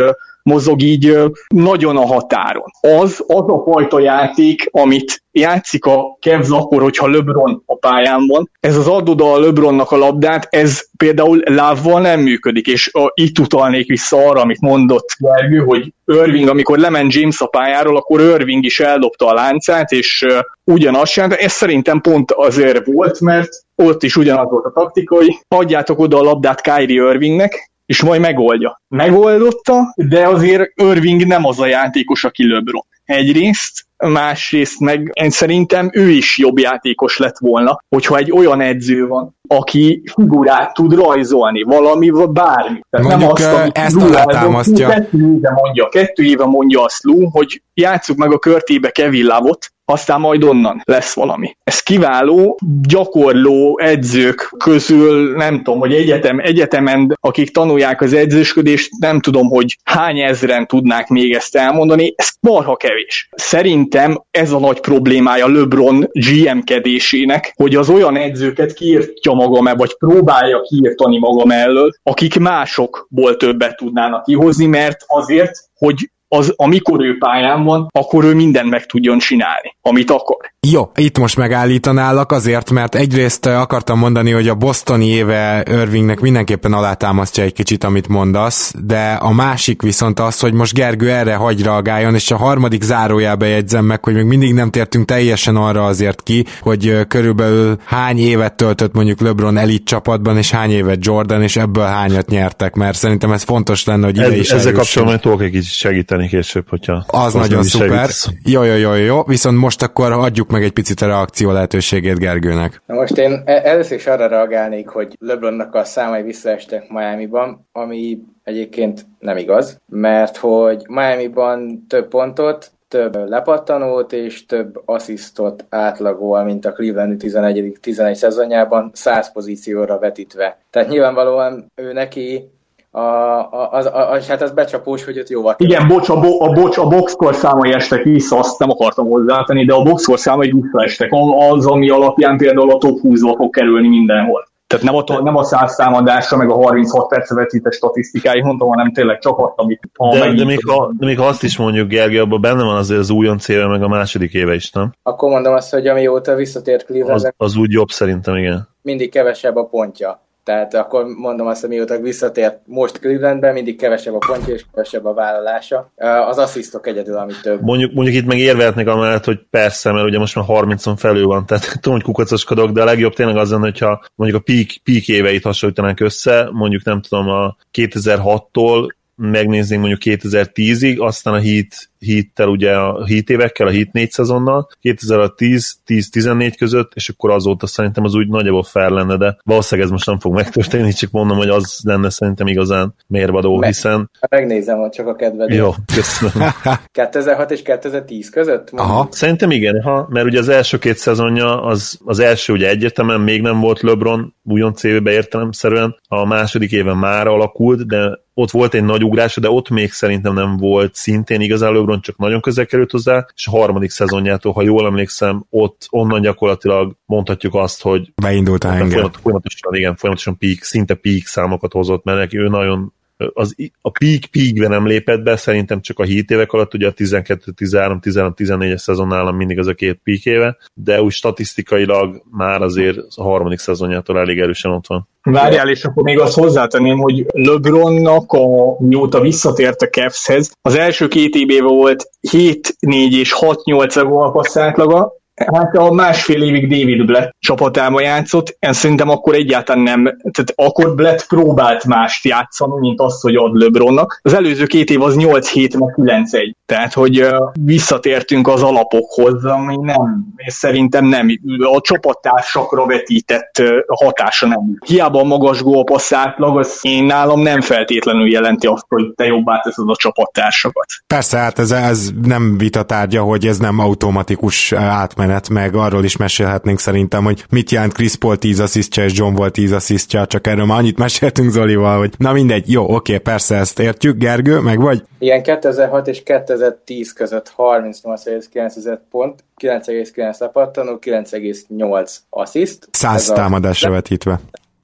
mozog így nagyon a határon. Az, az a fajta játék, amit játszik a Kevz akkor, hogyha LeBron a pályán van. Ez az adod a LeBronnak a labdát, ez például lávval nem működik, és a, itt utalnék vissza arra, amit mondott Gergő, hogy Irving, amikor lement James a pályáról, akkor Irving is eldobta a láncát, és uh, ugyanazt de ez szerintem pont azért volt, mert ott is ugyanaz volt a taktika, hogy adjátok oda a labdát Kyrie Irvingnek, és majd megoldja. Megoldotta, de azért Irving nem az a játékos, aki LeBron. Egyrészt, másrészt meg én szerintem ő is jobb játékos lett volna, hogyha egy olyan edző van, aki figurát tud rajzolni, valami, bármi. Tehát Mondjuk nem azt, ezt alátámasztja. Kettő éve mondja, kettő éve mondja azt Lou, hogy játsszuk meg a körtébe Kevin Lavot, aztán majd onnan lesz valami. Ez kiváló, gyakorló edzők közül, nem tudom, hogy egyetem, egyetemen, akik tanulják az edzősködést, nem tudom, hogy hány ezren tudnák még ezt elmondani, ez marha kevés. Szerintem ez a nagy problémája LeBron GM-kedésének, hogy az olyan edzőket kiírtja maga meg, vagy próbálja kiírtani maga mellől, akik másokból többet tudnának kihozni, mert azért, hogy az amikor ő pályán van, akkor ő mindent meg tudjon csinálni, amit akar. Jó, itt most megállítanálak azért, mert egyrészt akartam mondani, hogy a bostoni éve Irvingnek mindenképpen alátámasztja egy kicsit, amit mondasz, de a másik viszont az, hogy most Gergő erre hagy reagáljon, és a harmadik zárójába jegyzem meg, hogy még mindig nem tértünk teljesen arra azért ki, hogy körülbelül hány évet töltött mondjuk LeBron elit csapatban, és hány évet Jordan, és ebből hányat nyertek, mert szerintem ez fontos lenne, hogy ide ez, is Ezzel kapcsolatban tudok egy kicsit segíteni később, hogyha... Az nagyon szuper. Jó, jó, jó, jó, viszont most akkor adjuk meg egy picit a reakció lehetőségét Gergőnek. Na most én e- először is arra reagálnék, hogy LeBronnak a számai visszaestek Miami-ban, ami egyébként nem igaz, mert hogy Miami-ban több pontot, több lepattanót és több asszisztot átlagol, mint a Cleveland 11. 11 szezonjában 100 pozícióra vetítve. Tehát nyilvánvalóan ő neki a, a, az, a, a, hát az becsapós, hogy ott jóval Igen, bocs, a, bo, a, bocs, a boxkor számai estek vissza, azt nem akartam hozzátenni, de a boxkor számai visszaestek. Az, ami alapján például a top 20-ba fog kerülni mindenhol. Tehát nem a, nem a száz számadásra, meg a 36 percre vetített statisztikái, mondtam, hanem tényleg csak azt, amit ha de, de, még ha, de még ha azt is mondjuk, Gergely, abban benne van azért az újon célja, meg a második éve is, nem? Akkor mondom azt, hogy amióta visszatért Cleveland, az, az úgy jobb szerintem, igen. Mindig kevesebb a pontja Tehát akkor mondom azt, hogy mióta visszatért most Clevelandben, mindig kevesebb a pontja és kevesebb a vállalása. Az asszisztok egyedül, amit több. Mondjuk, mondjuk itt meg érvehetnek amellett, hogy persze, mert ugye most már 30-on felül van, tehát tudom, hogy kukacoskodok, de a legjobb tényleg az lenne, hogyha mondjuk a peak, peak éveit hasonlítanánk össze, mondjuk nem tudom, a 2006-tól megnéznénk mondjuk 2010-ig, aztán a Heat, Heat-tel ugye a Heat évekkel, a Heat négy szezonnal, 2010-14 között, és akkor azóta szerintem az úgy nagyjából fel lenne, de valószínűleg ez most nem fog megtörténni, csak mondom, hogy az lenne szerintem igazán mérvadó, Meg, hiszen... Megnézem, hogy csak a kedved. Jó, köszönöm. 2006 és 2010 között? Mondjuk? Aha, szerintem igen, ha, mert ugye az első két szezonja, az, az első ugye egyértelműen még nem volt LeBron, újon CV-be értelemszerűen, a második éven már alakult, de ott volt egy nagy ugrás, de ott még szerintem nem volt szintén igazán LeBron, csak nagyon közel került hozzá, és a harmadik szezonjától, ha jól emlékszem, ott onnan gyakorlatilag mondhatjuk azt, hogy beindult a henger. Folyamatosan, igen, folyamatosan peak, szinte peak számokat hozott, mert neki ő nagyon az, a peak peakben nem lépett be, szerintem csak a 7 évek alatt, ugye a 12, 13, 13, 14-es szezon nálam mindig az a két peak éve, de úgy statisztikailag már azért a harmadik szezonjától elég erősen ott van. Várjál, és akkor még azt hozzátenném, hogy LeBronnak, a, mióta visszatért a Cavshez, az első két évében volt 7, 4 és 6, 8 a átlaga, Hát a másfél évig David Blatt csapatában játszott, én szerintem akkor egyáltalán nem, tehát akkor Blatt próbált mást játszani, mint azt, hogy ad LeBronnak. Az előző két év az 8-7, meg 9-1. Tehát, hogy visszatértünk az alapokhoz, ami nem, és szerintem nem, a csapattársakra vetített hatása nem. Hiába a magas gólpassz átlag, az én nálam nem feltétlenül jelenti azt, hogy te jobbá teszed a csapattársakat. Persze, hát ez, ez nem vitatárgya, hogy ez nem automatikus átmenet átmenet, meg arról is mesélhetnénk szerintem, hogy mit jelent Chris Paul 10 asszisztja és John Wall 10 asszisztja, csak erről már annyit meséltünk Zolival, hogy na mindegy, jó, oké, persze ezt értjük, Gergő, meg vagy? Igen, 2006 és 2010 között 38,9 pont, 9,9 lepattanó, 9,8 assziszt. 100 támadásra vetítve.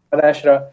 Támadásra,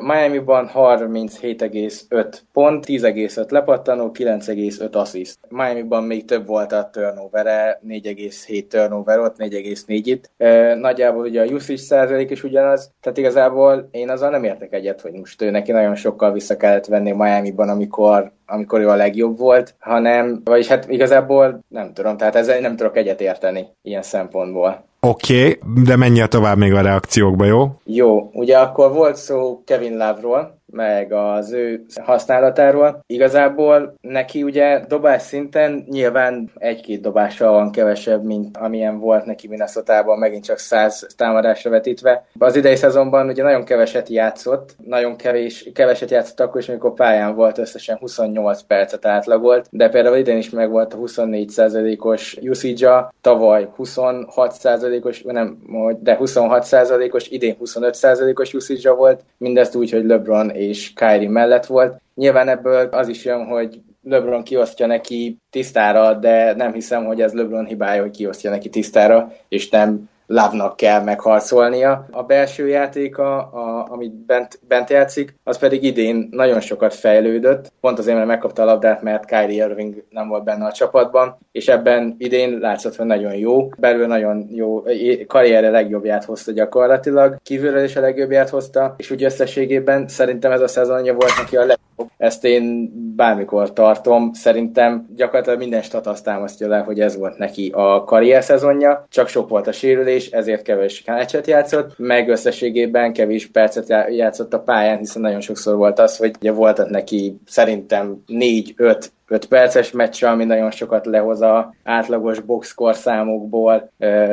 Miami-ban 37,5 pont, 10,5 lepattanó, 9,5 assziszt. Miami-ban még több volt a turnover 4,7 turnover ott, 4,4 itt. Nagyjából ugye a usage százalék is ugyanaz, tehát igazából én azzal nem értek egyet, hogy most ő neki nagyon sokkal vissza kellett venni Miami-ban, amikor amikor ő a legjobb volt, hanem, vagyis hát igazából nem tudom, tehát ezzel nem tudok egyet érteni ilyen szempontból. Oké, okay, de menjél tovább még a reakciókba, jó? Jó, ugye akkor volt szó Kevin Love-ról, meg az ő használatáról. Igazából neki ugye dobás szinten nyilván egy-két dobással van kevesebb, mint amilyen volt neki minnesota megint csak 100 támadásra vetítve. Az idei szezonban ugye nagyon keveset játszott, nagyon kevés, keveset játszott akkor is, amikor pályán volt összesen 28 percet átlagolt, de például idén is meg volt a 24%-os usage tavaly 26%-os, nem, de 26%-os, idén 25%-os usage volt, mindezt úgy, hogy LeBron és Kyrie mellett volt. Nyilván ebből az is jön, hogy LeBron kiosztja neki tisztára, de nem hiszem, hogy ez LeBron hibája, hogy kiosztja neki tisztára, és nem Lávnak kell megharcolnia. A belső játéka, a, amit bent, bent játszik, az pedig idén nagyon sokat fejlődött, pont azért, mert megkapta a labdát, mert Kyrie Irving nem volt benne a csapatban, és ebben idén látszott, hogy nagyon jó, belül nagyon jó, karrierre legjobbját hozta gyakorlatilag, kívülről is a legjobbját hozta, és úgy összességében szerintem ez a szezonja volt neki a legjobb. Ezt én bármikor tartom, szerintem gyakorlatilag minden stat azt támasztja le, hogy ez volt neki a karrier szezonja, csak sok volt a sérülés, és ezért kevés kácset játszott, meg összességében kevés percet játszott a pályán, hiszen nagyon sokszor volt az, hogy ugye voltak neki szerintem 4-5 5 perces meccs, ami nagyon sokat lehoz a átlagos boxkor számokból,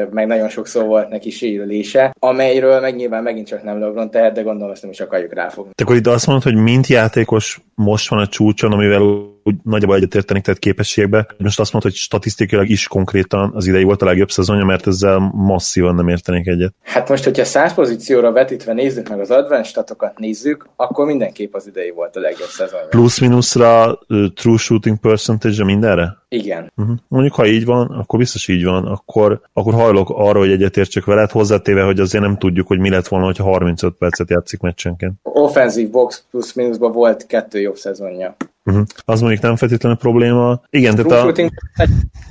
meg nagyon sokszor volt neki sérülése, amelyről meg nyilván megint csak nem LeBron tehet, de gondolom ezt nem is akarjuk ráfogni. Tehát akkor itt azt mondod, hogy mint játékos most van a csúcson, amivel úgy nagyjából egyetértenik, tehát képességbe. Most azt mondod, hogy statisztikailag is konkrétan az idei volt a legjobb szezonja, mert ezzel masszívan nem értenék egyet. Hát most, hogyha száz pozícióra vetítve nézzük meg az advanced statokat nézzük, akkor mindenképp az idei volt a legjobb szezonja. Plusz-minuszra true shooting percentage mindenre? Igen. Uh-huh. Mondjuk, ha így van, akkor biztos így van, akkor, akkor hajlok arra, hogy egyetértsek veled, hozzátéve, hogy azért nem tudjuk, hogy mi lett volna, ha 35 percet játszik meccsenként. Offensive box plusz mínuszban volt kettő jobb szezonja. Uh-huh. Az mondjuk nem feltétlenül probléma. Igen, tehát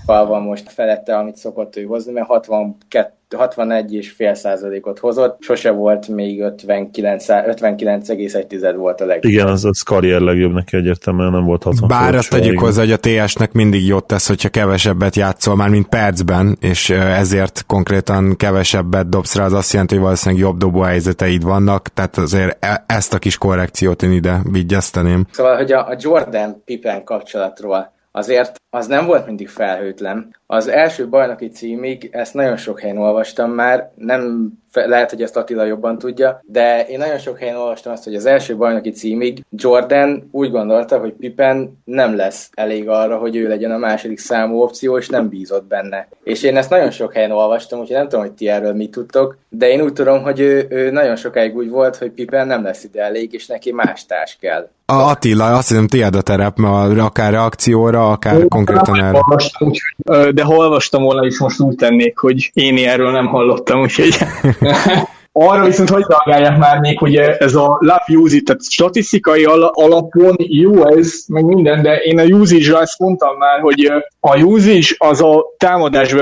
a... van most felette, amit szokott ő hozni, mert 62 61,5 százalékot hozott, sose volt még 59, 59,1 volt a legjobb. Igen, az, az karrier legjobb neki egyértelműen nem volt 60 Bár azt tegyük hozzá, hogy a TS-nek mindig jót tesz, hogyha kevesebbet játszol már, mint percben, és ezért konkrétan kevesebbet dobsz rá, az azt jelenti, hogy valószínűleg jobb dobó helyzeteid vannak, tehát azért e- ezt a kis korrekciót én ide vigyezteném. Szóval, hogy a Jordan-Pippen kapcsolatról azért az nem volt mindig felhőtlen. Az első bajnoki címig, ezt nagyon sok helyen olvastam már, nem lehet, hogy ezt Attila jobban tudja, de én nagyon sok helyen olvastam azt, hogy az első bajnoki címig Jordan úgy gondolta, hogy Pippen nem lesz elég arra, hogy ő legyen a második számú opció, és nem bízott benne. És én ezt nagyon sok helyen olvastam, úgyhogy nem tudom, hogy ti erről mit tudtok, de én úgy tudom, hogy ő, ő nagyon sokáig úgy volt, hogy Pippen nem lesz ide elég, és neki más társ kell. A Attila, azt hiszem tiéd a terep, mert akár reakcióra, akár konkrétan erre. De ha olvastam volna is, most úgy tennék, hogy én erről nem hallottam, úgyhogy Arra viszont hogy reagálják már még, hogy ez a love usage, tehát statisztikai alapon jó ez, meg minden, de én a usage-ra ezt mondtam már, hogy a usage az a támadás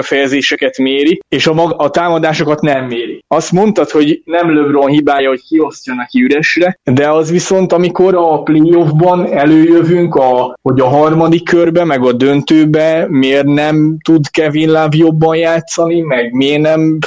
méri, és a, mag- a támadásokat nem méri. Azt mondtad, hogy nem LeBron hibája, hogy kiosztja neki üresre, de az viszont, amikor a playoffban előjövünk, a, hogy a harmadik körbe, meg a döntőbe miért nem tud Kevin Love jobban játszani, meg miért nem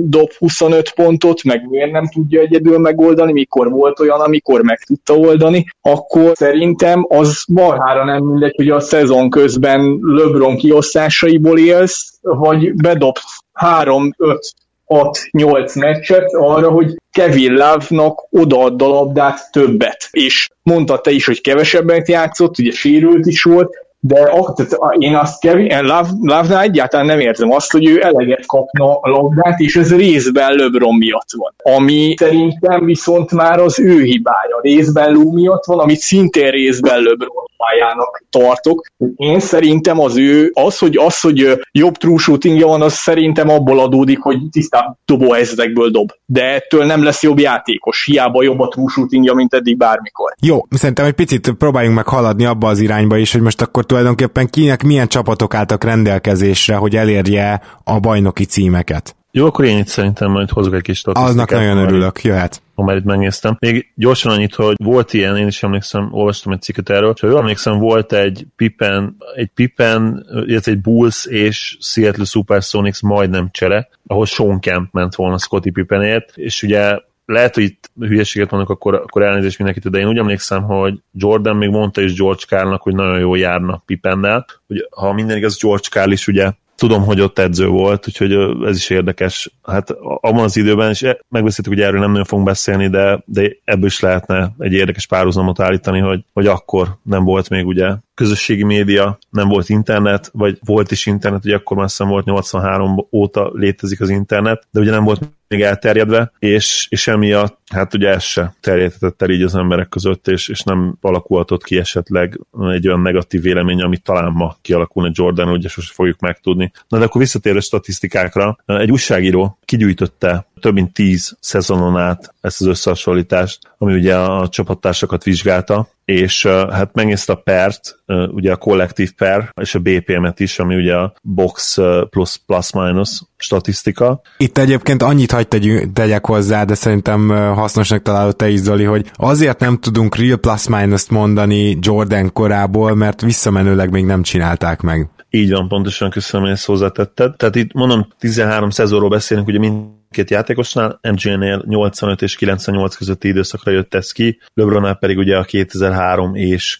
dob 25 pont pontot, meg miért nem tudja egyedül megoldani, mikor volt olyan, amikor meg tudta oldani, akkor szerintem az marhára nem mindegy, hogy a szezon közben LeBron kiosztásaiból élsz, vagy bedobsz 3, 5, 6-8 meccset arra, hogy Kevin Love-nak odaadda a labdát többet. És mondta te is, hogy kevesebbet játszott, ugye sérült is volt, de tehát én azt Kevin Love-nál egyáltalán nem érzem azt, hogy ő eleget kapna a labdát, és ez részben LeBron miatt van. Ami szerintem viszont már az ő hibája. Részben Lou miatt van, amit szintén részben LeBron pályának tartok. Én szerintem az ő, az, hogy, az, hogy jobb true shootingja van, az szerintem abból adódik, hogy tisztán dobó helyzetekből dob. De ettől nem lesz jobb játékos. Hiába jobb a true shootingja, mint eddig bármikor. Jó, szerintem egy picit próbáljunk meg haladni abba az irányba is, hogy most akkor tulajdonképpen kinek milyen csapatok álltak rendelkezésre, hogy elérje a bajnoki címeket. Jó, akkor én itt szerintem majd hozok egy kis statisztikát. Aznak nagyon örülök, jöhet. Ha már megnéztem. Még gyorsan annyit, hogy volt ilyen, én is emlékszem, olvastam egy cikket erről, és ha jól emlékszem, volt egy Pippen, egy Pippen, illetve egy Bulls és Seattle Supersonics majdnem csere, ahol Sean Kemp ment volna Scotty Pippenért, és ugye lehet, hogy itt hülyeséget mondok, akkor, akkor elnézést mindenkit, de én úgy emlékszem, hogy Jordan még mondta is George Carlnak, hogy nagyon jól járna Pippennel, hogy ha minden igaz, George Carl is ugye tudom, hogy ott edző volt, úgyhogy ez is érdekes. Hát abban az időben, és megbeszéltük, hogy erről nem nagyon fogunk beszélni, de, de ebből is lehetne egy érdekes párhuzamot állítani, hogy, hogy akkor nem volt még ugye közösségi média, nem volt internet, vagy volt is internet, ugye akkor már volt 83 óta létezik az internet, de ugye nem volt még elterjedve, és, és emiatt hát ugye ez se terjedhetett el így az emberek között, és, és nem alakulhatott ki esetleg egy olyan negatív vélemény, amit talán ma kialakulna Jordan, ugye sose fogjuk megtudni. Na de akkor visszatérő statisztikákra, egy újságíró kigyűjtötte több mint tíz szezonon át ezt az összehasonlítást, ami ugye a csapattársakat vizsgálta, és hát megnézte a PERT, ugye a kollektív PER, és a BPM-et is, ami ugye a box plus plus minus statisztika. Itt egyébként annyit hagy tegyünk, tegyek hozzá, de szerintem hasznosnak találod te is, Zoli, hogy azért nem tudunk real plus minus mondani Jordan korából, mert visszamenőleg még nem csinálták meg. Így van, pontosan köszönöm, hogy ezt hozzátetted. Tehát itt mondom, 13 szezonról beszélünk, ugye mind két játékosnál, MJ-nél 85 és 98 közötti időszakra jött ez ki, LeBronnál pedig ugye a 2003 és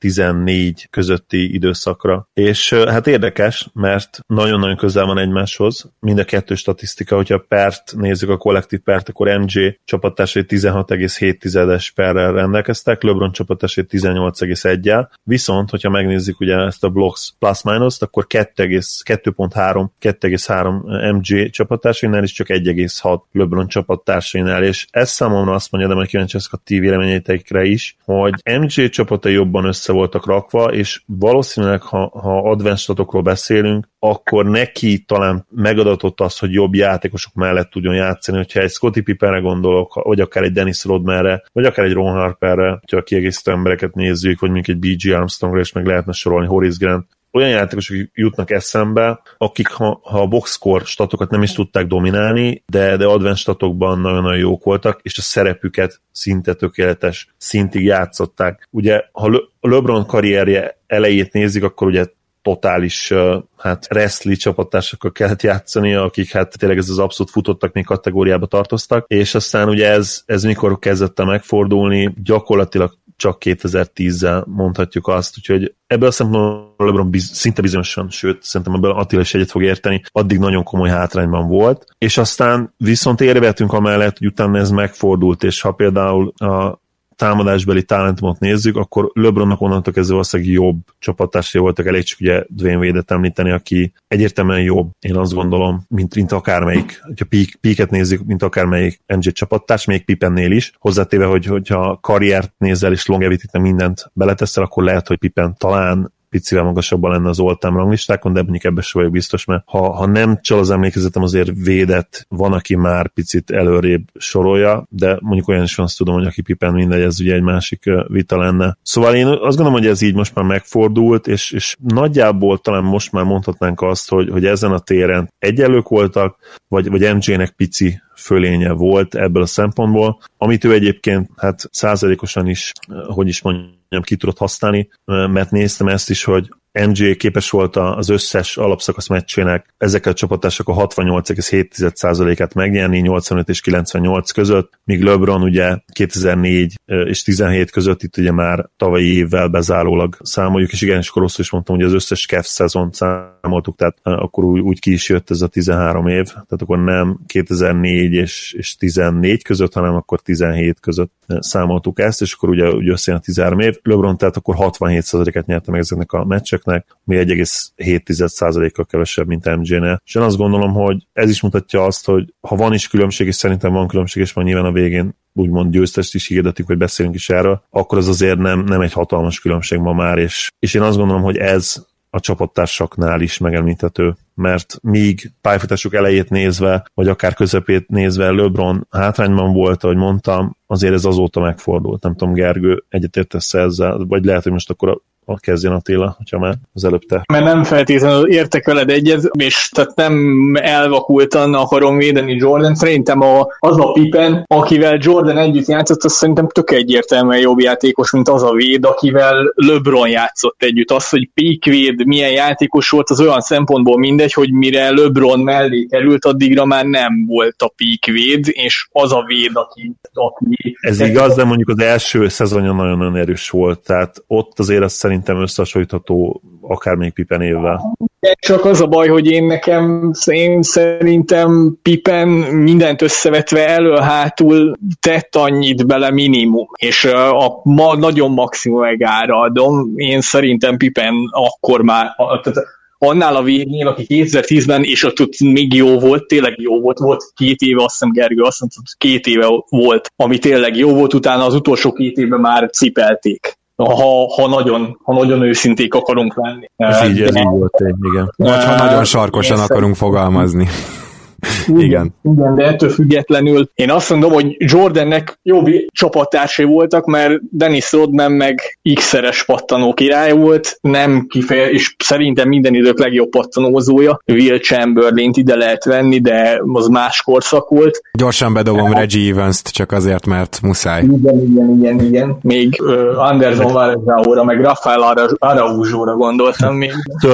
2014 közötti időszakra. És hát érdekes, mert nagyon-nagyon közel van egymáshoz, mind a kettő statisztika, hogyha pert nézzük, a kollektív pert, akkor MJ csapattársai 16,7-es perrel rendelkeztek, LeBron csapattársai 18,1-el, viszont, hogyha megnézzük ugye ezt a blocks plus-minus, akkor 2,3 2,3 MJ csapattársai is csak 1,6 LeBron csapattársainnál, és ez számomra azt mondja, de majd kíváncsi a ti véleményeitekre is, hogy MJ csapata jobban össze voltak rakva, és valószínűleg, ha, ha advanced beszélünk, akkor neki talán megadatott az, hogy jobb játékosok mellett tudjon játszani, hogyha egy Scottie Pippenre gondolok, vagy akár egy Dennis Rodmanre, vagy akár egy Ron Harperre, hogyha a kiegészítő embereket nézzük, vagy mondjuk egy BG Armstrongra, és meg lehetne sorolni Horace Grant, olyan játékosok jutnak eszembe, akik ha, ha a boxscore statokat nem is tudták dominálni, de, de advanced statokban nagyon-nagyon jók voltak, és a szerepüket szinte tökéletes szintig játszották. Ugye, ha a LeBron karrierje elejét nézik, akkor ugye totális hát wrestling csapattársakkal kellett játszani, akik hát tényleg ez az abszolút futottak még kategóriába tartoztak, és aztán ugye ez, ez mikor kezdett megfordulni, gyakorlatilag csak 2010-zel mondhatjuk azt, úgyhogy ebből a szempontból LeBron biz, szinte bizonyosan, sőt, szerintem ebből Attila is egyet fog érteni, addig nagyon komoly hátrányban volt, és aztán viszont érvetünk amellett, hogy utána ez megfordult, és ha például a támadásbeli talentumot nézzük, akkor LeBronnak onnantól kezdve valószínűleg jobb csapattársai voltak, elég csak ugye Dwayne Wade-et említeni, aki egyértelműen jobb, én azt gondolom, mint, mint akármelyik, hogyha peak, peaket nézzük, mint akármelyik NJ csapattárs, még Pippennél is, hozzátéve, hogy, hogyha karriert nézel és longevity mindent beleteszel, akkor lehet, hogy Pippen talán picivel magasabban lenne az all-time ranglistákon, de mondjuk ebben sem vagyok biztos, mert ha, ha nem csal az emlékezetem, azért védett, van, aki már picit előrébb sorolja, de mondjuk olyan is van, azt tudom, hogy aki Pippen mindegy, ez ugye egy másik vita lenne. Szóval én azt gondolom, hogy ez így most már megfordult, és, és nagyjából talán most már mondhatnánk azt, hogy, hogy ezen a téren egyenlők voltak, vagy, vagy MJ-nek pici fölénye volt ebből a szempontból, amit ő egyébként hát százalékosan is, hogy is mondjam, ki tudott használni, mert néztem ezt is, hogy MJ képes volt az összes alapszakasz meccsének ezekkel a csapatások a 68,7%-át megnyerni 85 és 98 között, míg LeBron ugye 2004 és 17 között itt ugye már tavalyi évvel bezárólag számoljuk, és igen, és akkor rosszul is mondtam, hogy az összes Kev szezont számoltuk, tehát akkor úgy, úgy ki is jött ez a 13 év, tehát akkor nem 2004 és, és 14 között, hanem akkor 17 között számoltuk ezt, és akkor ugye, ugye összejön a 13 év. LeBron tehát akkor 67%-et nyerte meg ezeknek a meccsek, meccsöknek, mi 1,7%-kal kevesebb, mint MJ-nél. És én azt gondolom, hogy ez is mutatja azt, hogy ha van is különbség, és szerintem van különbség, és van nyilván a végén úgymond győztest is hirdetünk, hogy beszélünk is erről, akkor az azért nem, nem egy hatalmas különbség ma már, és, és én azt gondolom, hogy ez a csapattársaknál is megemlíthető, mert míg pályafutásuk elejét nézve, vagy akár közepét nézve LeBron hátrányban volt, ahogy mondtam, azért ez azóta megfordult. Nem tudom, Gergő, egyetértesz ezzel, vagy lehet, hogy most akkor a kezdjen Attila, hogyha már az előbb te. Mert nem feltétlenül értek veled egyet, és tehát nem elvakultan akarom védeni Jordan. Szerintem a, az a Pippen, akivel Jordan együtt játszott, az szerintem tök egyértelműen jobb játékos, mint az a véd, akivel LeBron játszott együtt. Az, hogy Peak véd milyen játékos volt, az olyan szempontból mindegy, hogy mire LeBron mellé került, addigra már nem volt a Peak véd, és az a véd, aki... aki Ez igaz, de mondjuk az első szezonja nagyon-nagyon erős volt, tehát ott azért azt szerintem összehasonlítható akár még Pippen évvel. Csak az a baj, hogy én nekem, én szerintem Pippen mindent összevetve elő-hátul tett annyit bele minimum, és a ma, nagyon maximum megára adom. Én szerintem Pippen akkor már, tehát annál a végén, aki 2010-ben, és ott még jó volt, tényleg jó volt, volt két éve, azt hiszem Gergő azt mondta, két éve volt, ami tényleg jó volt, utána az utolsó két évben már cipelték ha, ha, nagyon, ha nagyon őszinték akarunk lenni. Ez így, ez így volt, igen. Vagy ha nagyon sarkosan akarunk fogalmazni. Igen. Igen, de ettől függetlenül én azt mondom, hogy Jordannek jobb csapattársai voltak, mert Dennis Rodman meg x-szeres pattanó király volt, nem kifeje, és szerintem minden idők legjobb pattanózója. Will Chamberlain ide lehet venni, de az más korszak volt. Gyorsan bedobom Reggie Evans-t, csak azért, mert muszáj. Igen, igen, igen, igen. Még uh, Anderson Varezsáóra, meg Rafael Araúzsóra gondoltam még.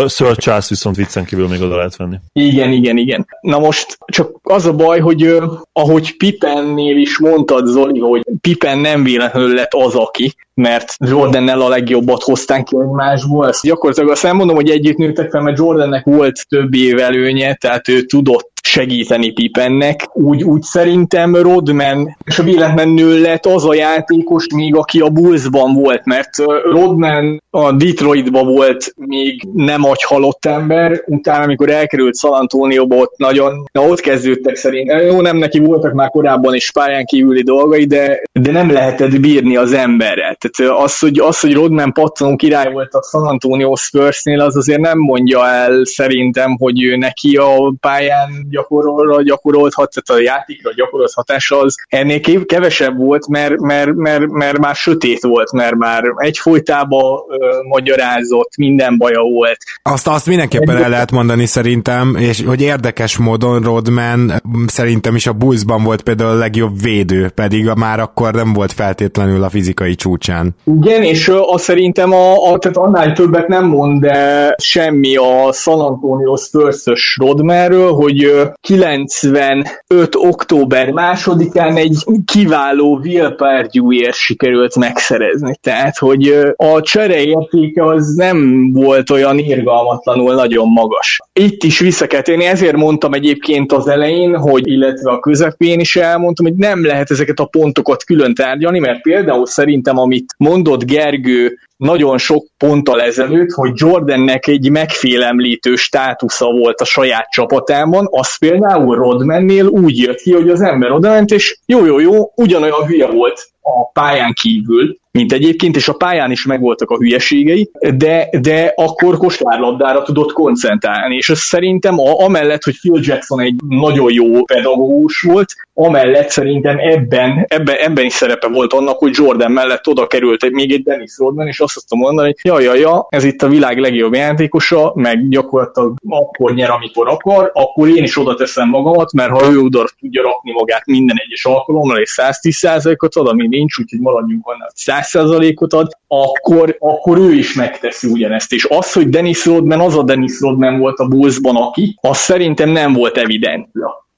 Sir Charles viszont viccen kívül még oda lehet venni. Igen, igen, igen. Na most csak az a baj, hogy ahogy Pippennél is mondtad, Zoli, hogy Pippen nem véletlenül lett az, aki, mert Jordannel a legjobbat hoztán ki egymásból. Ezt gyakorlatilag azt nem mondom, hogy együtt nőttek fel, mert Jordannek volt több év előnye, tehát ő tudott segíteni Pipennek. Úgy, úgy szerintem Rodman, és a véletlenül lett az a játékos még, aki a Bullsban volt, mert Rodman a Detroitban volt még nem agy halott ember, utána, amikor elkerült San Antonio-ba, ott nagyon, na ott kezdődtek szerint. Jó, nem neki voltak már korábban is pályán kívüli dolgai, de, de nem lehetett bírni az emberrel Tehát az, hogy, az, hogy Rodman pattanó király volt a San Antonio Spursnél, az azért nem mondja el szerintem, hogy ő neki a pályán gyakorolra gyakorolhat, tehát a játékra gyakorolt hatása az ennél kevesebb volt, mert, mert, mert, mert már sötét volt, mert már egyfolytában magyarázott, minden baja volt. Azt, azt mindenképpen el lehet mondani szerintem, és hogy érdekes módon Rodman szerintem is a Bullsban volt például a legjobb védő, pedig már akkor nem volt feltétlenül a fizikai csúcsán. Igen, és azt szerintem a, a, tehát annál többet nem mond de semmi a San Antonio Spurs-ös Rodmanről, hogy 95. október másodikán egy kiváló Will Perdue-ért sikerült megszerezni. Tehát, hogy a csereértéke az nem volt olyan irgalmatlanul nagyon magas. Itt is vissza kell térni, ezért mondtam egyébként az elején, hogy illetve a közepén is elmondtam, hogy nem lehet ezeket a pontokat külön tárgyalni, mert például szerintem, amit mondott Gergő nagyon sok ponttal ezelőtt, hogy Jordannek egy megfélemlítő státusza volt a saját csapatában, az például Rodmannél úgy jött ki, hogy az ember odament, és jó, jó, jó, ugyanolyan hülye volt a pályán kívül, mint egyébként, és a pályán is megvoltak a hülyeségei, de, de akkor kosárlabdára tudott koncentrálni, és ez szerintem a, amellett, hogy Phil Jackson egy nagyon jó pedagógus volt, amellett szerintem ebben, ebben, ebben is szerepe volt annak, hogy Jordan mellett oda került még egy Dennis Rodman, és azt azt mondani, hogy ja, ja, ja, ez itt a világ legjobb játékosa, meg gyakorlatilag akkor nyer, amikor akar, akkor én is oda teszem magamat, mert ha ő oda tudja rakni magát minden egyes alkalommal, és 110%-ot ad, ami nincs, úgyhogy maradjunk annál, 100%-ot ad, akkor, akkor ő is megteszi ugyanezt. És az, hogy Dennis Rodman az a Dennis Rodman volt a Bullsban, aki, az szerintem nem volt evidens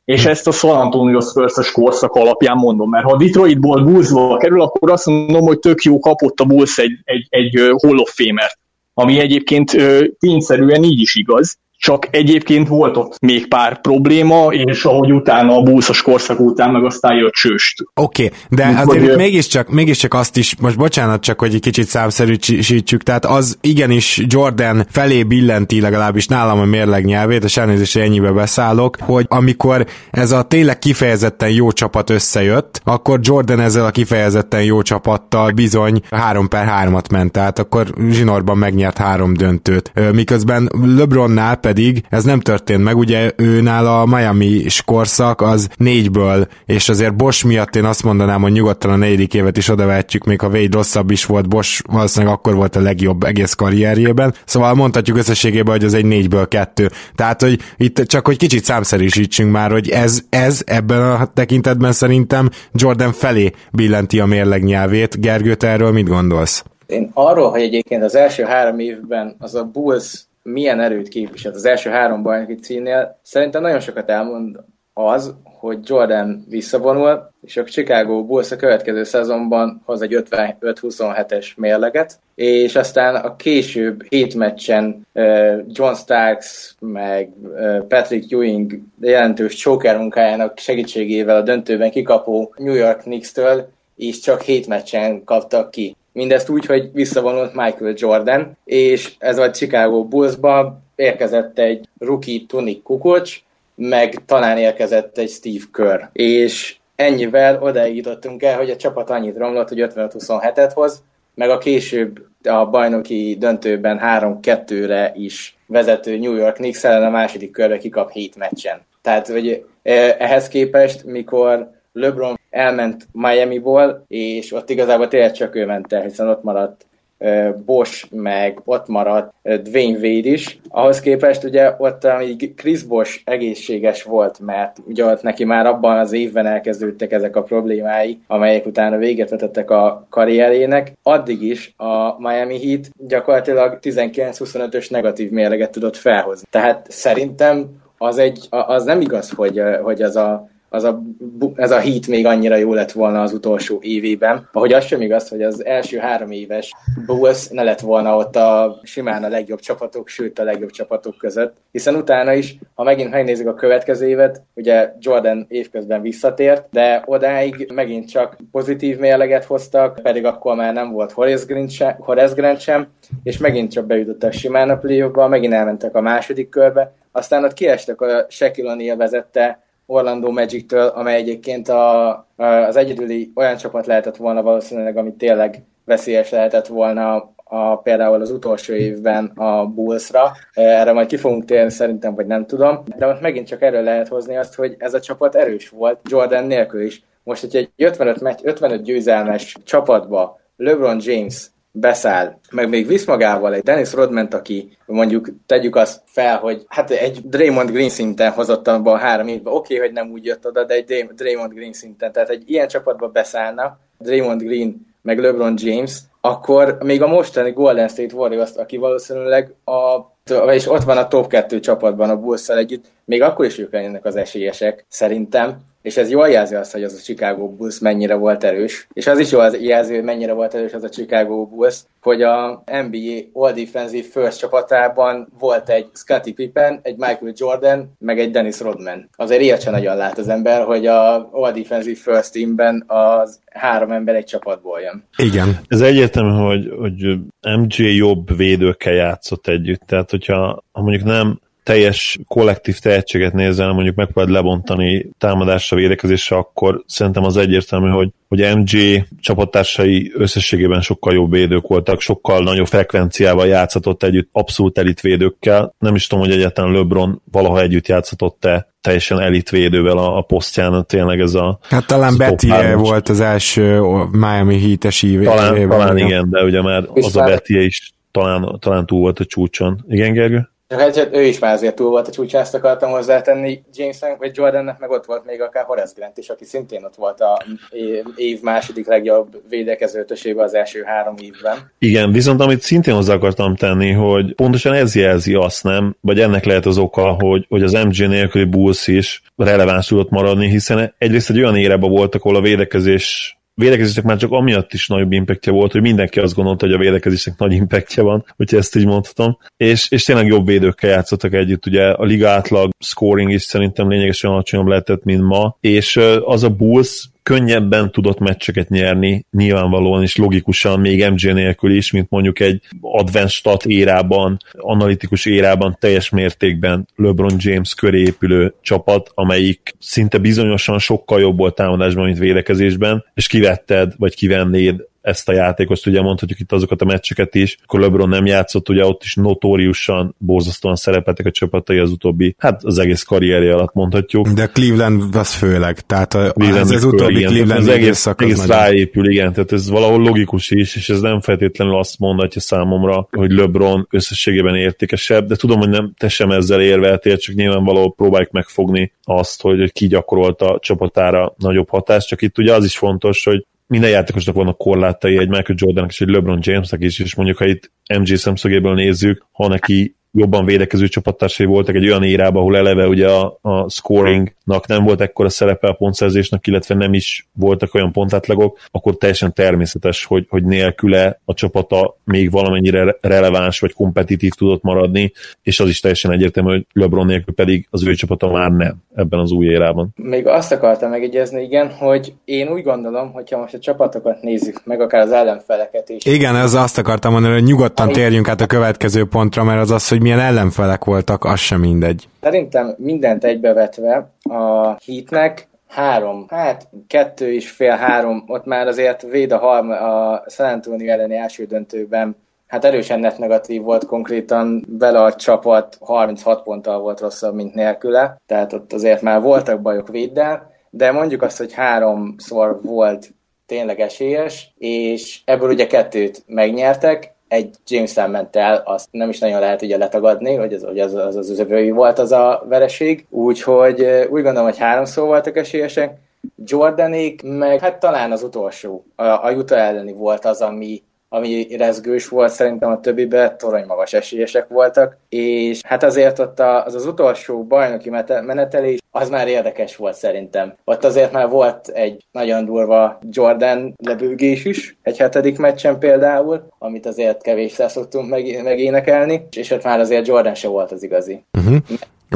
és ezt a San Antonio spurs korszak alapján mondom, mert ha Detroitból Bullsba kerül, akkor azt mondom, hogy tök jó kapott a Bulls egy, egy, egy Hall of Famer, ami egyébként tényszerűen így is igaz, csak egyébként volt ott még pár probléma, és ahogy utána a búszos korszak után meg aztán jött csőst. Oké, okay, de Mint azért hogy, mégiscsak, mégiscsak azt is, most bocsánat csak, hogy egy kicsit számszerűsítsük, tehát az igenis Jordan felé billenti legalábbis nálam a mérleg nyelvét, és elnézést, ennyibe beszállok, hogy amikor ez a tényleg kifejezetten jó csapat összejött, akkor Jordan ezzel a kifejezetten jó csapattal bizony 3 per 3-at ment, tehát akkor zsinorban megnyert három döntőt. Miközben LeBronnál pedig ez nem történt meg, ugye őnál a Miami korszak az négyből, és azért Bosch miatt én azt mondanám, hogy nyugodtan a negyedik évet is odavetjük, még ha Wade rosszabb is volt, Bosch valószínűleg akkor volt a legjobb egész karrierjében, szóval mondhatjuk összességében, hogy az egy négyből kettő. Tehát, hogy itt csak hogy kicsit számszerűsítsünk már, hogy ez, ez ebben a tekintetben szerintem Jordan felé billenti a mérleg nyelvét. Gergő, te erről mit gondolsz? Én arról, hogy egyébként az első három évben az a Bulls milyen erőt képviselt az első három bajnoki címnél, szerintem nagyon sokat elmond az, hogy Jordan visszavonul, és a Chicago Bulls a következő szezonban hoz egy 55-27-es mérleget, és aztán a később hét meccsen John Starks meg Patrick Ewing jelentős choker munkájának segítségével a döntőben kikapó New York Knicks-től és csak hét meccsen kaptak ki. Mindezt úgy, hogy visszavonult Michael Jordan, és ez a Chicago Bullsba érkezett egy rookie Tony Kukoc, meg talán érkezett egy Steve Kerr. És ennyivel odaig jutottunk el, hogy a csapat annyit romlott, hogy 55-27-et hoz, meg a később a bajnoki döntőben 3-2-re is vezető New York Knicks ellen a második körbe kikap 7 meccsen. Tehát, hogy eh, ehhez képest, mikor LeBron elment Miami-ból, és ott igazából tényleg csak ő ment el, hiszen ott maradt Bosch, meg ott maradt Dwayne Wade is. Ahhoz képest ugye ott amíg Chris Bosch egészséges volt, mert ugye ott neki már abban az évben elkezdődtek ezek a problémái, amelyek utána véget vetettek a karrierjének, addig is a Miami Heat gyakorlatilag 19-25-ös negatív mérleget tudott felhozni. Tehát szerintem az, egy, az nem igaz, hogy, hogy az a az a, ez a hit még annyira jó lett volna az utolsó évében. Ahogy az sem igaz, hogy az első három éves Bulls ne lett volna ott a simán a legjobb csapatok, sőt a legjobb csapatok között. Hiszen utána is, ha megint megnézzük a következő évet, ugye Jordan évközben visszatért, de odáig megint csak pozitív mérleget hoztak, pedig akkor már nem volt Horace Grant sem, Horace Grant sem és megint csak bejutottak simán a play megint elmentek a második körbe, aztán ott kiestek a Shaquille O'Neal vezette Orlando Magic-től, amely egyébként a, az egyedüli olyan csapat lehetett volna valószínűleg, ami tényleg veszélyes lehetett volna a, például az utolsó évben a Bullsra. Erre majd ki fogunk térni szerintem, vagy nem tudom. De ott megint csak erről lehet hozni azt, hogy ez a csapat erős volt, Jordan nélkül is. Most, hogyha egy 55, meccs, 55 győzelmes csapatba LeBron James beszáll, meg még visz magával egy Dennis Rodman, aki mondjuk tegyük azt fel, hogy hát egy Draymond Green szinten hozott abban a három évben, oké, okay, hogy nem úgy jött oda, de egy Draymond Green szinten, tehát egy ilyen csapatba beszállna, Draymond Green meg LeBron James, akkor még a mostani Golden State Warriors, aki valószínűleg a vagyis ott van a top 2 csapatban a bulls együtt, még akkor is ők lennének az esélyesek, szerintem és ez jól jelzi azt, hogy az a Chicago Bulls mennyire volt erős, és az is jól jelzi, hogy mennyire volt erős az a Chicago Bulls, hogy a NBA All Defensive First csapatában volt egy Scottie Pippen, egy Michael Jordan, meg egy Dennis Rodman. Azért ilyet sem nagyon lát az ember, hogy a All Defensive First teamben az három ember egy csapatból jön. Igen. Ez egyértelmű, hogy, hogy MJ jobb védőkkel játszott együtt, tehát hogyha ha mondjuk nem teljes kollektív tehetséget nézel, mondjuk megpróbáld lebontani támadásra, védekezésre, akkor szerintem az egyértelmű, hogy, hogy MG csapattársai összességében sokkal jobb védők voltak, sokkal nagyobb frekvenciával játszhatott együtt abszolút elitvédőkkel. Nem is tudom, hogy egyáltalán LeBron valaha együtt játszhatott-e teljesen elitvédővel a, a posztján, tényleg ez a... Hát talán Betty volt az első Miami Heat-es Talán, talán igen, de ugye már az a Betty is talán, talán túl volt a csúcson. Igen, Gergő? Hát ő is már azért túl volt a csúcsán, ezt akartam hozzátenni Jamesnek, vagy Jordannek, meg ott volt még akár Horace Grant is, aki szintén ott volt a év második legjobb védekezőtösébe az első három évben. Igen, viszont amit szintén hozzá akartam tenni, hogy pontosan ez jelzi azt nem, vagy ennek lehet az oka, hogy, hogy az MJ nélküli Bulls is releváns tudott maradni, hiszen egyrészt egy olyan érebe voltak, ahol a védekezés védekezésnek már csak amiatt is nagyobb impactja volt, hogy mindenki azt gondolta, hogy a védekezésnek nagy impactja van, hogyha ezt így mondhatom, és, és tényleg jobb védőkkel játszottak együtt, ugye a liga átlag scoring is szerintem lényegesen alacsonyabb lehetett, mint ma, és az a Bulls könnyebben tudott meccseket nyerni, nyilvánvalóan és logikusan még MJ nélkül is, mint mondjuk egy advanced stat érában, analitikus érában teljes mértékben LeBron James köré épülő csapat, amelyik szinte bizonyosan sokkal jobb volt támadásban, mint védekezésben, és kivetted, vagy kivennéd ezt a játékost, ugye mondhatjuk itt azokat a meccseket is, akkor LeBron nem játszott, ugye ott is notóriusan, borzasztóan szerepeltek a csapatai az utóbbi, hát az egész karrierje alatt mondhatjuk. De Cleveland az főleg, tehát a, Cleveland ez az utóbbi igen, Cleveland az egész, egész nagyon... ráépül, igen, tehát ez valahol logikus is, és ez nem feltétlenül azt mondhatja számomra, hogy LeBron összességében értékesebb, de tudom, hogy nem te sem ezzel érveltél, csak nyilvánvalóan próbáljuk megfogni azt, hogy ki gyakorolta a csapatára nagyobb hatást, csak itt ugye az is fontos, hogy minden játékosnak vannak korlátai, egy Michael Jordannak és egy LeBron Jamesnek is, és mondjuk ha itt MJ szemszögéből nézzük, ha neki jobban védekező csapattársai voltak egy olyan érában, ahol eleve ugye a, a scoringnak nem volt ekkora szerepe a pontszerzésnek, illetve nem is voltak olyan pontátlagok, akkor teljesen természetes, hogy, hogy nélküle a csapata még valamennyire releváns vagy kompetitív tudott maradni, és az is teljesen egyértelmű, hogy LeBron nélkül pedig az ő csapata már nem ebben az új érában. Még azt akartam megegyezni, igen, hogy én úgy gondolom, hogyha most a csapatokat nézzük, meg akár az ellenfeleket is. Igen, ez azt akartam mondani, hogy nyugodtan Ami... térjünk át a következő pontra, mert az az, hogy milyen ellenfelek voltak, az sem mindegy. Szerintem mindent egybevetve a hitnek három, hát kettő és fél három, ott már azért véd a, halma, a San Antonio elleni első döntőben hát erősen net negatív volt konkrétan, vele a csapat 36 ponttal volt rosszabb, mint nélküle, tehát ott azért már voltak bajok véddel, de mondjuk azt, hogy háromszor volt tényleg esélyes, és ebből ugye kettőt megnyertek, egy James ment el, azt nem is nagyon lehet ugye letagadni, hogy az hogy az, az, az, az volt az a vereség. Úgyhogy úgy gondolom, hogy háromszor voltak esélyesek. Jordanék, meg hát talán az utolsó, a, a Utah elleni volt az, ami ami rezgős volt, szerintem a többiben torony magas esélyesek voltak, és hát azért ott az az utolsó bajnoki menetelés, az már érdekes volt szerintem. Ott azért már volt egy nagyon durva Jordan lebőgés is, egy hetedik meccsen például, amit azért kevés szoktunk meg, megénekelni, és ott már azért Jordan se volt az igazi. Uh-huh.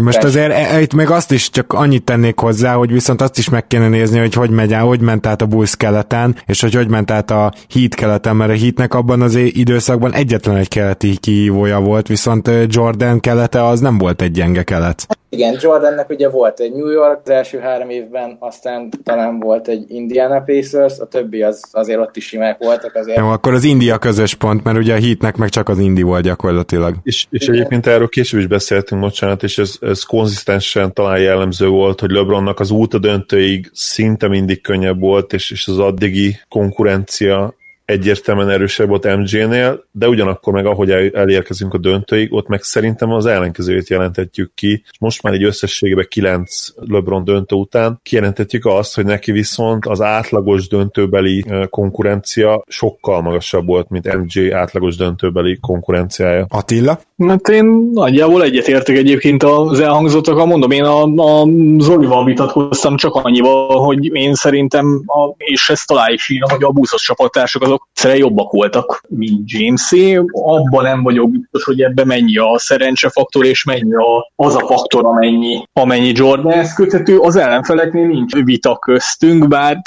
Most azért e, itt még azt is csak annyit tennék hozzá, hogy viszont azt is meg kéne nézni, hogy hogy megy át, hogy ment át a Bulls keleten, és hogy hogy ment át a Heat keleten, mert a Heatnek abban az időszakban egyetlen egy keleti kihívója volt, viszont Jordan kelete az nem volt egy gyenge kelet. Igen, Jordannek ugye volt egy New York az első három évben, aztán talán volt egy Indiana Pacers, a többi az azért ott is simák voltak. Azért. Jó, akkor az India közös pont, mert ugye a Heatnek meg csak az Indi volt gyakorlatilag. És, és egyébként erről később is beszéltünk, bocsánat, és ez, ez konzisztensen talán jellemző volt, hogy LeBronnak az út a döntőig szinte mindig könnyebb volt, és, és az addigi konkurencia egyértelműen erősebb volt MJ-nél, de ugyanakkor meg ahogy elérkezünk a döntőig, ott meg szerintem az ellenkezőjét jelentetjük ki. Most már egy összességében kilenc LeBron döntő után kijelentetjük azt, hogy neki viszont az átlagos döntőbeli konkurencia sokkal magasabb volt, mint MJ átlagos döntőbeli konkurenciája. Attila? Hát én nagyjából egyetértek egyébként az elhangzottak, mondom, én a, a Zolival vitatkoztam csak annyival, hogy én szerintem, a, és ezt talán is írom, hogy a buszos csapattársak azok egyszerűen jobbak voltak, mint Jamesé. Abban nem vagyok biztos, hogy ebben mennyi a szerencsefaktor, és mennyi a, az a faktor, amennyi, amennyi Jordanhez köthető. Az ellenfeleknél nincs vita köztünk, bár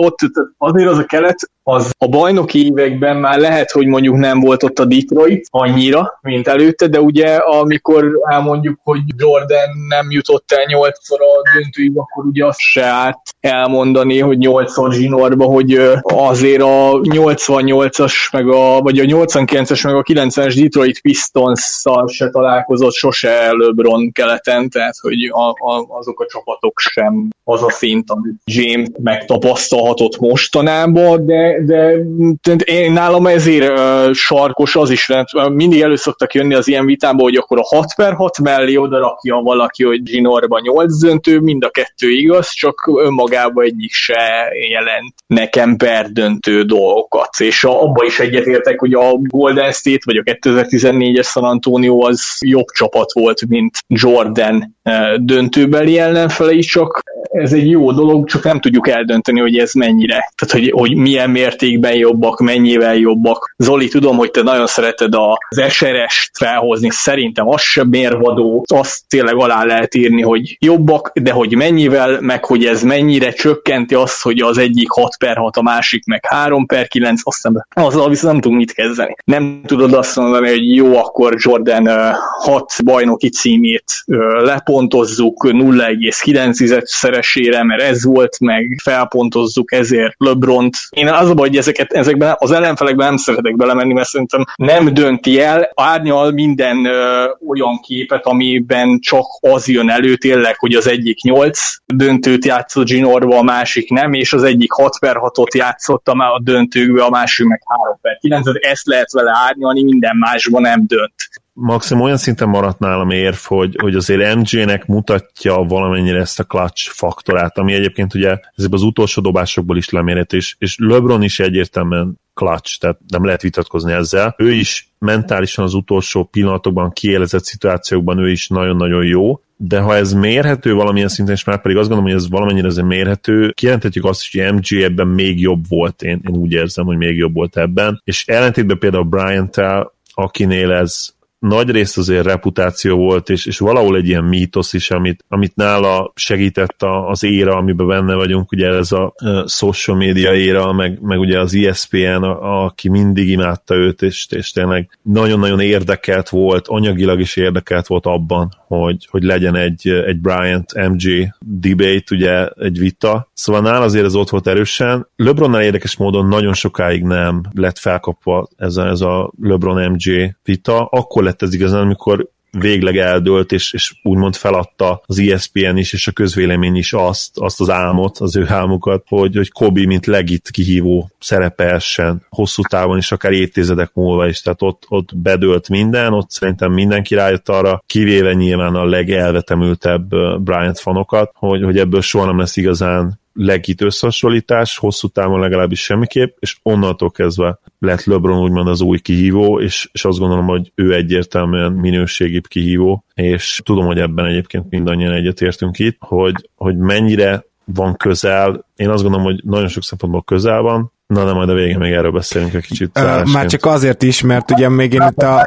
ott azért az a kelet az a bajnoki években már lehet, hogy mondjuk nem volt ott a Detroit annyira, mint előtte, de ugye amikor elmondjuk, hogy Jordan nem jutott el nyolcszor a döntőig, akkor ugye azt se árt elmondani, hogy nyolcszor zsinórba, hogy azért a 88-as, meg a, vagy a 89-es, meg a 90-es Detroit Pistons-szal se találkozott sose LeBron keleten, tehát hogy a, a, azok a csapatok sem az a szint, amit James megtapasztalhatott mostanában, de de, én nálam ezért uh, sarkos az is, mert mindig elő szoktak jönni az ilyen vitába, hogy akkor a 6 per 6 mellé oda valaki, hogy Ginorba 8 döntő, mind a kettő igaz, csak önmagában egyik se jelent nekem per döntő dolgokat. És abba is egyetértek, hogy a Golden State vagy a 2014-es San Antonio az jobb csapat volt, mint Jordan döntőbeli ellenfele is, csak ez egy jó dolog, csak nem tudjuk eldönteni, hogy ez mennyire. Tehát, hogy, hogy milyen mértékben jobbak, mennyivel jobbak. Zoli, tudom, hogy te nagyon szereted az SRS-t felhozni, szerintem az sem mérvadó, azt tényleg alá lehet írni, hogy jobbak, de hogy mennyivel, meg hogy ez mennyire csökkenti azt, hogy az egyik 6 per 6, a másik meg 3 per 9, aztán azzal viszont nem tudunk mit kezdeni. Nem tudod azt mondani, hogy jó, akkor Jordan 6 bajnoki címét lepontozzuk 0,9 szeresére, mert ez volt, meg felpontozzuk ezért LeBront. Én az a baj, hogy ezeket, ezekben az ellenfelekben nem szeretek belemenni, mert szerintem nem dönti el, árnyal minden ö, olyan képet, amiben csak az jön elő tényleg, hogy az egyik 8 döntőt játszott Ginorba, a másik nem, és az egyik 6 per 6-ot játszott a döntőkbe, a másik meg 3 per 9 ezt lehet vele árnyalni, minden másban nem dönt. Maxim olyan szinten maradt nálam érv, hogy, hogy azért MJ-nek mutatja valamennyire ezt a clutch faktorát, ami egyébként ugye ezekben az utolsó dobásokból is lemérhető, és, és LeBron is egyértelműen clutch, tehát nem lehet vitatkozni ezzel. Ő is mentálisan az utolsó pillanatokban kiélezett szituációkban ő is nagyon-nagyon jó, de ha ez mérhető valamilyen szinten, és már pedig azt gondolom, hogy ez valamennyire azért mérhető, kijelenthetjük azt, hogy MJ ebben még jobb volt, én, én úgy érzem, hogy még jobb volt ebben, és ellentétben például Bryant-tel, akinél ez nagy rész azért reputáció volt, és, és valahol egy ilyen mítosz is, amit, amit nála segített a, az éra, amiben benne vagyunk, ugye ez a uh, social media éra, meg, meg ugye az ESPN, a, aki mindig imádta őt, és, és tényleg nagyon-nagyon érdekelt volt, anyagilag is érdekelt volt abban, hogy, hogy legyen egy, egy Bryant MG debate, ugye egy vita. Szóval nála azért ez ott volt erősen. LeBronnál érdekes módon nagyon sokáig nem lett felkapva ez a, ez a LeBron MG vita. Akkor lett ez igazán, amikor végleg eldőlt, és, és úgymond feladta az ESPN is, és a közvélemény is azt, azt az álmot, az ő álmukat, hogy, hogy Kobi, mint legit kihívó szerepelsen hosszú távon is, akár évtizedek múlva is, tehát ott, ott bedőlt minden, ott szerintem mindenki rájött arra, kivéve nyilván a legelvetemültebb Bryant fanokat, hogy, hogy ebből soha nem lesz igazán legit összehasonlítás, hosszú távon legalábbis semmiképp, és onnantól kezdve lett LeBron úgymond az új kihívó, és, és azt gondolom, hogy ő egyértelműen minőségibb kihívó, és tudom, hogy ebben egyébként mindannyian egyetértünk itt, hogy, hogy mennyire van közel, én azt gondolom, hogy nagyon sok szempontból közel van, Na, nem, majd a végén még erről beszélünk egy kicsit. Uh, már csak azért is, mert ugye még én itt a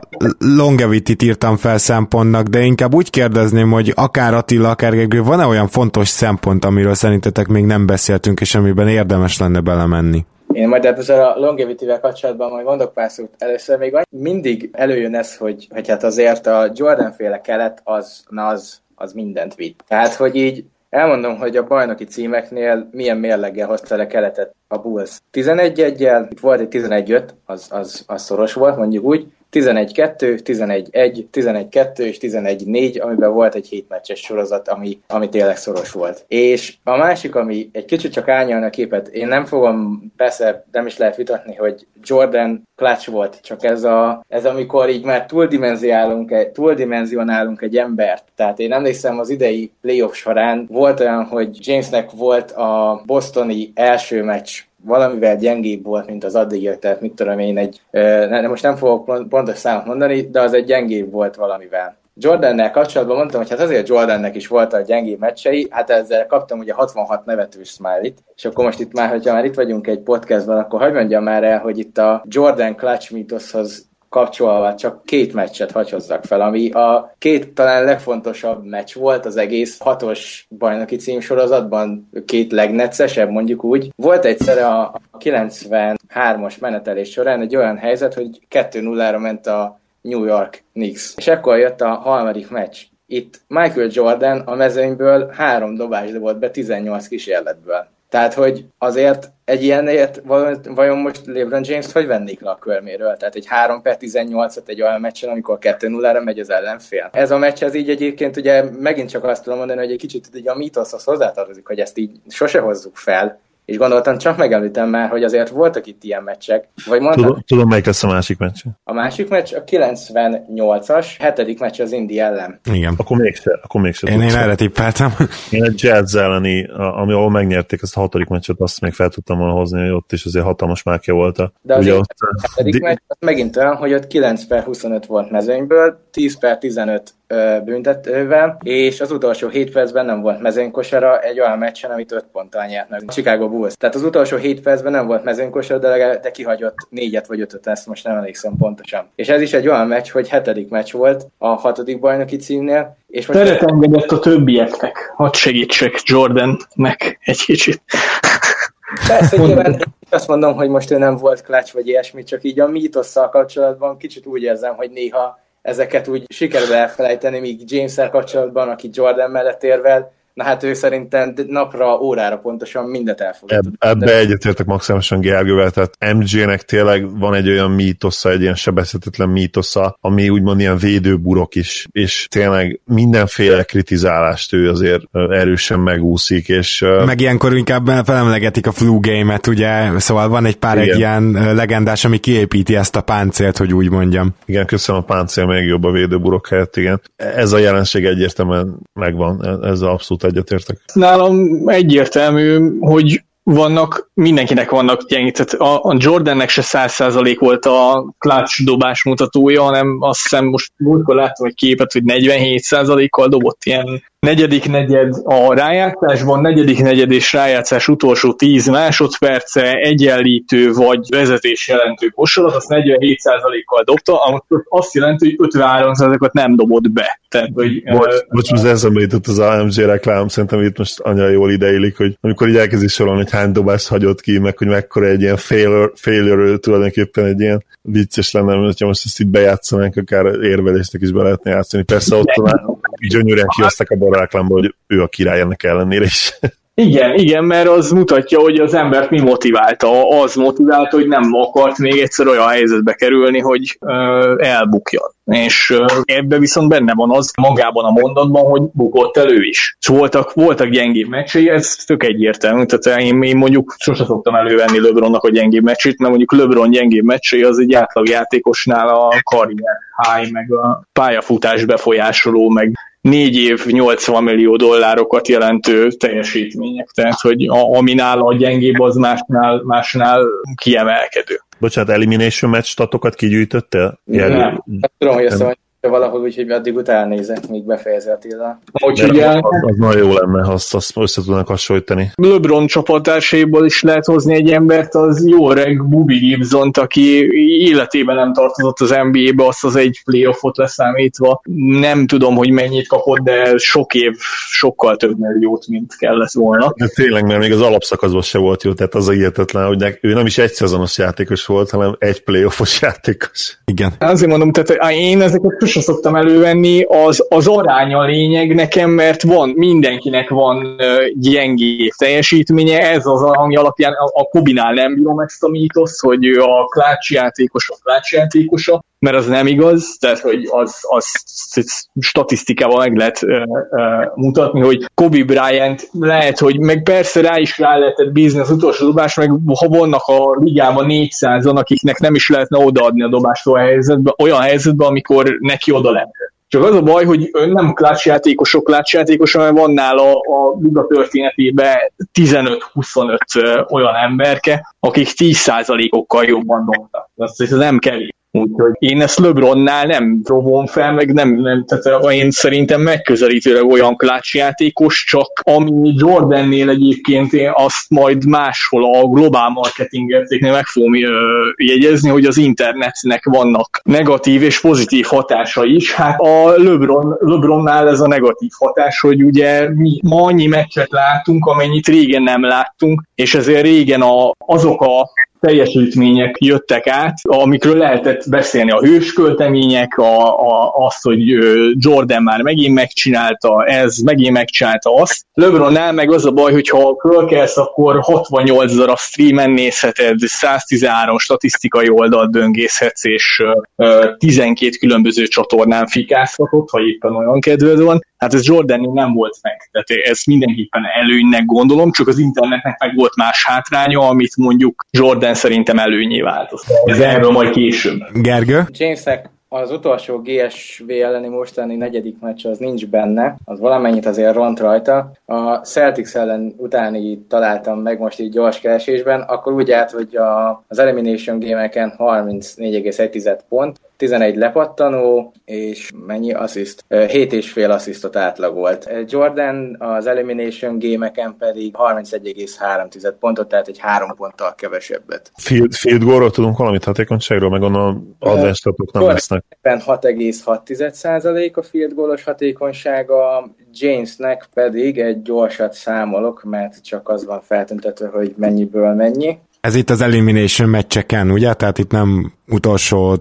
longevity-t írtam fel szempontnak, de inkább úgy kérdezném, hogy akár Attila, akár Gergő, van-e olyan fontos szempont, amiről szerintetek még nem beszéltünk, és amiben érdemes lenne belemenni? Én majd ezzel a longevity-vel kapcsolatban majd mondok pár szót. Először még mindig előjön ez, hogy, hogy hát azért a Jordan féle kelet az, na az, az mindent vitt. Tehát, hogy így Elmondom, hogy a bajnoki címeknél milyen mérleggel hozta le keletet a Bulls. 11 1 itt volt egy 11-5, az, az, az szoros volt, mondjuk úgy, 11-2, 11-1, 11-2 és 11-4, amiben volt egy hétmeccses sorozat, ami, ami tényleg szoros volt. És a másik, ami egy kicsit csak árnyalna a képet, én nem fogom, persze nem is lehet vitatni, hogy Jordan clutch volt, csak ez, a, ez amikor így már túldimenzionálunk, túldimenzionálunk egy embert. Tehát én emlékszem az idei playoff során volt olyan, hogy Jamesnek volt a bostoni első meccs valamivel gyengébb volt, mint az addig, tehát mit tudom én, egy, ne, most nem fogok pontos számot mondani, de az egy gyengébb volt valamivel. Jordannel kapcsolatban mondtam, hogy hát azért Jordannek is volt a gyengébb meccsei, hát ezzel kaptam ugye 66 nevetős smiley és akkor most itt már, hogyha már itt vagyunk egy podcastban, akkor hagyd mondjam már el, hogy itt a Jordan clutch mítoszhoz kapcsolva csak két meccset hagyozzak fel, ami a két talán legfontosabb meccs volt az egész hatos bajnoki címsorozatban, két legnetszesebb mondjuk úgy. Volt egyszer a 93-as menetelés során egy olyan helyzet, hogy 2-0-ra ment a New York Knicks. És ekkor jött a harmadik meccs. Itt Michael Jordan a mezőnyből három dobás dobott be 18 kísérletből. Tehát, hogy azért egy ilyenért vajon most LeBron James-t hogy vennék le a körméről? Tehát egy 3 per 18-at egy olyan meccsen, amikor 2-0-ra megy az ellenfél. Ez a meccs ez így egyébként ugye megint csak azt tudom mondani, hogy egy kicsit így a mítoszhoz hozzátartozik, hogy ezt így sose hozzuk fel, és gondoltam, csak megemlítem már, hogy azért voltak itt ilyen meccsek. Vagy mondtam, tudom, tudom, melyik lesz a másik meccs. A másik meccs a 98-as, hetedik meccs az Indi ellen. Igen. Akkor mégse. Akkor mégse én, én erre tippeltem. Én egy Jazz elleni, ami ahol megnyerték ezt a hatodik meccset, azt még fel tudtam volna hozni, hogy ott is azért hatalmas mákja volt. A, De az ugye ott, a hetedik meccs az megint olyan, hogy ott 9 per 25 volt mezőnyből, 10 per 15 büntetővel, és az utolsó 7 percben nem volt mezőnkosara egy olyan meccsen, amit 5 ponttal nyert meg a Chicago Bulls. Tehát az utolsó 7 percben nem volt mezőnkosara, de, de kihagyott négyet vagy ötöt, ezt most nem emlékszem pontosan. És ez is egy olyan meccs, hogy hetedik meccs volt a hatodik bajnoki címnél, és most Teret engedett a többieknek, hadd segítsek Jordannek egy kicsit. Persze, nyilván azt mondom, hogy most ő nem volt klács vagy ilyesmi, csak így a mítosszal kapcsolatban kicsit úgy érzem, hogy néha ezeket úgy sikerül elfelejteni, míg james kapcsolatban, aki Jordan mellett érvel, Na hát ő szerintem napra, órára pontosan mindent elfogad. Eb- ebbe egyetértek maximálisan Gergővel, tehát MJ-nek tényleg van egy olyan mítosza, egy ilyen sebezhetetlen mítosza, ami úgymond ilyen védőburok is, és tényleg mindenféle kritizálást ő azért erősen megúszik, és... Meg ilyenkor inkább felemlegetik a flu game-et, ugye, szóval van egy pár igen. egy ilyen legendás, ami kiépíti ezt a páncélt, hogy úgy mondjam. Igen, köszönöm a páncél még jobb a védőburok helyett, igen. Ez a jelenség egyértelműen megvan, ez abszolút egyetértek. Nálam egyértelmű, hogy vannak, mindenkinek vannak gyengé, tehát a, a Jordannek se 100% volt a clutch dobás mutatója, hanem azt hiszem most múltkor láttam egy képet, hogy 47%-kal dobott ilyen negyedik negyed a rájátszásban, negyedik negyed és rájátszás utolsó 10 másodperce egyenlítő vagy vezetés jelentő kosarat, azt 47%-kal dobta, amit azt jelenti, hogy 53%-ot nem dobott be. Tehát, hogy, bocs, uh, bocs most eszembe jutott az AMG reklám, szerintem itt most annyira jól ideillik, hogy amikor így elkezdi sorolni, hogy hány dobást hagyott ki, meg hogy mekkora egy ilyen failure, failure tulajdonképpen egy ilyen vicces lenne, hogyha most ezt itt bejátszanánk, akár érvelésnek is be lehetne játszani. Persze ott már gyönyörűen kihozták a reklámba, hogy ő a király ennek ellenére is. Igen, igen, mert az mutatja, hogy az embert mi motiválta. Az motiválta, hogy nem akart még egyszer olyan helyzetbe kerülni, hogy ö, elbukjon. És ö, ebbe viszont benne van az magában a mondatban, hogy bukott elő is. És voltak, voltak gyengébb meccsei, ez tök egyértelmű. Tehát én, én mondjuk sose szoktam elővenni LeBronnak a gyengébb meccsét, mert mondjuk LeBron gyengébb meccsei az egy átlagjátékosnál a karrier high, meg a pályafutás befolyásoló, meg négy év 80 millió dollárokat jelentő teljesítmények, tehát hogy a, ami nála a gyengébb, az másnál, másnál kiemelkedő. Bocsánat, elimination match statokat kigyűjtöttél? Nem, nem. tudom, hogy ezt valahol úgy, hogy addig utána nézek, míg befejezi Attila. Úgyhogy az, az nagyon jó lenne, ha azt, azt össze tudnak hasonlítani. LeBron csapattársaiból is lehet hozni egy embert, az jó reg Bubi gibson aki életében nem tartozott az NBA-be, azt az egy playoffot leszámítva. Nem tudom, hogy mennyit kapott, de sok év sokkal több jót, mint kellett volna. De tényleg, mert még az alapszakaszban se volt jó, tehát az a hihetetlen, hogy ő nem is egy szezonos játékos volt, hanem egy playoffos játékos. Igen. Azért mondom, tehát én ezeket sosem szoktam elővenni, az, az arány a lényeg nekem, mert van, mindenkinek van gyengé teljesítménye, ez az, ami alapján a, a Kobinál nem bírom ezt a mítosz, hogy ő a klácsjátékos, a klácsjátékosa, mert az nem igaz, tehát hogy az, az statisztikával meg lehet uh, uh, mutatni, hogy Kobe Bryant lehet, hogy meg persze rá is rá lehetett bízni az utolsó dobás, meg ha vannak a ligában 400-an, akiknek nem is lehetne odaadni a dobást olyan helyzetben, olyan helyzetben, amikor neki oda lenne. Csak az a baj, hogy ön nem klácsjátékosok klácsjátékos, hanem van nála a liga történetében 15-25 olyan emberke, akik 10%-okkal jobban dobtak. Ez nem kevés. Úgyhogy én ezt LeBronnál nem robom fel, meg nem, nem tehát én szerintem megközelítőleg olyan klácsjátékos, csak ami Jordannél egyébként én azt majd máshol a globál marketing értéknél meg fogom jegyezni, hogy az internetnek vannak negatív és pozitív hatása is. Hát a LeBron, LeBronnál ez a negatív hatás, hogy ugye mi ma annyi meccset látunk, amennyit régen nem láttunk, és ezért régen a, azok a teljesítmények jöttek át, amikről lehetett beszélni, a hősköltemények, a, a, az, hogy Jordan már megint megcsinálta, ez megint megcsinálta azt. LeBronnál meg az a baj, hogy ha fölkelsz, akkor 68 darab streamen nézheted, 113 statisztikai oldalt döngészhetsz, és 12 különböző csatornán fikázhatod, ha éppen olyan kedved van. Hát ez Jordan nem volt meg. Tehát ez mindenképpen előnynek gondolom, csak az internetnek meg volt más hátránya, amit mondjuk Jordan szerintem előnyé változott. Ez erről majd később. Gergő? Jamesnek az utolsó GSV elleni mostani negyedik meccs az nincs benne, az valamennyit azért ront rajta. A Celtics ellen utáni találtam meg most így gyors keresésben, akkor úgy állt, hogy a, az Elimination gémeken 34,1 pont, 11 lepattanó, és mennyi assziszt? 7 és fél asszisztot átlagolt. Jordan az Elimination gémeken pedig 31,3 pontot, tehát egy három ponttal kevesebbet. Field, field goal tudunk valamit hatékonyságról, meg gondolom advenstatok nem lesznek. 6,6 a field goalos hatékonysága, Jamesnek pedig egy gyorsat számolok, mert csak az van feltüntetve, hogy mennyiből mennyi. Ez itt az elimination meccseken, ugye? Tehát itt nem utolsó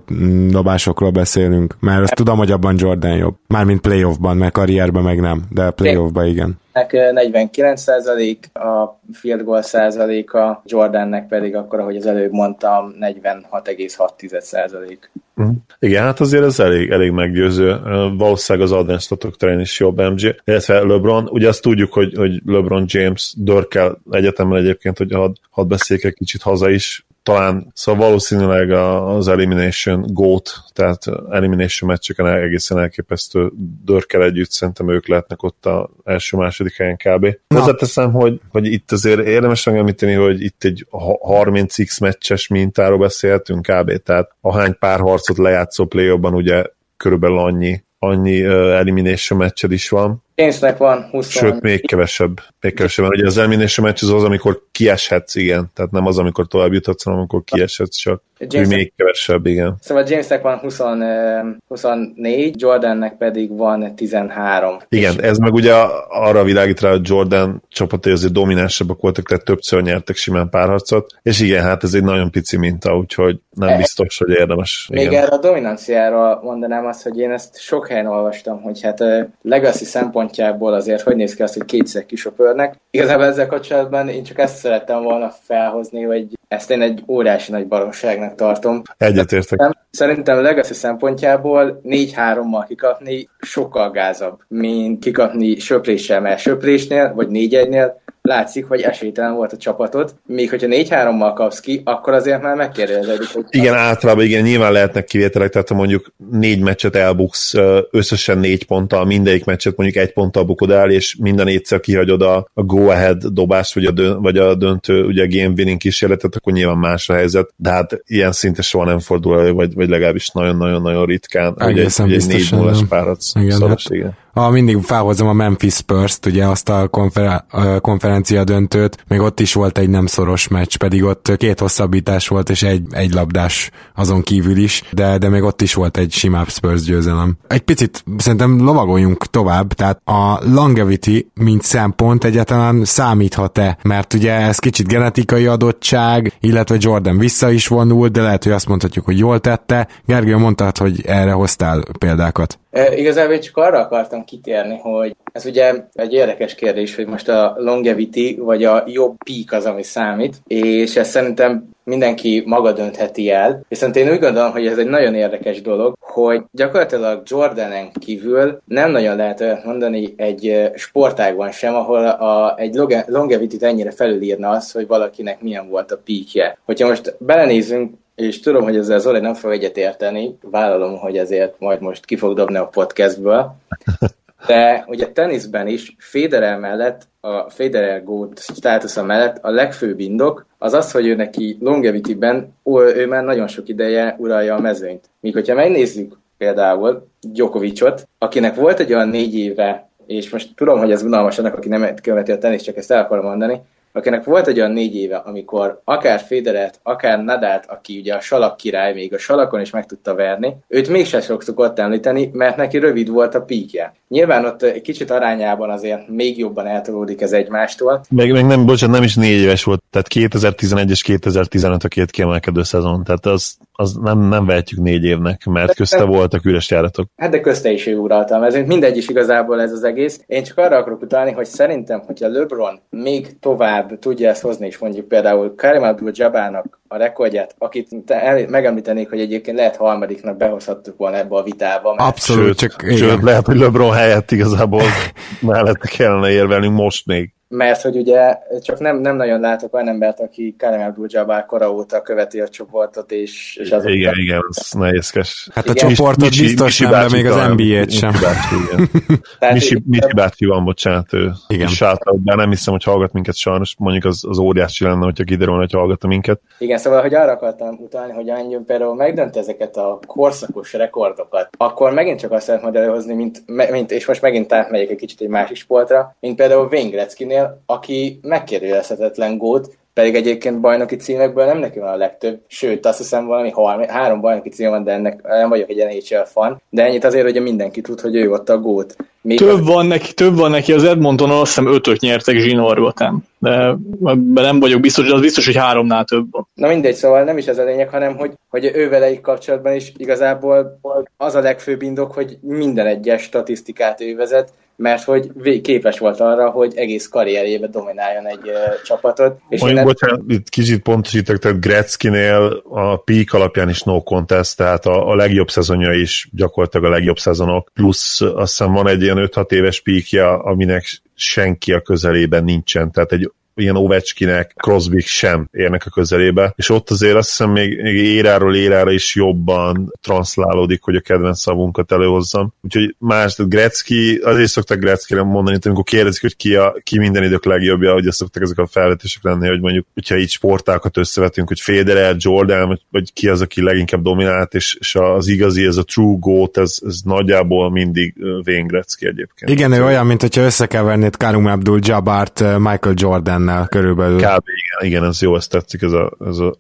dobásokról beszélünk, mert ezt tudom, hogy abban Jordan jobb. Mármint playoffban, meg karrierben meg nem, de playoffban igen. 49% a field goal százaléka, Jordannek pedig akkor, ahogy az előbb mondtam, 46,6 százalék. Uh-huh. Igen, hát azért ez elég, elég meggyőző. Valószínűleg az advanced terén is jobb MJ, illetve LeBron. Ugye azt tudjuk, hogy, hogy LeBron James dörkel egyetemben egyébként, hogy hadd had beszéljek egy kicsit haza is, talán, szóval valószínűleg az Elimination GOAT, tehát Elimination meccseken egészen elképesztő dörkel együtt, szerintem ők lehetnek ott a első-második helyen kb. Hozzáteszem, hogy, hogy itt azért érdemes megemlíteni, hogy itt egy 30x meccses mintáról beszélhetünk kb. Tehát ahány pár harcot lejátszó play ugye körülbelül annyi annyi uh, elimination meccsed is van. Jamesnek van 20. Sőt, még kevesebb. Még kevesebb, mert ugye az elimination meccs az az, amikor kieshetsz, igen. Tehát nem az, amikor tovább juthatsz, hanem amikor kieshetsz, csak James még kevesebb, igen. Szóval Jamesnek van 20, 24, Jordannek pedig van 13. Igen, ez meg ugye arra világít rá, hogy Jordan csapatai azért dominánsabbak voltak, tehát többször nyertek simán párharcot, és igen, hát ez egy nagyon pici minta, úgyhogy nem e- biztos, hogy érdemes. Még igen. erre a dominanciára mondanám azt, hogy én ezt sok helyen olvastam, hogy hát legacy szempontjából azért hogy néz ki azt, hogy kétszer kisöpörnek. Igazából ezzel kapcsolatban én csak ezt szerettem volna felhozni, hogy ezt én egy óriási nagy baromságnak tartom. Egyetértek. Szerintem legacy szempontjából 4-3-mal kikapni sokkal gázabb, mint kikapni söpréssel, mert söprésnél, vagy 4-1-nél látszik, hogy esélytelen volt a csapatod, még hogyha 4-3-mal kapsz ki, akkor azért már megkérdeződik, hogy... Igen, általában igen, nyilván lehetnek kivételek, tehát ha mondjuk négy meccset elbuksz összesen négy ponttal, mindegyik meccset mondjuk egy ponttal bukod el, és minden négyszer kihagyod a, a go-ahead dobást, vagy a, dön, vagy a döntő, ugye a game winning kísérletet, akkor nyilván más a helyzet, de hát ilyen szinte soha nem fordul elő, vagy, vagy legalábbis nagyon-nagyon-nagyon ritkán, hogy egy, egy négy nullas párat igen, hát, igen ha mindig felhozom a Memphis Spurs-t, ugye azt a konfer- konferencia döntőt, még ott is volt egy nem szoros meccs, pedig ott két hosszabbítás volt, és egy, egy labdás azon kívül is, de, de még ott is volt egy simább Spurs győzelem. Egy picit szerintem lovagoljunk tovább, tehát a longevity, mint szempont egyáltalán számíthat-e, mert ugye ez kicsit genetikai adottság, illetve Jordan vissza is vonult, de lehet, hogy azt mondhatjuk, hogy jól tette. Gergő mondtad, hogy erre hoztál példákat. Igazából csak arra akartam kitérni, hogy ez ugye egy érdekes kérdés, hogy most a longevity vagy a jobb peak az, ami számít, és ezt szerintem mindenki maga döntheti el. Viszont én úgy gondolom, hogy ez egy nagyon érdekes dolog, hogy gyakorlatilag Jordanen kívül nem nagyon lehet olyat mondani egy sportágban sem, ahol a, egy longevity-t ennyire felülírna az, hogy valakinek milyen volt a peakje. Hogyha most belenézünk és tudom, hogy ezzel Zoli nem fog egyet érteni, vállalom, hogy ezért majd most ki fog dobni a podcastből, de ugye teniszben is Federer mellett, a Federer GOAT státusza mellett a legfőbb indok az az, hogy ő neki longevity-ben ő már nagyon sok ideje uralja a mezőnyt. Míg hogyha megnézzük például Djokovicot, akinek volt egy olyan négy éve, és most tudom, hogy ez unalmas annak, aki nem követi a tenisz, csak ezt el akarom mondani, akinek volt egy olyan négy éve, amikor akár Federert, akár Nadát, aki ugye a salak király, még a salakon is meg tudta verni, őt mégsem sok szokott említeni, mert neki rövid volt a píkje. Nyilván ott egy kicsit arányában azért még jobban eltolódik ez egymástól. Meg, meg nem, bocsánat, nem is négy éves volt, tehát 2011 és 2015 a két kiemelkedő szezon, tehát az, az nem, nem vehetjük négy évnek, mert közte voltak üres járatok. Hát de közte is ő uralta a mezőnyt, mindegy is igazából ez az egész. Én csak arra akarok utalni, hogy szerintem, hogyha LeBron még tovább tudja ezt hozni, és mondjuk például Karim Abdul-Jabbarnak a rekordját, akit el, megemlítenék, hogy egyébként lehet harmadiknak behozhattuk volna ebbe a vitába. Mert... Abszolút, sőt, csak sőt, lehet, hogy LeBron helyett igazából mellette kellene érvelnünk most még mert hogy ugye csak nem, nem nagyon látok olyan embert, aki Karim Abdul-Jabbar kora óta követi a csoportot, és, és az Igen, igen, az nehézkes. Hát igen. a csoportot Misi, biztos Misi nem, de még az NBA-t sem. Misi, Misi bácsi van, bocsánat, ő igen. Sátra, de nem hiszem, hogy hallgat minket sajnos, mondjuk az, az óriási lenne, hogyha kiderülne, hogy hallgatta minket. Igen, szóval, hogy arra akartam utalni, hogy Angyun például megdönt ezeket a korszakos rekordokat, akkor megint csak azt lehet majd előhozni, mint, mint, és most megint átmegyek egy kicsit egy másik sportra, mint például Wayne Gretzky City-nél, aki megkérdőjelezhetetlen gót, pedig egyébként bajnoki címekből nem neki van a legtöbb, sőt azt hiszem valami halmi, három bajnoki cím van, de ennek nem vagyok egy NHL fan, de ennyit azért, hogy mindenki tud, hogy ő ott a gót. Még több, az... van neki, több van neki, az Edmonton azt hiszem ötöt nyertek zsinórbatán, de nem vagyok biztos, de az biztos, hogy háromnál több van. Na mindegy, szóval nem is ez a lényeg, hanem hogy, hogy ő vele kapcsolatban is igazából az a legfőbb indok, hogy minden egyes statisztikát ő vezet, mert hogy képes volt arra, hogy egész karrierjébe domináljon egy uh, csapatot. És Mondjuk, nem... bocsánat, itt kicsit pontosítok, tehát Gretzkinél a peak alapján is no contest, tehát a, a legjobb szezonja is gyakorlatilag a legjobb szezonok, plusz azt hiszem van egy ilyen 5-6 éves peakja, aminek senki a közelében nincsen, tehát egy ilyen Ovecskinek, Crosby sem érnek a közelébe, és ott azért azt hiszem még, még éráról érára is jobban transzlálódik, hogy a kedvenc szavunkat előhozzam. Úgyhogy más, tehát Gretzky, azért szoktak Gretzky-re mondani, hogy amikor kérdezik, hogy ki, a, ki minden idők legjobbja, hogy azt szoktak ezek a felvetések lenni, hogy mondjuk, hogyha így sportákat összevetünk, hogy Federer, Jordan, vagy, vagy ki az, aki leginkább dominált, és, és az igazi, ez a true goat, ez, ez nagyjából mindig Wayne Gretzky egyébként. Igen, ő olyan, mint hogyha összekevernéd Karim Abdul-Jabbart Michael Jordan Jordannel körülbelül. Kb. igen, igen, ez jó, ezt tetszik, ez a, ez a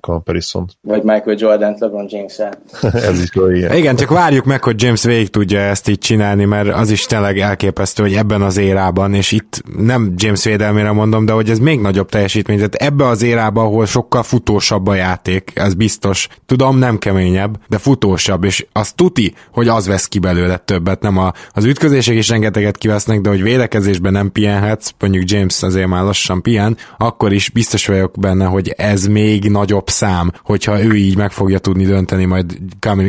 comparison. Vagy Michael Jordan LeBron james Ez is jó, igen. Igen, csak várjuk meg, hogy James végig tudja ezt így csinálni, mert az is tényleg elképesztő, hogy ebben az érában, és itt nem James védelmére mondom, de hogy ez még nagyobb teljesítmény, tehát ebbe az érában, ahol sokkal futósabb a játék, ez biztos. Tudom, nem keményebb, de futósabb, és az tuti, hogy az vesz ki belőle többet, nem a, az ütközések is rengeteget kivesznek, de hogy védekezésben nem pihenhetsz, mondjuk James azért már lassan pihen, akkor is biztos vagyok benne, hogy ez még nagy nagyobb szám, hogyha ő így meg fogja tudni dönteni majd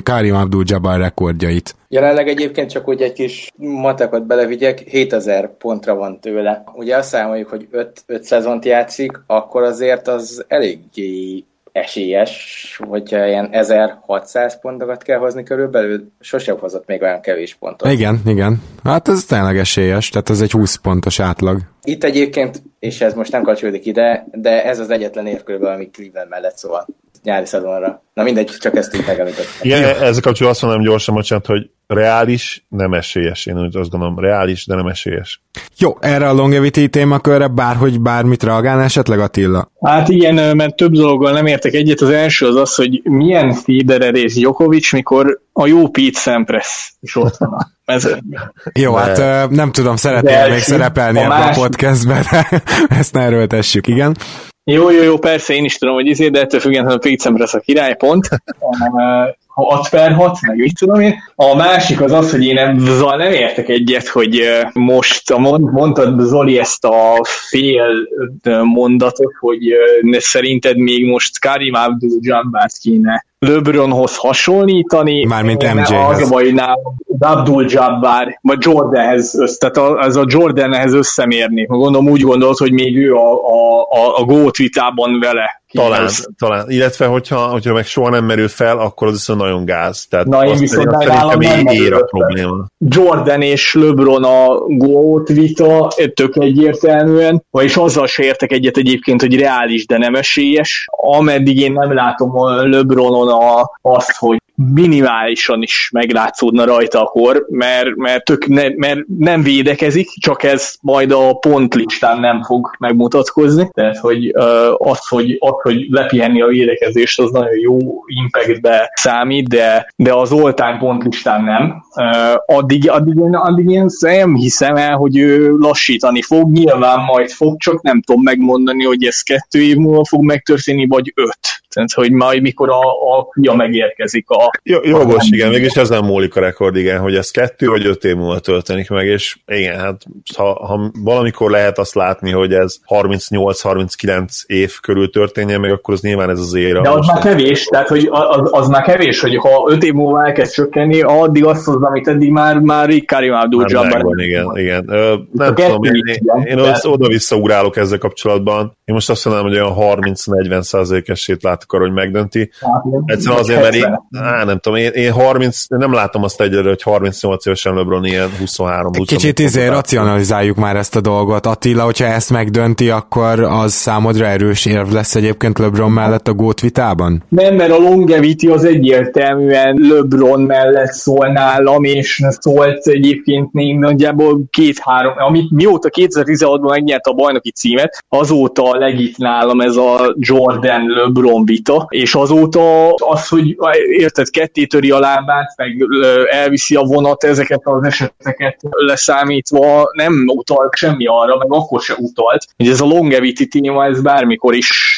Karim Abdul-Jabbar rekordjait. Jelenleg egyébként csak úgy egy kis matekot belevigyek, 7000 pontra van tőle. Ugye azt számoljuk, hogy 5, 5 szezont játszik, akkor azért az eléggé esélyes, hogyha ilyen 1600 pontokat kell hozni körülbelül, sosem hozott még olyan kevés pontot. Igen, igen. Hát ez tényleg esélyes, tehát ez egy 20 pontos átlag. Itt egyébként, és ez most nem kapcsolódik ide, de ez az egyetlen év körülbelül, ami Cleveland mellett szól nyári szezonra. Na mindegy, csak ezt így megemlítettem. Igen, ezzel kapcsolatban azt mondom gyorsan, bocsánat, hogy reális, nem esélyes. Én úgy azt gondolom, reális, de nem esélyes. Jó, erre a longevity témakörre bárhogy bármit reagálna esetleg Attila? Hát igen, mert több dologgal nem értek egyet. Az első az az, hogy milyen Federer és Djokovic, mikor a jó Pete Sampras is ott van a mezőnyben. Jó, de... hát nem tudom, szeretnél még szerepelni a ebben másik... a podcastben, de ezt ne erőltessük, igen. Jó, jó, jó, persze én is tudom, hogy izé, de ettől függetlenül a Pete Sampras a királypont. 6 per 6, meg mit tudom én. A másik az az, hogy én ezzel nem értek egyet, hogy most a mondtad Zoli ezt a fél mondatot, hogy szerinted még most Karim Abdul-Jabbát kéne LeBronhoz hasonlítani. Mármint MJ-hez. Az a baj Abdul Jabbar, vagy Jordanhez, tehát az a Jordanhez összemérni. Gondolom úgy gondolod, hogy még ő a, a, a, a gót vitában vele talán, talán. Illetve, hogyha, hogyha meg soha nem merül fel, akkor az viszont nagyon gáz. Tehát Na, én viszont szerintem nem ér a probléma. Jordan és LeBron a gót vita, tök egyértelműen, vagyis azzal se értek egyet egyébként, hogy reális, de nem esélyes. Ameddig én nem látom a LeBronon a, azt, hogy minimálisan is meglátszódna rajta a kor, mert, mert, tök ne, mert nem védekezik, csak ez majd a pontlistán nem fog megmutatkozni. Tehát, hogy az, hogy, az, hogy lepihenni a védekezést, az nagyon jó impactbe számít, de, de az oltán pontlistán nem. Addig, addig, addig én nem hiszem el, hogy ő lassítani fog, nyilván majd fog, csak nem tudom megmondani, hogy ez kettő év múlva fog megtörténni, vagy öt. Tehát, hogy majd mikor a, a fia megérkezik a jó, jogos, igen, mégis ez nem múlik a rekord, igen, hogy ez kettő vagy öt év múlva történik meg, és igen, hát ha, ha valamikor lehet azt látni, hogy ez 38-39 év körül történjen meg, akkor az nyilván ez az éra. De az már kevés, tehát hogy az, az már kevés, hogy ha öt év múlva elkezd csökkenni, addig azt hoz, amit eddig már, már Karim Abdul-Jabbar. Igen, igen. Ö, nem tudom, én, én, én oda-vissza ugrálok ezzel kapcsolatban. Én most azt mondanám, hogy olyan 30-40 százalékesét látok arra, hogy megdönti. Hát, Egyszerűen azért, mert én, á, nem tudom, én, én 30, nem látom azt egyre, hogy 38 évesen LeBron ilyen 23 Egy Kicsit izé racionalizáljuk már ezt a dolgot. Attila, hogyha ezt megdönti, akkor az számodra erős érv lesz egyébként LeBron mellett a gót vitában? Nem, mert a longevity az egyértelműen LeBron mellett szól nálam, és szólt egyébként még nagyjából két-három, amit mióta 2016-ban megnyerte a bajnoki címet, azóta legit nálam ez a Jordan-LeBron vita, és azóta az, hogy érted, ketté töri a lábát, meg elviszi a vonat, ezeket az eseteket leszámítva nem utalt semmi arra, meg akkor se utalt, hogy ez a longevity téma, ez bármikor is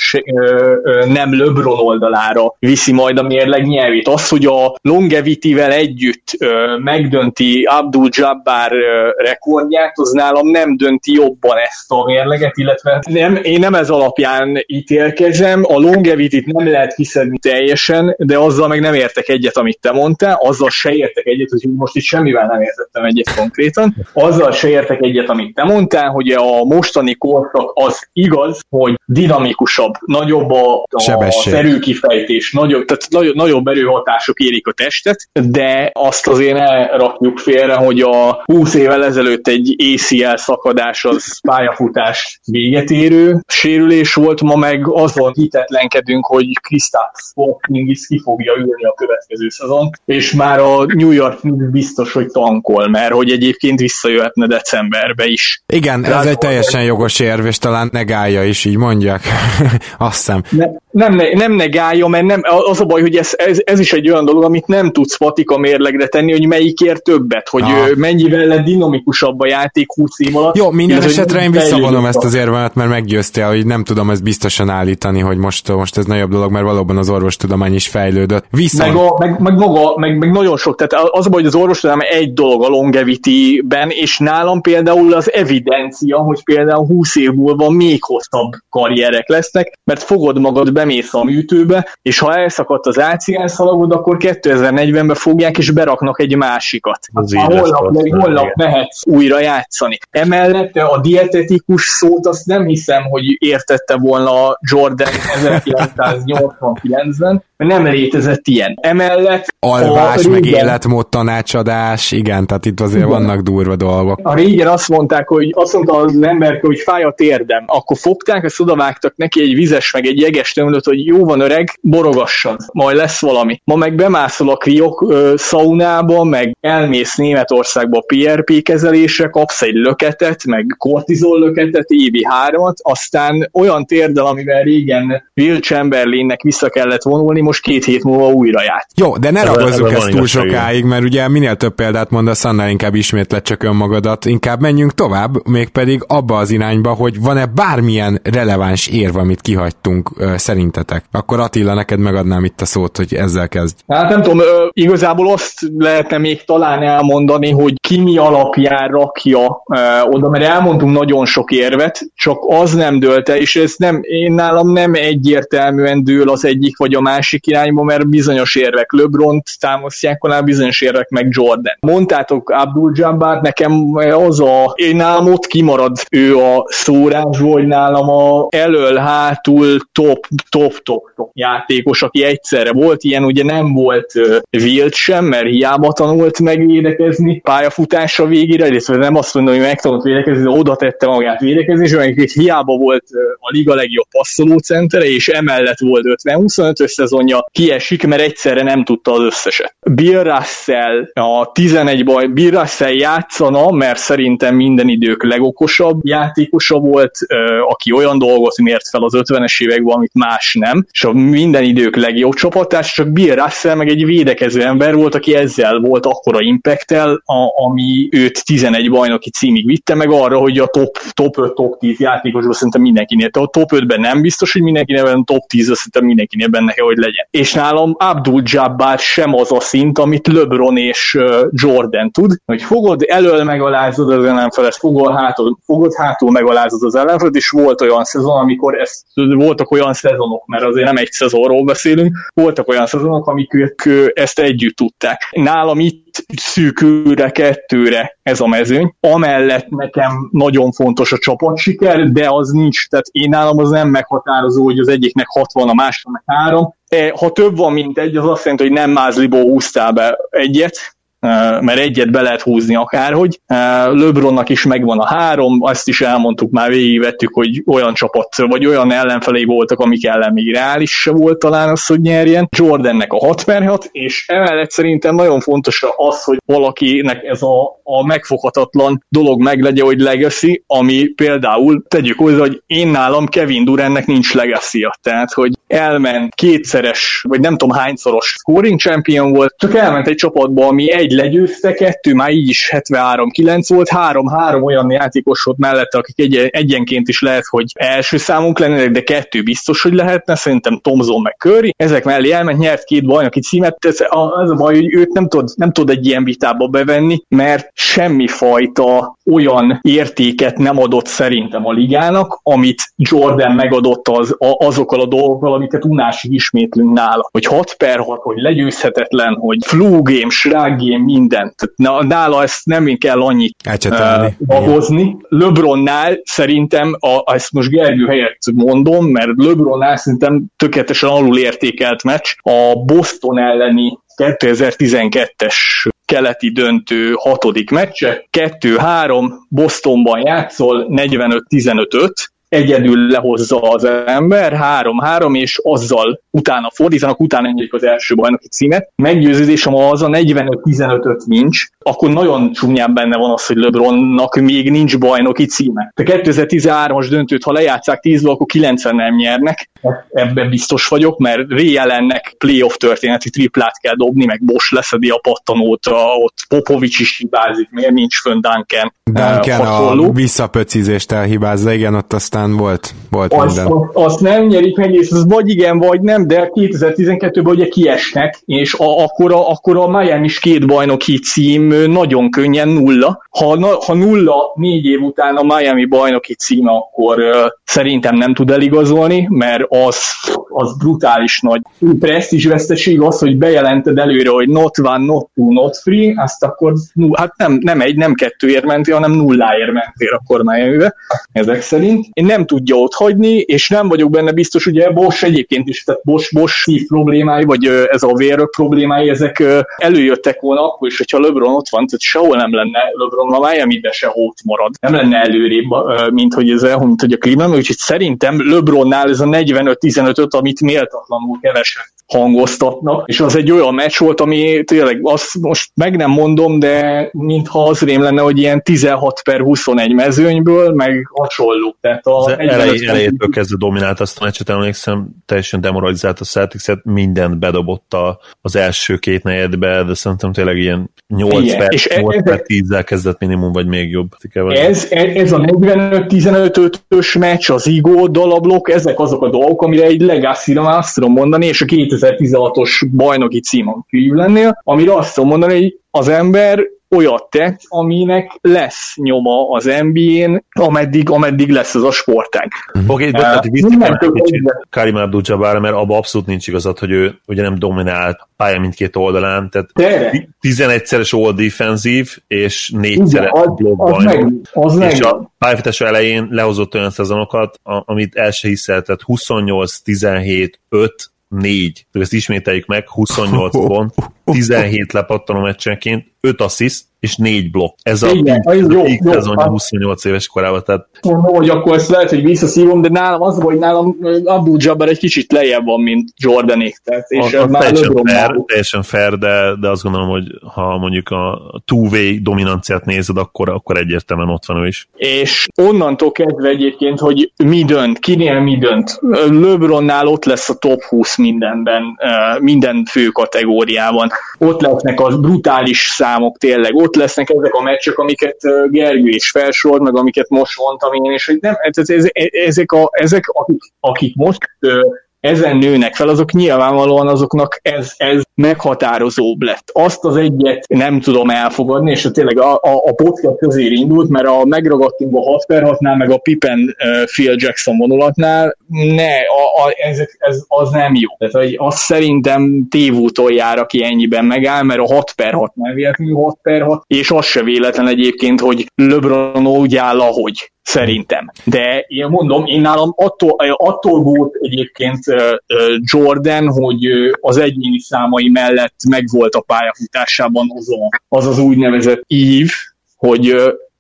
nem LeBron oldalára viszi majd a mérleg nyelvét. Az, hogy a longevity-vel együtt megdönti Abdul Jabbar rekordját, az nálam nem dönti jobban ezt a mérleget, illetve nem, én nem ez alapján ítélkezem, a longevity-t nem lehet kiszedni teljesen, de azzal meg nem értek egyet, amit te mondtál, azzal se értek egyet, hogy most itt semmivel nem értettem egyet konkrétan, azzal se értek egyet, amit te mondtál, hogy a mostani korszak az igaz, hogy dinamikusabb, nagyobb a, a erőkifejtés, nagyobb, tehát nagyobb, nagyobb erőhatások érik a testet, de azt azért elrakjuk félre, hogy a 20 évvel ezelőtt egy ACL szakadás az pályafutás véget érő sérülés volt, ma meg azon hitetlenkedünk, hogy Kristaps Porzingis ki fogja ülni a következő szezon, és már a New York biztos, hogy tankol, mert hogy egyébként visszajöhetne decemberbe is. Igen, ez egy teljesen jogos érv, és talán negálja is, így mondják. Azt hiszem. Ne, nem, ne, nem negálja, mert nem, az a baj, hogy ez, ez, ez is egy olyan dolog, amit nem tudsz patika mérlegre tenni, hogy melyikért többet, hogy ah. mennyivel lett dinamikusabb a játék 20 év alatt. Jó, minden esetre én visszavonom ezt az érvemet, mert meggyőztél, hogy nem tudom ezt biztosan állítani, hogy most, most ez nagyobb dolog, mert valóban az orvostudomány is fejlődött. Viszont... Meg, a, meg, meg, maga, meg, meg nagyon sok, tehát az a baj, hogy az orvostudomány egy dolog a longevity-ben, és nálam például az evidencia, hogy például 20 év múlva még hosszabb karrierek lesznek, mert fogod magad, bemész a műtőbe, és ha elszakadt az álcigán szalagod, akkor 2040-ben fogják és beraknak egy másikat. Az lesz, holnap, valószínűleg, holnap mehetsz újra játszani. Emellett a dietetikus szót azt nem hiszem, hogy értette volna Jordan 1989-ben, mert nem létezett ilyen. Emellett Alvás, a meg régen- életmód tanácsadás, igen, tehát itt azért Igen. vannak durva dolgok. A régen azt mondták, hogy azt mondta az ember, hogy fáj a térdem. Akkor fogták, ezt odavágtak neki egy vizes, meg egy jeges tömlöt, hogy jó van öreg, borogassad, majd lesz valami. Ma meg bemászol a kriok ö, szaunába, meg elmész Németországba a PRP kezelésre, kapsz egy löketet, meg kortizol löketet, évi hármat, aztán olyan térdel, amivel régen Will Chamberlainnek vissza kellett vonulni, most két hét múlva újra járt. Jó, de ne ragozzuk ezt túl sokáig, mert ugye minél több példát mondasz, annál inkább ismétled csak önmagadat. Inkább menjünk tovább, mégpedig abba az irányba, hogy van-e bármilyen releváns érv, amit kihagytunk szerintetek. Akkor Attila, neked megadnám itt a szót, hogy ezzel kezd. Hát nem tudom, igazából azt lehetne még talán elmondani, hogy ki mi alapján rakja oda, mert elmondtunk nagyon sok érvet, csak az nem dőlte, és ez nem, én nálam nem egyértelműen dől az egyik vagy a másik irányba, mert bizonyos érvek LeBron támasztják alá, bizonyos érvek meg Jordan. Mondtátok Abdul Jabbar, nekem az a, én nálam ott kimarad ő a szórásból, hogy nálam a elől, hátul top, top, top, top játékos, aki egyszerre volt, ilyen ugye nem volt Wilt sem, mert hiába tanult meg védekezni pályafutása végére, illetve nem azt mondom, hogy megtanult védekezni, de oda tette magát védekezni, és hogy hiába volt a liga legjobb passzoló centere, és emellett volt 50-25 szezonja, kiesik, mert egyszerre nem tudta az összeset. Bill Russell a 11 baj, Bill Russell játszana, mert szerintem minden idők legokosabb játékosa volt, aki olyan dolgot mért fel az 50-es években, amit más nem, és a minden idők legjobb csapatás, csak Bill Russell meg egy védekező ember volt, aki ezzel volt akkora impactel, a, ami őt 11 bajnoki címig vitte, meg arra, hogy a top, top 5, top 10 játékosban szerintem mindenkinél, a top 5-ben nem biztos, hogy mindenkinél, de a top 10 szerintem mindenkinél benne kell, hogy legyen. És nálam Abdul Jabbar sem az a szint, amit LeBron és Jordan tud, hogy fogod elől megalázod az ellenfelet, fogod hátul, fogod hátul megalázod az ellenfelet, és volt olyan szezon, amikor ezt, voltak olyan szezonok, mert azért nem egy szezonról beszélünk, voltak olyan szezonok, amik ők ö, ezt együtt tudták. Nálam itt szűkülre, kettőre ez a mezőny. Amellett nekem nagyon fontos a csapatsiker, de az nincs, tehát én nálam az nem meghatározó, hogy az egyiknek 60, a másiknak 3. Ha több van, mint egy, az azt jelenti, hogy nem mázliból húztál be egyet, mert egyet be lehet húzni akárhogy. LeBronnak is megvan a három, azt is elmondtuk, már végigvettük, hogy olyan csapat, vagy olyan ellenfelé voltak, amik ellen még reális se volt talán az, hogy nyerjen. Jordannek a 6 per 6, és emellett szerintem nagyon fontos az, hogy valakinek ez a, a megfoghatatlan dolog meglegye, hogy legacy, ami például tegyük hozzá, hogy én nálam Kevin Durantnek nincs legacy tehát hogy elment kétszeres, vagy nem tudom hányszoros scoring champion volt, csak elment egy csapatba, ami egy legyőzte, kettő már így is 73-9 volt, három-három olyan játékos volt mellette, akik egy, egyenként is lehet, hogy első számunk lennének, de kettő biztos, hogy lehetne, szerintem Tomzon meg Curry. Ezek mellé elment, nyert két bajnoki címet, ez a, az a baj, hogy őt nem tud, nem tud egy ilyen vitába bevenni, mert semmifajta olyan értéket nem adott szerintem a ligának, amit Jordan megadott az, a, azokkal a dolgokkal, amiket unásig ismétlünk nála. Hogy 6 per 6, hogy legyőzhetetlen, hogy flu game, shrug game, minden. Tehát nála ezt nem kell annyit Ecsetelni. bagozni. LeBronnál szerintem, a, ezt most Gergő helyett mondom, mert LeBronnál szerintem tökéletesen alul értékelt meccs. A Boston elleni 2012-es keleti döntő hatodik meccse, 2-3, Bostonban játszol, 45-15-5, egyedül lehozza az ember, 3-3, és azzal utána fordítanak, utána engedik az első bajnoki címet. Meggyőződésem az a 45-15-5 nincs, akkor nagyon csúnyán benne van az, hogy LeBronnak még nincs bajnoki címe. A 2013-as döntőt, ha lejátszák 10 akkor 90 nem nyernek, ebben biztos vagyok, mert Réjelennek playoff történeti triplát kell dobni, meg Bosch leszedi a pattanót, ott Popovics is hibázik, miért nincs fönn Duncan. Duncan a visszapöcizést elhibázza, igen, ott aztán aztán volt, volt azt, minden. azt, azt nem nyerik meg, és az vagy igen, vagy nem, de 2012-ben ugye kiesnek, és a, akkor, a, akkor a Miami is két bajnoki cím nagyon könnyen nulla. Ha, ha nulla négy év után a Miami bajnoki cím, akkor uh, szerintem nem tud eligazolni, mert az, az brutális nagy presztízs veszteség az, hogy bejelented előre, hogy not one, not two, not free, azt akkor hát nem, nem egy, nem kettőért mentél, hanem nulláért mentél akkor Miami-be, ezek szerint. Én nem tudja ott hagyni, és nem vagyok benne biztos, ugye Bosch egyébként is, tehát Bosch, Bosch problémái, vagy ez a vérök problémái, ezek előjöttek volna akkor is, hogyha LeBron ott van, tehát sehol nem lenne LeBron, a Miami-be se ott marad. Nem lenne előrébb, mint hogy ez mint hogy a Cleveland, úgyhogy szerintem LeBronnál ez a 45-15-öt, amit méltatlanul keveset hangoztatnak, és az egy olyan meccs volt, ami tényleg azt most meg nem mondom, de mintha az rém lenne, hogy ilyen 16 per 21 mezőnyből, meg hasonló. Tehát a az elej, elejétől kezdve dominált azt a meccset, emlékszem, teljesen demoralizált a celtics mindent bedobott a, az első két negyedbe, de szerintem tényleg ilyen 8 Igen, per, és 8 per 10-zel kezdett minimum, vagy még jobb. Ez, ez a 45-15-ös meccs, az Igo dalablok, ezek azok a dolgok, amire egy legacy azt tudom mondani, és a 2016-os bajnoki címon Clevelandnél, amire azt tudom mondani, hogy az ember olyat tett, aminek lesz nyoma az NBA-n, ameddig, ameddig lesz az a sportág. Oké, okay, de visszakem kicsit Karim Abdul-Jabbar, mert abban abszolút nincs igazad, hogy ő ugye nem dominált pálya mindkét oldalán, tehát 11-szeres all defensív, és 4-szeres blokkbajnok. És a pályafutása elején lehozott olyan szezonokat, amit el se hiszel, tehát 28, 17, 5, 4, ezt ismételjük meg, 28 pont, 17 lepattanó meccsenként, 5 assziszt, és négy blokk. Ez a Igen, a jó, jó, szezonja 28 éves korában. Tehát... Mondom, hogy akkor ezt lehet, hogy visszaszívom, de nálam az, hogy nálam Abdul Jabbar egy kicsit lejjebb van, mint Jordanék. Tehát, és a, a teljesen, fair, teljesen fair, de, de azt gondolom, hogy ha mondjuk a two-way dominanciát nézed, akkor, akkor egyértelműen ott van ő is. És onnantól kezdve egyébként, hogy mi dönt, kinél mi dönt. LeBronnál ott lesz a top 20 mindenben, minden fő kategóriában. Ott lesznek a brutális számok tényleg, ott lesznek ezek a meccsek, amiket Gergő is felsorolt, meg amiket most mondtam én, és hogy nem, ez, ez, ezek, a, ezek akik, akik most ezen nőnek fel, azok nyilvánvalóan azoknak ez, ez meghatározóbb lett. Azt az egyet nem tudom elfogadni, és tényleg a, a, a podcast közé indult, mert a megragadtunk a 6 per 6 meg a Pippen uh, Phil Jackson vonulatnál, ne, a, a, ez, ez, az nem jó. Tehát hogy azt szerintem tévúton jár, aki ennyiben megáll, mert a 6 per 6 nem véletlenül 6 per 6, és az se véletlen egyébként, hogy LeBron úgy áll, ahogy szerintem. De én mondom, én nálam attól, attól volt egyébként Jordan, hogy az egyéni számai mellett megvolt a pályafutásában az a, az, az úgynevezett ív, hogy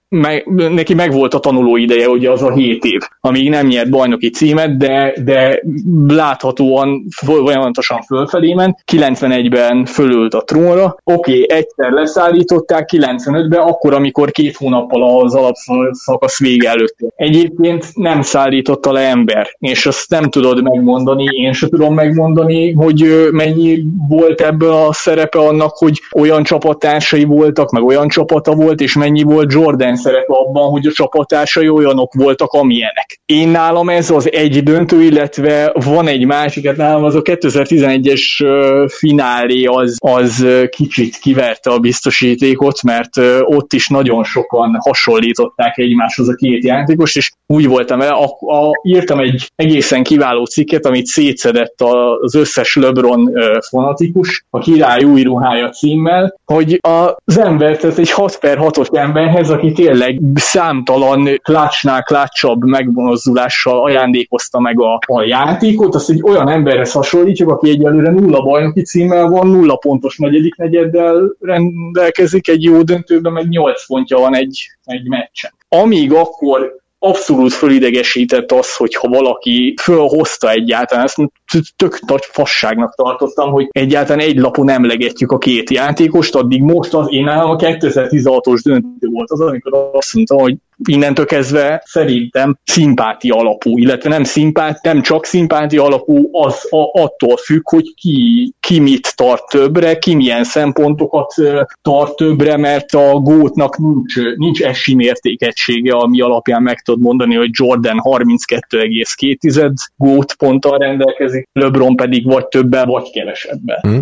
meg, neki megvolt a tanuló ideje, ugye az a 7 év, amíg nem nyert bajnoki címet, de, de láthatóan folyamatosan fölfelé ment, 91-ben fölült a trónra, oké, okay, egyszer leszállították, 95-ben, akkor, amikor két hónappal az alapszakasz vége előtt. Egyébként nem szállította le ember, és azt nem tudod megmondani, én sem tudom megmondani, hogy mennyi volt ebből a szerepe annak, hogy olyan csapattársai voltak, meg olyan csapata volt, és mennyi volt Jordan szerepe abban, hogy a csapatásai olyanok voltak, amilyenek. Én nálam ez az egy döntő, illetve van egy másik, hát nálam az a 2011-es finálé az, az kicsit kiverte a biztosítékot, mert ott is nagyon sokan hasonlították egymáshoz a két játékost, és úgy voltam el, a, a, írtam egy egészen kiváló cikket, amit szétszedett az összes LeBron fanatikus, a király új ruhája címmel, hogy az ember, tehát egy 6 per 6-os emberhez, aki tényleg számtalan klácsnál klácsabb megmozdulással ajándékozta meg a, a játékot, azt egy olyan emberhez hasonlítjuk, aki egyelőre nulla bajnoki címmel van, nulla pontos negyedik negyeddel rendelkezik egy jó döntőben, meg 8 pontja van egy, egy meccsen. Amíg akkor abszolút fölidegesített az, hogyha valaki fölhozta egyáltalán, ezt tök nagy fasságnak tartottam, hogy egyáltalán egy lapon emlegetjük a két játékost, addig most az én nálam a 2016-os döntő volt az, amikor azt mondtam, hogy innentől kezdve szerintem szimpátia alapú, illetve nem szimpát, nem csak szimpátia alapú, az a, attól függ, hogy ki, ki mit tart többre, ki milyen szempontokat tart többre, mert a gótnak nincs, nincs esi mértékegysége, ami alapján meg tudod mondani, hogy Jordan 32,2 gót ponttal rendelkezik, LeBron pedig vagy többel, vagy kevesebben. Mm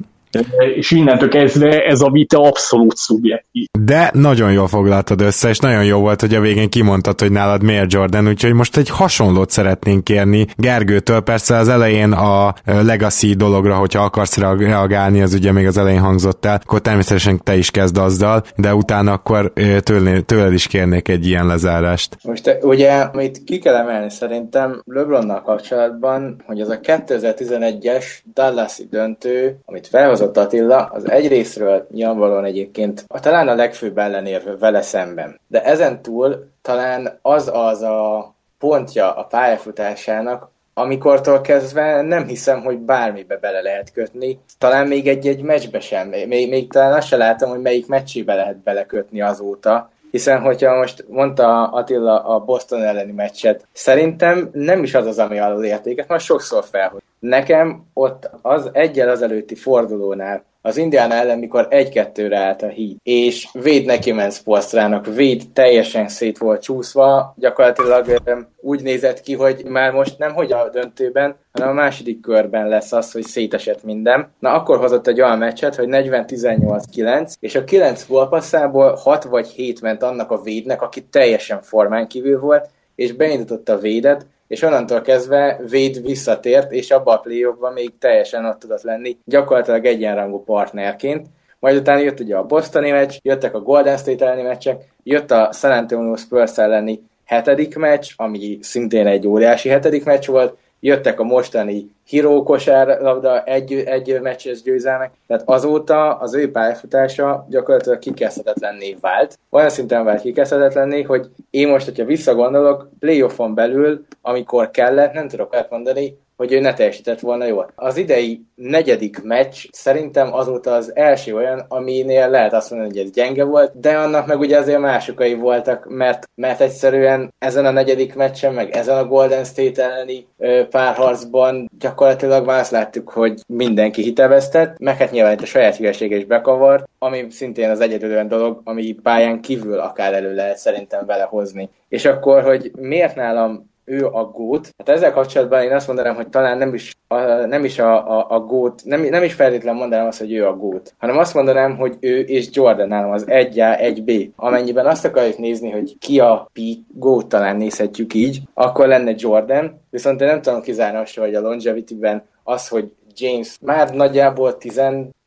és innentől kezdve ez a vita abszolút szubjektív. De nagyon jól foglaltad össze, és nagyon jó volt, hogy a végén kimondtad, hogy nálad miért Jordan, úgyhogy most egy hasonlót szeretnénk kérni Gergőtől. Persze az elején a Legacy dologra, hogyha akarsz reagálni, az ugye még az elején hangzott el, akkor természetesen te is kezd azzal, de utána akkor tőled, tőled is kérnék egy ilyen lezárást. Most ugye, amit ki kell emelni szerintem LeBronnal kapcsolatban, hogy az a 2011-es Dallasi döntő, amit felhozott hozott Attila, az egyrésztről nyilvánvalóan egyébként a, talán a legfőbb ellenérve vele szemben. De ezen túl talán az az a pontja a pályafutásának, amikortól kezdve nem hiszem, hogy bármibe bele lehet kötni. Talán még egy-egy meccsbe sem. Még, még talán azt se látom, hogy melyik meccsébe lehet belekötni azóta. Hiszen, hogyha most mondta Attila a Boston elleni meccset, szerintem nem is az az, ami alul értéket, már sokszor felhoz. Nekem ott az egyel az előtti fordulónál az Indián ellen, mikor egy-kettőre állt a híd, és Véd neki ment Spolstrának, Véd teljesen szét volt csúszva, gyakorlatilag úgy nézett ki, hogy már most nem hogy a döntőben, hanem a második körben lesz az, hogy szétesett minden. Na akkor hozott egy olyan meccset, hogy 40-18-9, és a 9 gólpasszából 6 vagy 7 ment annak a Védnek, aki teljesen formán kívül volt, és beindította a Védet, és onnantól kezdve Véd visszatért, és abban a play még teljesen ott tudott lenni, gyakorlatilag egyenrangú partnerként. Majd utána jött ugye a Bostoni meccs, jöttek a Golden State elleni meccsek, jött a San Antonio Spurs elleni hetedik meccs, ami szintén egy óriási hetedik meccs volt, jöttek a mostani Hiro kosárlabda egy, egy meccses győzelmek, tehát azóta az ő pályafutása gyakorlatilag kikezdhetetlenné vált. Olyan szinten vált kikezdhetetlenné, hogy én most, hogyha visszagondolok, playoffon belül, amikor kellett, nem tudok elmondani, hogy ő ne teljesített volna jól. Az idei negyedik meccs szerintem azóta az első olyan, aminél lehet azt mondani, hogy ez gyenge volt, de annak meg ugye azért másokai voltak, mert, mert egyszerűen ezen a negyedik meccsen, meg ezen a Golden State elleni párharcban gyakorlatilag már azt láttuk, hogy mindenki hiteleztet, meg hát nyilván itt a saját hülyesége is bekavart, ami szintén az egyedül olyan dolog, ami pályán kívül akár elő lehet szerintem vele hozni. És akkor, hogy miért nálam ő a gót. Hát ezzel kapcsolatban én azt mondanám, hogy talán nem is a, nem is a, a, a gót, nem, nem is feltétlen mondanám azt, hogy ő a gót, hanem azt mondanám, hogy ő és Jordan nálam az 1A, 1B. Amennyiben azt akarjuk nézni, hogy ki a P gót talán nézhetjük így, akkor lenne Jordan, viszont én nem tudom kizárni azt, hogy a longevity-ben az, hogy James már nagyjából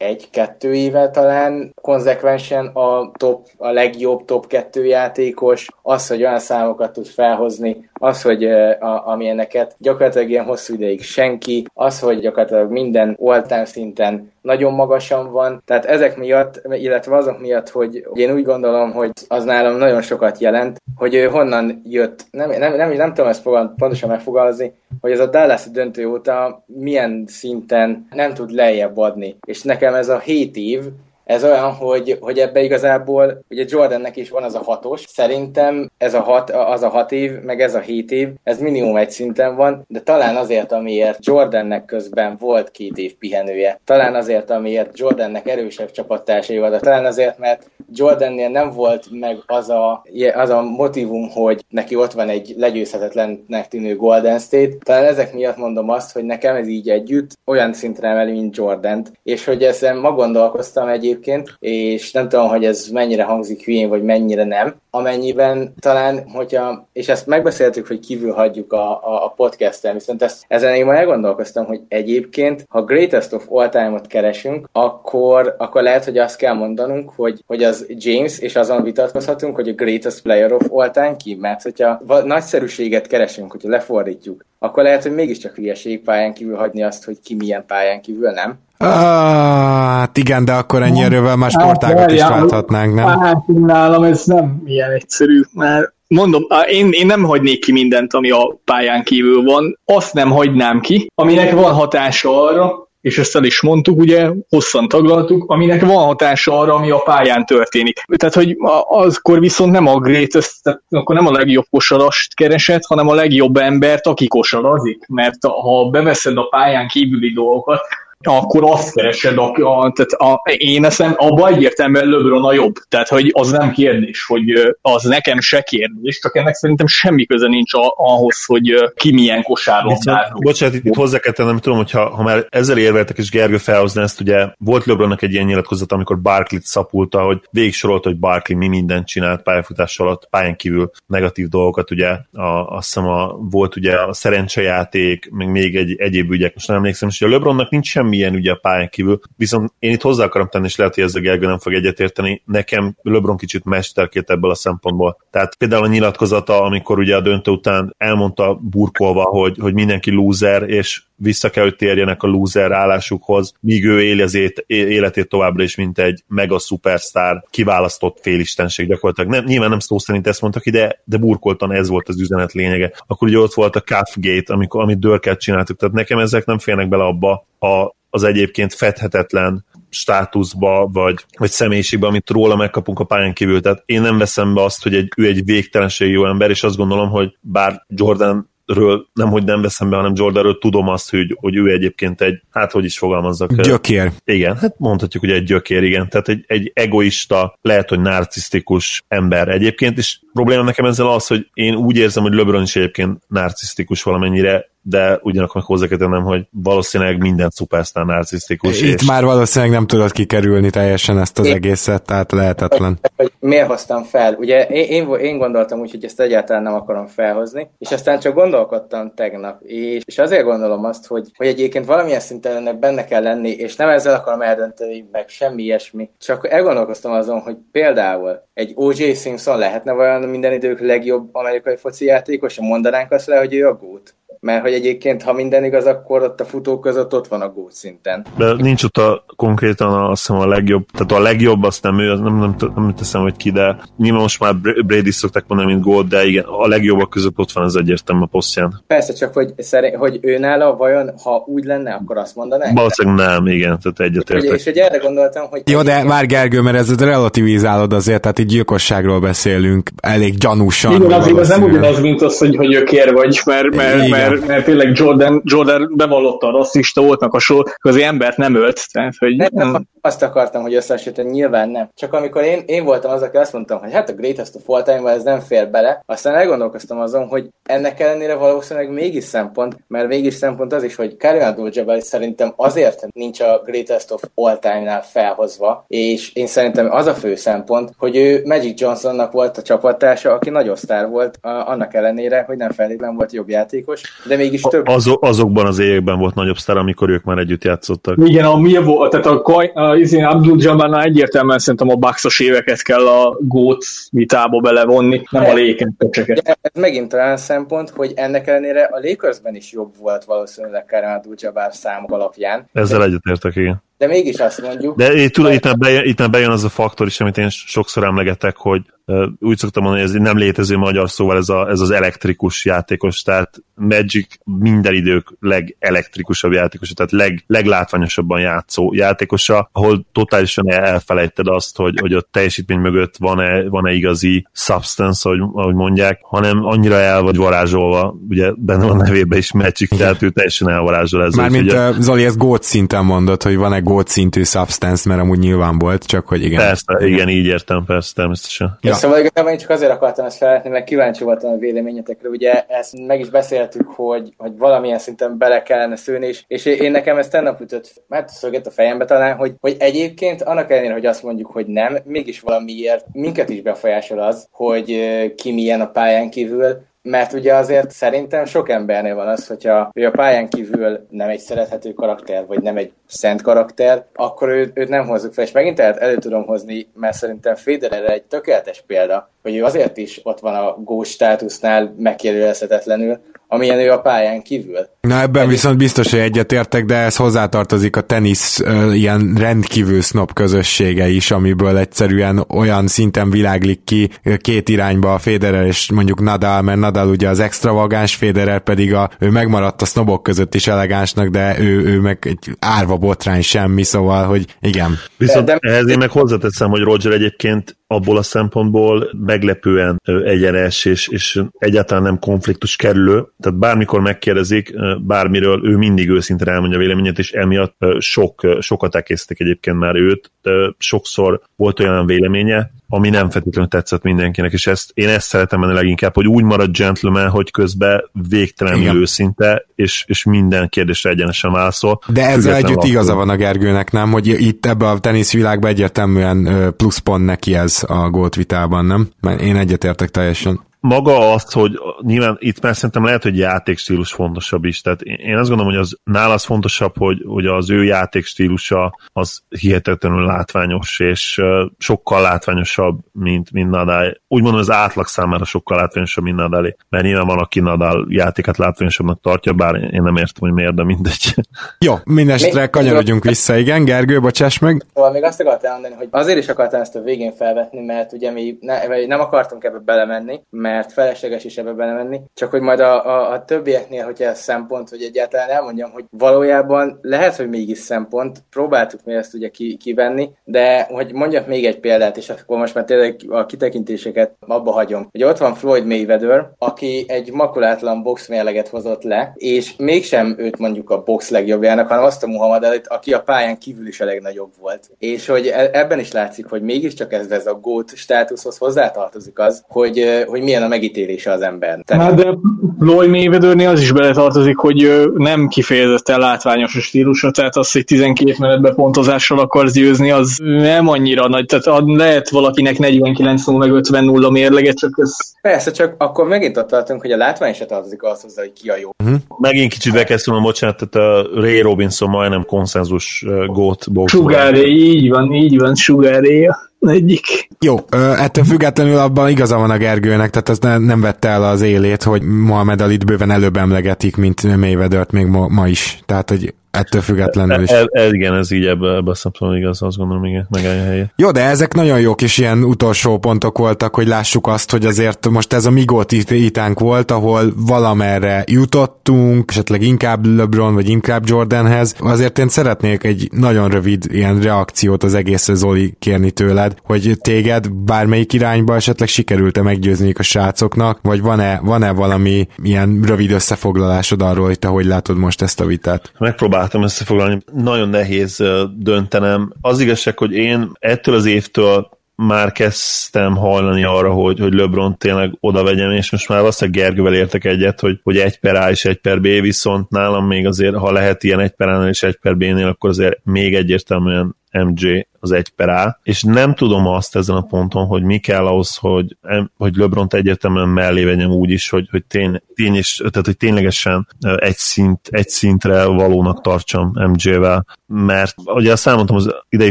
11-2 éve talán konzekvensen a top, a legjobb top 2 játékos, az, hogy olyan számokat tud felhozni, az, hogy a, amilyeneket gyakorlatilag ilyen hosszú ideig senki, az, hogy gyakorlatilag minden all szinten nagyon magasan van, tehát ezek miatt, illetve azok miatt, hogy én úgy gondolom, hogy az nálam nagyon sokat jelent, hogy ő honnan jött, nem, nem, nem, nem tudom ezt fogal, pontosan megfogalmazni, hogy ez a Dallas döntő óta milyen szinten nem tud lejjebb adni. És nekem ez a 7 év, ez olyan, hogy, hogy ebbe igazából, ugye Jordannek is van az a hatos, szerintem ez a hat, az a hat év, meg ez a hét év, ez minimum egy szinten van, de talán azért, amiért Jordannek közben volt két év pihenője, talán azért, amiért Jordannek erősebb csapattársai voltak, talán azért, mert Jordannél nem volt meg az a, az a motivum, hogy neki ott van egy legyőzhetetlennek tűnő Golden State. Talán ezek miatt mondom azt, hogy nekem ez így együtt olyan szintre emeli, mint Jordan-t, és hogy ezen ma gondolkoztam egyébként, egyébként, és nem tudom, hogy ez mennyire hangzik hülyén, vagy mennyire nem, amennyiben talán, hogyha, és ezt megbeszéltük, hogy kívül hagyjuk a, a, a podcast-en, viszont ezt, ezen én már elgondolkoztam, hogy egyébként, ha Greatest of All Time-ot keresünk, akkor, akkor lehet, hogy azt kell mondanunk, hogy, hogy az James, és azon vitatkozhatunk, hogy a Greatest Player of All Time ki, mert hogyha nagyszerűséget keresünk, hogyha lefordítjuk, akkor lehet, hogy mégiscsak hülyeség pályán kívül hagyni azt, hogy ki milyen pályán kívül, nem? Hát igen, de akkor ennyi erővel már sportágot hát, is válthatnánk, nem? Hát nálam ez nem ilyen egyszerű, mert mondom, én, én nem hagynék ki mindent, ami a pályán kívül van, azt nem hagynám ki, aminek van hatása arra, és ezt el is mondtuk, ugye, hosszan taglaltuk, aminek van hatása arra, ami a pályán történik. Tehát, hogy azkor viszont nem a greatest, tehát akkor nem a legjobb kosarast keresett, hanem a legjobb embert, aki kosarazik, mert ha beveszed a pályán kívüli dolgokat, akkor azt keresed, a, a, tehát a, én eszem, abban egyértelműen LeBron a jobb. Tehát, hogy az nem kérdés, hogy az nekem se kérdés, csak ennek szerintem semmi köze nincs a, ahhoz, hogy ki milyen kosáron Bocsánat, itt, itt hozzá kell tennem, tudom, hogy ha, ha már ezzel érveltek, és Gergő felhozna ezt, ugye volt LeBronnak egy ilyen nyilatkozat, amikor Barkley-t szapulta, hogy végig sorolta, hogy Barkley mi mindent csinált pályafutás alatt, pályán kívül negatív dolgokat, ugye a, azt hiszem a, volt ugye a szerencsejáték, meg még egy, egyéb ügyek, most nem emlékszem, és a LeBronnak nincs semmi semmilyen ugye a pályán kívül, viszont én itt hozzá akarom tenni, és lehet, hogy ezzel Gergő nem fog egyetérteni, nekem LeBron kicsit mesterkét ebből a szempontból. Tehát például a nyilatkozata, amikor ugye a döntő után elmondta burkolva, hogy, hogy mindenki loser, és vissza kell, hogy térjenek a loser állásukhoz, míg ő éli az életét továbbra is, mint egy mega superstar, kiválasztott félistenség gyakorlatilag. Nem, nyilván nem szó szerint ezt mondtak ide, de burkoltan ez volt az üzenet lényege. Akkor ugye ott volt a Cuff Gate, amikor, amit Dörket csináltuk, tehát nekem ezek nem félnek bele abba a, az egyébként fedhetetlen státuszba, vagy, vagy személyiségbe, amit róla megkapunk a pályán kívül. Tehát én nem veszem be azt, hogy egy, ő egy végtelenség jó ember, és azt gondolom, hogy bár Jordan ről nem, hogy nem veszem be, hanem Jordanről tudom azt, hogy, hogy ő egyébként egy, hát hogy is fogalmazzak. Gyökér. Igen, hát mondhatjuk, hogy egy gyökér, igen. Tehát egy, egy egoista, lehet, hogy narcisztikus ember egyébként, és probléma nekem ezzel az, hogy én úgy érzem, hogy LeBron is egyébként narcisztikus valamennyire, de ugyanakkor hozzá kell tennem, hogy valószínűleg minden szupersztár narcisztikus. Itt és... már valószínűleg nem tudod kikerülni teljesen ezt az én... egészet, tehát lehetetlen. Hogy, miért hoztam fel? Ugye én, én, én gondoltam úgy, hogy ezt egyáltalán nem akarom felhozni, és aztán csak gondolkodtam tegnap, és, és azért gondolom azt, hogy, hogy egyébként valamilyen szinten ennek benne kell lenni, és nem ezzel akarom eldönteni, meg semmi ilyesmi, csak elgondolkoztam azon, hogy például egy O.J. Simpson lehetne vajon minden idők legjobb amerikai foci játékos, mondanánk azt le, hogy ő a gót? Mert hogy egyébként, ha minden igaz, akkor ott a futók között ott van a gól szinten. De nincs ott a, konkrétan azt hiszem a legjobb, tehát a legjobb azt nem ő, nem, nem, nem, nem teszem, hogy ki, de nyilván most már Brady szokták mondani, mint gól, de igen, a legjobbak között ott van az egyértelmű a posztján. Persze, csak hogy, szerint, hogy ő nála vajon, ha úgy lenne, akkor azt mondanánk? Valószínűleg nem, igen, tehát egyetértek. És hogy erre gondoltam, hogy... Jó, de már Gergő, mert ez relativizálod azért, tehát itt gyilkosságról beszélünk, elég gyanúsan. Igen, azért az nem ugyanaz, mint az, hogy, hogy ökér vagy, mert, mert, mert mert, mert tényleg Jordan, Jordan bevallotta a rasszista volt, meg a sor, az embert nem ölt. Tehát, hogy nem, azt akartam, hogy összehasonlítani, nyilván nem. Csak amikor én, én voltam az, aki azt mondtam, hogy hát a greatest of all time ez nem fér bele, aztán elgondolkoztam azon, hogy ennek ellenére valószínűleg mégis szempont, mert mégis szempont az is, hogy Karim Abdul-Jabbar szerintem azért nincs a greatest of all time-nál felhozva, és én szerintem az a fő szempont, hogy ő Magic Johnsonnak volt a csapattársa, aki nagy sztár volt, annak ellenére, hogy nem feltétlenül volt jobb játékos, de mégis több. Az, azokban az években volt nagyobb sztár, amikor ők már együtt játszottak. Igen, a mi volt, tehát a, a, a Abdul Jabbarnál egyértelműen szerintem a baxos éveket kell a gót vitába belevonni, nem a lékentecseket. Ez megint talán szempont, hogy ennek ellenére a Lakersben is jobb volt valószínűleg Karim Abdul Jabbar számok alapján. Ezzel egyetértek, igen de mégis azt mondjuk. De én tudom, itt, bejön, itt bejön az a faktor is, amit én sokszor emlegetek, hogy uh, úgy szoktam mondani, hogy ez nem létező magyar szóval ez, a, ez az elektrikus játékos, tehát Magic minden idők legelektrikusabb játékosa, tehát leg, leglátványosabban játszó játékosa, ahol totálisan elfelejted azt, hogy, hogy a teljesítmény mögött van-e, van-e igazi substance, ahogy, ahogy mondják, hanem annyira el vagy varázsolva, ugye benne van a nevében is Magic, tehát ő teljesen elvarázsol ezzel. Mármint ugye... Zoli, ezt gót szinten mondott, hogy van-e gót szintű substance, mert amúgy nyilván volt, csak hogy igen. Persze, igen, igen így értem, persze, természetesen. Ja. Szóval igazából én csak azért akartam ezt felvetni, mert kíváncsi voltam a véleményetekre. Ugye ezt meg is beszéltük, hogy, hogy valamilyen szinten bele kellene szülni, és, és én nekem ezt tennap ütött, mert szöget a fejembe talán, hogy, hogy egyébként annak ellenére, hogy azt mondjuk, hogy nem, mégis valamiért minket is befolyásol az, hogy ki milyen a pályán kívül, mert ugye azért szerintem sok embernél van az, hogyha ő a pályán kívül nem egy szerethető karakter, vagy nem egy szent karakter, akkor őt, őt nem hozzuk fel. És megint tehát elő tudom hozni, mert szerintem Federer egy tökéletes példa, hogy ő azért is ott van a gós státusznál megkérdőjelezhetetlenül, amilyen ő a pályán kívül Na ebben viszont biztos, hogy egyetértek, de ez hozzátartozik a tenisz uh, ilyen rendkívül snob közössége is, amiből egyszerűen olyan szinten világlik ki két irányba a Federer és mondjuk Nadal, mert Nadal ugye az extravagáns, Federer pedig a, ő megmaradt a snobok között is elegánsnak, de ő, ő meg egy árva botrány semmi, szóval, hogy igen. Viszont de, de, ehhez én meg hozzáteszem, hogy Roger egyébként abból a szempontból meglepően egyenes és, és egyáltalán nem konfliktus kerülő. Tehát bármikor megkérdezik bármiről, ő mindig őszintén elmondja a véleményét, és emiatt sok, sokat elkészítik egyébként már őt. Sokszor volt olyan véleménye, ami nem feltétlenül tetszett mindenkinek, és ezt, én ezt szeretem benne leginkább, hogy úgy marad gentleman, hogy közben végtelenül őszinte, és, és minden kérdésre egyenesen válaszol. De ezzel együtt akkor. igaza van a Gergőnek, nem? Hogy itt ebbe a teniszvilágban egyértelműen pluszpont neki ez a gólt vitában, nem? Mert én egyetértek teljesen maga azt, hogy nyilván itt már szerintem lehet, hogy játékstílus fontosabb is. Tehát én azt gondolom, hogy az nála az fontosabb, hogy, hogy az ő játékstílusa az hihetetlenül látványos, és sokkal látványosabb, mint, mint Nadal. Úgy mondom, az átlag számára sokkal látványosabb, mint Nadal. Mert nyilván van, aki Nadal játékát látványosabbnak tartja, bár én nem értem, hogy miért, de mindegy. Jó, mindestre kanyarodjunk vissza, igen. Gergő, bocsáss meg. Szóval még azt akartam mondani, hogy azért is akartam ezt a végén felvetni, mert ugye mi ne, nem akartunk ebbe belemenni, mert mert felesleges is ebbe belemenni. Csak hogy majd a, a, a többieknél, hogyha ez szempont, hogy egyáltalán elmondjam, hogy valójában lehet, hogy mégis szempont, próbáltuk mi ezt ugye ki, kivenni, de hogy mondjak még egy példát, és akkor most már tényleg a kitekintéseket abba hagyom. Hogy ott van Floyd Mayweather, aki egy makulátlan boxmérleget hozott le, és mégsem őt mondjuk a box legjobbjának, hanem azt a Muhammad Ali, aki a pályán kívül is a legnagyobb volt. És hogy e, ebben is látszik, hogy mégiscsak ez, ez a GOAT státuszhoz hozzátartozik az, hogy, hogy milyen a megítélése az ember. Tehát... Hát de Floyd mayweather az is beletartozik, hogy nem kifejezetten látványos a stílusa, tehát az, hogy 12 menetbe pontozással akarsz győzni, az nem annyira nagy, tehát lehet valakinek 49 0 meg 50 0 mérleget, csak ez... Persze, csak akkor megint ott tartunk, hogy a látvány se tartozik az hozzá, hogy ki a jó. Uh-huh. Megint kicsit bekezdtem a bocsánat, tehát a Ray Robinson majdnem konszenzus gót. Sugáré, így van, így van, Sugáré egyik. Jó, ettől függetlenül abban igaza van a Gergőnek, tehát ez ne, nem vette el az élét, hogy Mohamed Alit bőven előbb emlegetik, mint mayweather még ma, ma is. Tehát, hogy Ettől függetlenül is. E, e, igen, ez így ebbe, ebbe a szempontból igaz, azt gondolom, igen, megállja a helyét. Jó, de ezek nagyon jók és ilyen utolsó pontok voltak, hogy lássuk azt, hogy azért most ez a Migot itánk volt, ahol valamerre jutottunk, esetleg inkább LeBron, vagy inkább Jordanhez. Azért én szeretnék egy nagyon rövid ilyen reakciót az egészre Zoli kérni tőled, hogy téged bármelyik irányba esetleg sikerült-e meggyőzni a srácoknak, vagy van-e, van-e valami ilyen rövid összefoglalásod arról, hogy te hogy látod most ezt a vitát? Megpróbál próbáltam összefoglalni, nagyon nehéz döntenem. Az igazság, hogy én ettől az évtől már kezdtem hajlani arra, hogy, hogy LeBron tényleg oda vegyem, és most már valószínűleg Gergővel értek egyet, hogy, hogy egy per A és egy per B, viszont nálam még azért, ha lehet ilyen egy per A-nál és egy per B-nél, akkor azért még egyértelműen MJ az egy per A, és nem tudom azt ezen a ponton, hogy mi kell ahhoz, hogy, hogy lebron egyértelműen mellé vegyem úgy is, hogy, hogy, tény, tény is, tehát, hogy ténylegesen egy, szint, egy szintre valónak tartsam MJ-vel, mert ugye azt elmondtam az idei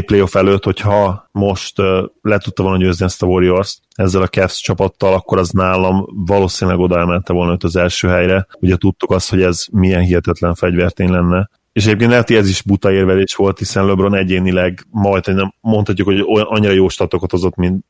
playoff előtt, hogy ha most le tudta volna győzni ezt a Warriors ezzel a Cavs csapattal, akkor az nálam valószínűleg oda emelte volna őt az első helyre. Ugye tudtuk azt, hogy ez milyen hihetetlen fegyvertény lenne, és egyébként lehet, hogy ez is buta érvelés volt, hiszen LeBron egyénileg majd nem mondhatjuk, hogy olyan, annyira jó statokat hozott, mint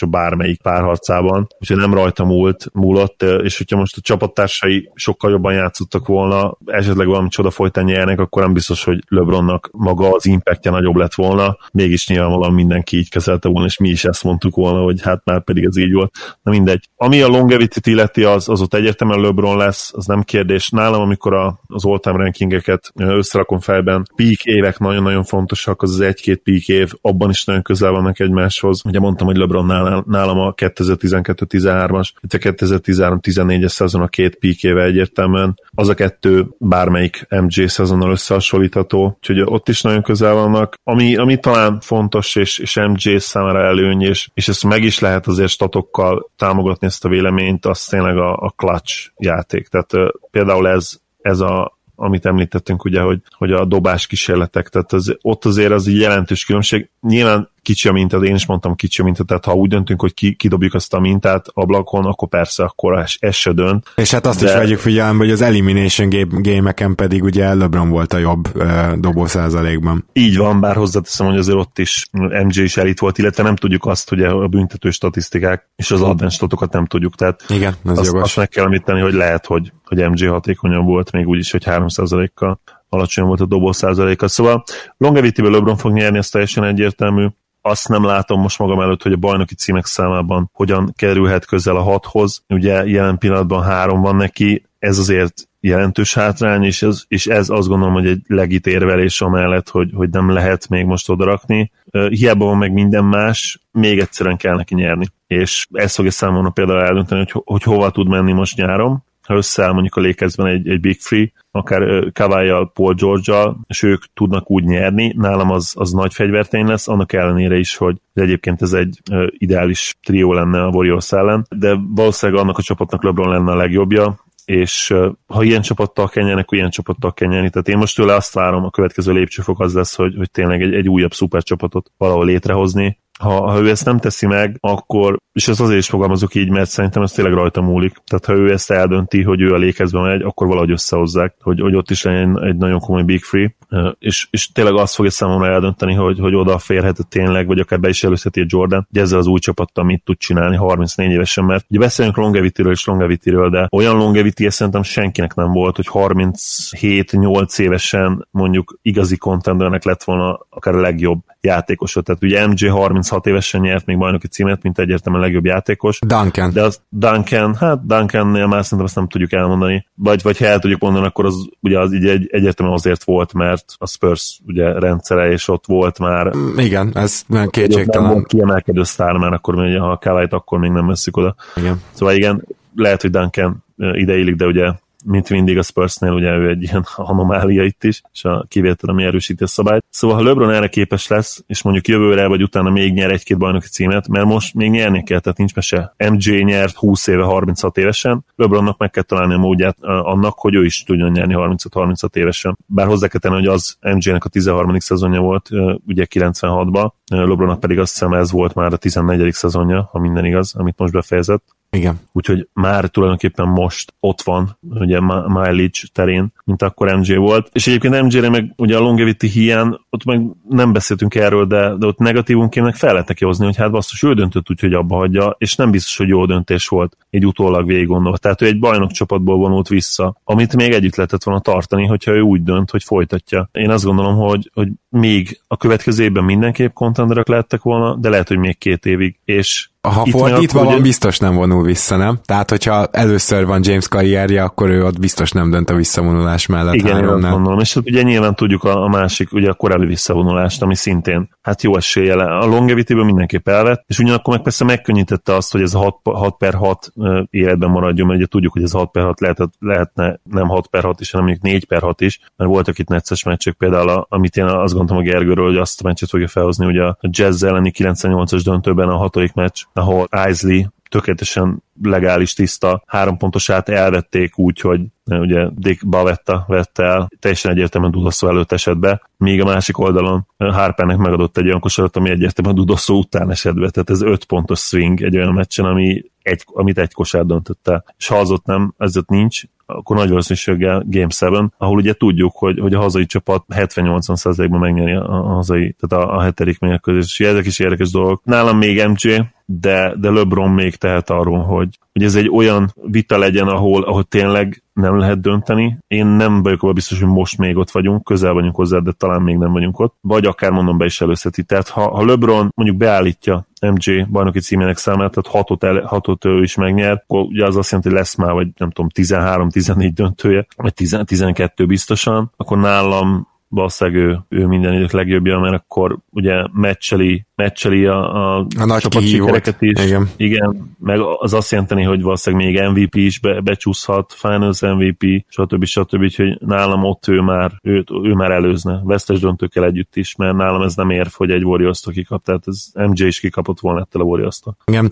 a bármelyik párharcában, úgyhogy nem rajta múlt, múlott, és hogyha most a csapattársai sokkal jobban játszottak volna, esetleg valami csoda folytán nyernek, akkor nem biztos, hogy LeBronnak maga az impactja nagyobb lett volna, mégis nyilvánvalóan mindenki így kezelte volna, és mi is ezt mondtuk volna, hogy hát már pedig ez így volt. Na mindegy. Ami a longevity illeti, az, az ott egyértelműen LeBron lesz, az nem kérdés. Nálam, amikor a, az all-time rankingeket összerakom felben. Peak évek nagyon-nagyon fontosak, az az egy-két peak év, abban is nagyon közel vannak egymáshoz. Ugye mondtam, hogy LeBron nálam a 2012-13-as, itt a 2013-14-es szezon a két peak éve egyértelműen. Az a kettő bármelyik MJ szezonnal összehasonlítható, úgyhogy ott is nagyon közel vannak. Ami, ami talán fontos, és, és MJ számára előny, és, és ezt meg is lehet azért statokkal támogatni ezt a véleményt, az tényleg a, a clutch játék. Tehát például ez, ez a amit említettünk, ugye, hogy, hogy a dobás kísérletek, tehát az, ott azért az egy jelentős különbség. Nyilván kicsi a minta, én is mondtam kicsi a minta, tehát ha úgy döntünk, hogy ki, kidobjuk azt a mintát ablakon, akkor persze, akkor ez, ez se dönt. És hát azt de... is vegyük figyelembe, hogy az Elimination game-eken pedig ugye LeBron volt a jobb uh, dobó százalékban. Így van, bár hozzáteszem, hogy azért ott is MJ is elit volt, illetve nem tudjuk azt, hogy a büntető statisztikák és az statokat nem tudjuk. Tehát Igen, ez azt, jogos. azt meg kell említeni, hogy lehet, hogy, hogy MJ hatékonyabb volt, még úgy is, hogy 3%-kal alacsony volt a dobó százaléka. Szóval longevity-ből LeBron fog nyerni, ez teljesen egyértelmű. Azt nem látom most magam előtt, hogy a bajnoki címek számában hogyan kerülhet közel a hathoz. Ugye jelen pillanatban három van neki, ez azért jelentős hátrány, és ez, és ez azt gondolom, hogy egy legit érvelés amellett, hogy, hogy nem lehet még most odarakni. Hiába van meg minden más, még egyszerűen kell neki nyerni. És ez fogja számomra például eldönteni, hogy, hogy hova tud menni most nyáron, ha összeáll mondjuk a Lakersben egy, egy Big Free, akár kawhi Paul george és ők tudnak úgy nyerni, nálam az, az nagy fegyvertény lesz, annak ellenére is, hogy egyébként ez egy ideális trió lenne a Warriors ellen, de valószínűleg annak a csapatnak LeBron lenne a legjobbja, és ha ilyen csapattal nyerni, akkor ilyen csapattal kell nyerni. Tehát én most tőle azt várom, a következő lépcsőfok az lesz, hogy, hogy tényleg egy, egy újabb szuper csapatot valahol létrehozni, ha, ha ő ezt nem teszi meg, akkor, és ez azért is fogalmazok így, mert szerintem ez tényleg rajta múlik. Tehát ha ő ezt eldönti, hogy ő a lékezbe megy, akkor valahogy összehozzák, hogy, hogy ott is legyen egy nagyon komoly big free, és, és tényleg azt fogja számomra eldönteni, hogy, hogy oda férhet tényleg, vagy akár be is előzheti a Jordan, hogy ezzel az új csapattal mit tud csinálni 34 évesen, mert ugye beszélünk longevity-ről és longevity-ről, de olyan longevity szerintem senkinek nem volt, hogy 37-8 évesen mondjuk igazi contendernek lett volna akár a legjobb játékosot. Tehát ugye MJ 36 évesen nyert még bajnoki címet, mint egyértelműen a legjobb játékos. Duncan. De az Duncan, hát Duncan-nél már szerintem ezt nem tudjuk elmondani. Vagy, vagy ha el tudjuk mondani, akkor az ugye az így egy, egyértelműen azért volt, mert a Spurs ugye rendszere, és ott volt már. Mm, igen, ez nem kétségtelen. Nem kiemelkedő sztár, mert akkor még, ha a kávait, akkor még nem veszik oda. Igen. Szóval igen, lehet, hogy Duncan ideillik, de ugye mint mindig a Spursnél, ugye ő egy ilyen anomália itt is, és a kivétel, ami erősíti a szabályt. Szóval ha LeBron erre képes lesz, és mondjuk jövőre vagy utána még nyer egy-két bajnoki címet, mert most még nyerni kell, tehát nincs mese. MJ nyert 20 éve 36 évesen, LeBronnak meg kell találni a módját annak, hogy ő is tudjon nyerni 35-36 évesen. Bár hozzá kell tenni, hogy az MJ-nek a 13. szezonja volt, ugye 96-ban, LeBronnak pedig azt hiszem ez volt már a 14. szezonja, ha minden igaz, amit most befejezett. Igen. Úgyhogy már tulajdonképpen most ott van, ugye mileage terén, mint akkor MJ volt. És egyébként MJ-re meg ugye a longevity hiány, ott meg nem beszéltünk erről, de, de ott negatívunként meg fel lehet neki hogy hát basszus, ő döntött úgy, hogy abba hagyja, és nem biztos, hogy jó döntés volt egy utólag végig gondolva. Tehát ő egy bajnok csapatból vonult vissza, amit még együtt lehetett volna tartani, hogyha ő úgy dönt, hogy folytatja. Én azt gondolom, hogy, hogy még a következő évben mindenképp contenderek lehettek volna, de lehet, hogy még két évig. És ha itt fordítva van, ugye... biztos nem vonul vissza, nem? Tehát, hogyha először van James karrierje, akkor ő ott biztos nem dönt a visszavonulás mellett. Igen, én gondolom. És ugye nyilván tudjuk a, a másik, ugye a korábbi visszavonulást, ami szintén hát jó esélye. A longevity-ből mindenképp elvett, és ugyanakkor meg persze megkönnyítette azt, hogy ez a 6, 6 per 6 életben maradjon, mert ugye tudjuk, hogy ez 6 per 6 lehetett, lehetne nem 6 per 6 is, hanem mondjuk 4 per 6 is, mert voltak itt necces meccsek, például a, amit én azt gondoltam a Gergőről, hogy azt a meccset fogja felhozni, ugye a Jazz elleni 98-as döntőben a hatodik meccs, ahol Isley tökéletesen legális, tiszta három pontosát elvették úgy, hogy ugye Dick Bavetta vette el, teljesen egyértelműen Dudosszó előtt esett míg a másik oldalon Harpernek megadott egy olyan kosarat, ami egyértelműen Dudosszó után esett be, tehát ez öt pontos swing egy olyan meccsen, ami egy, amit egy kosár döntött el. És ha az ott nem, ez ott nincs, akkor nagy valószínűséggel Game 7, ahol ugye tudjuk, hogy, hogy a hazai csapat 70-80%-ban megnyeri a, a hazai, tehát a, a hetedik mérkőzés. Ezek is érdekes dolgok. Nálam még MJ, de, de LeBron még tehet arról, hogy, hogy ez egy olyan vita legyen, ahol, ahol tényleg nem lehet dönteni. Én nem vagyok abban biztos, hogy most még ott vagyunk, közel vagyunk hozzá, de talán még nem vagyunk ott. Vagy akár mondom be is előszeti. Tehát ha, ha LeBron mondjuk beállítja MJ bajnoki címének számát, tehát hatot, el, hatot ő is megnyer, akkor ugye az azt jelenti, hogy lesz már, vagy nem tudom, 13-14 döntője, vagy 10, 12 biztosan, akkor nálam valószínűleg ő, ő minden idők legjobbja, mert akkor ugye meccseli meccseli a, a, a nagy sikereket is. Igen. Igen, meg az azt jelenteni, hogy valószínűleg még MVP is be, becsúszhat, Finals MVP, stb. stb. Úgyhogy nálam ott ő már, ő, ő már előzne, vesztes döntőkkel együtt is, mert nálam ez nem érv, hogy egy warriors kikap, tehát ez MJ is kikapott volna ettől a warriors Igen,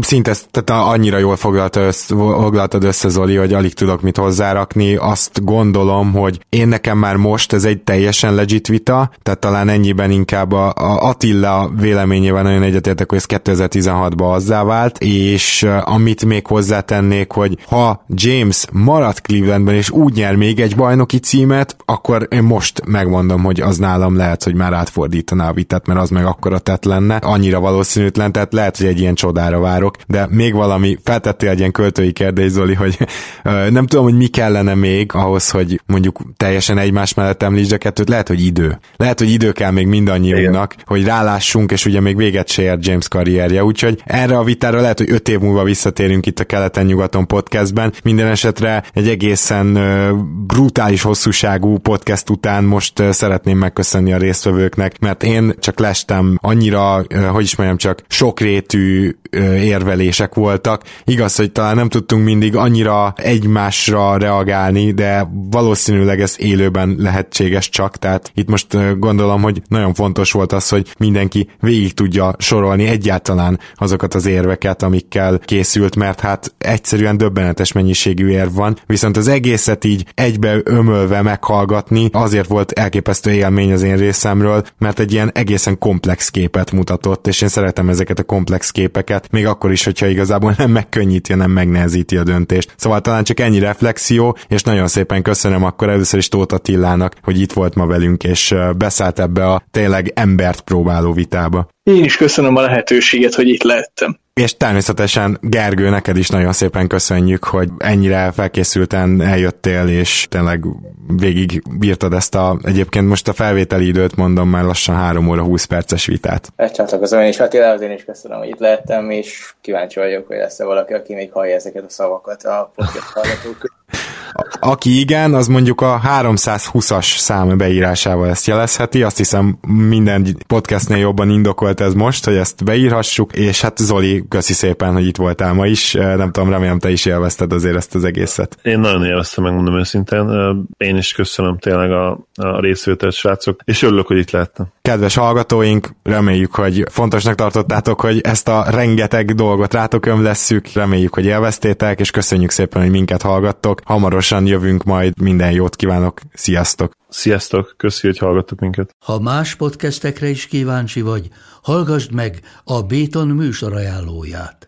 szinte tehát annyira jól foglalta össze, foglaltad össze, Zoli, hogy alig tudok mit hozzárakni. Azt gondolom, hogy én nekem már most ez egy egy teljesen legit vita, tehát talán ennyiben inkább a, a Attila véleményével nagyon egyetértek, hogy ez 2016-ban azzá vált, és amit még hozzátennék, hogy ha James marad Clevelandben, és úgy nyer még egy bajnoki címet, akkor én most megmondom, hogy az nálam lehet, hogy már átfordítaná a vitát, mert az meg akkora tett lenne, annyira valószínűtlen, tehát lehet, hogy egy ilyen csodára várok, de még valami, feltettél egy ilyen költői kérdés, Zoli, hogy nem tudom, hogy mi kellene még ahhoz, hogy mondjuk teljesen egymás mellett említsd a kettőt, lehet, hogy idő. Lehet, hogy idő kell még mindannyiunknak, Igen. hogy rálássunk, és ugye még véget se ért James karrierje, úgyhogy erre a vitára lehet, hogy öt év múlva visszatérünk itt a Keleten-nyugaton podcastben. Minden esetre egy egészen brutális hosszúságú podcast után most szeretném megköszönni a résztvevőknek, mert én csak lestem annyira, hogy is mondjam, csak sokrétű érvelések voltak. Igaz, hogy talán nem tudtunk mindig annyira egymásra reagálni, de valószínűleg ez élőben lehetséges csak, tehát itt most gondolom, hogy nagyon fontos volt az, hogy mindenki végig tudja sorolni egyáltalán azokat az érveket, amikkel készült, mert hát egyszerűen döbbenetes mennyiségű érv van, viszont az egészet így egybe ömölve meghallgatni azért volt elképesztő élmény az én részemről, mert egy ilyen egészen komplex képet mutatott, és én szeretem ezeket a komplex képeket, még akkor is, hogyha igazából nem megkönnyíti, nem megnehezíti a döntést. Szóval talán csak ennyi reflexió, és nagyon szépen köszönöm akkor először is Tóth Attilának, hogy itt volt ma velünk, és beszállt ebbe a tényleg embert próbáló vitába. Én is köszönöm a lehetőséget, hogy itt lehettem. És természetesen Gergő, neked is nagyon szépen köszönjük, hogy ennyire felkészülten eljöttél, és tényleg végig bírtad ezt a, egyébként most a felvételi időt mondom, már lassan 3 óra 20 perces vitát. Csatlakozom én is, Attila, én is köszönöm, hogy itt lehettem, és kíváncsi vagyok, hogy lesz-e valaki, aki még hallja ezeket a szavakat a podcast hallgatók aki igen, az mondjuk a 320-as szám beírásával ezt jelezheti, azt hiszem minden podcastnél jobban indokolt ez most, hogy ezt beírhassuk, és hát Zoli, köszi szépen, hogy itt voltál ma is, nem tudom, remélem te is élvezted azért ezt az egészet. Én nagyon élveztem, megmondom őszintén, én is köszönöm tényleg a, a részvételt, srácok, és örülök, hogy itt lehettem. Kedves hallgatóink, reméljük, hogy fontosnak tartottátok, hogy ezt a rengeteg dolgot rátok ömlesszük, reméljük, hogy élveztétek, és köszönjük szépen, hogy minket hallgattok. Hamarosan jövünk majd, minden jót kívánok, sziasztok! Sziasztok, köszi, hogy hallgattok minket. Ha más podcastekre is kíváncsi vagy, hallgassd meg a Béton műsor ajánlóját.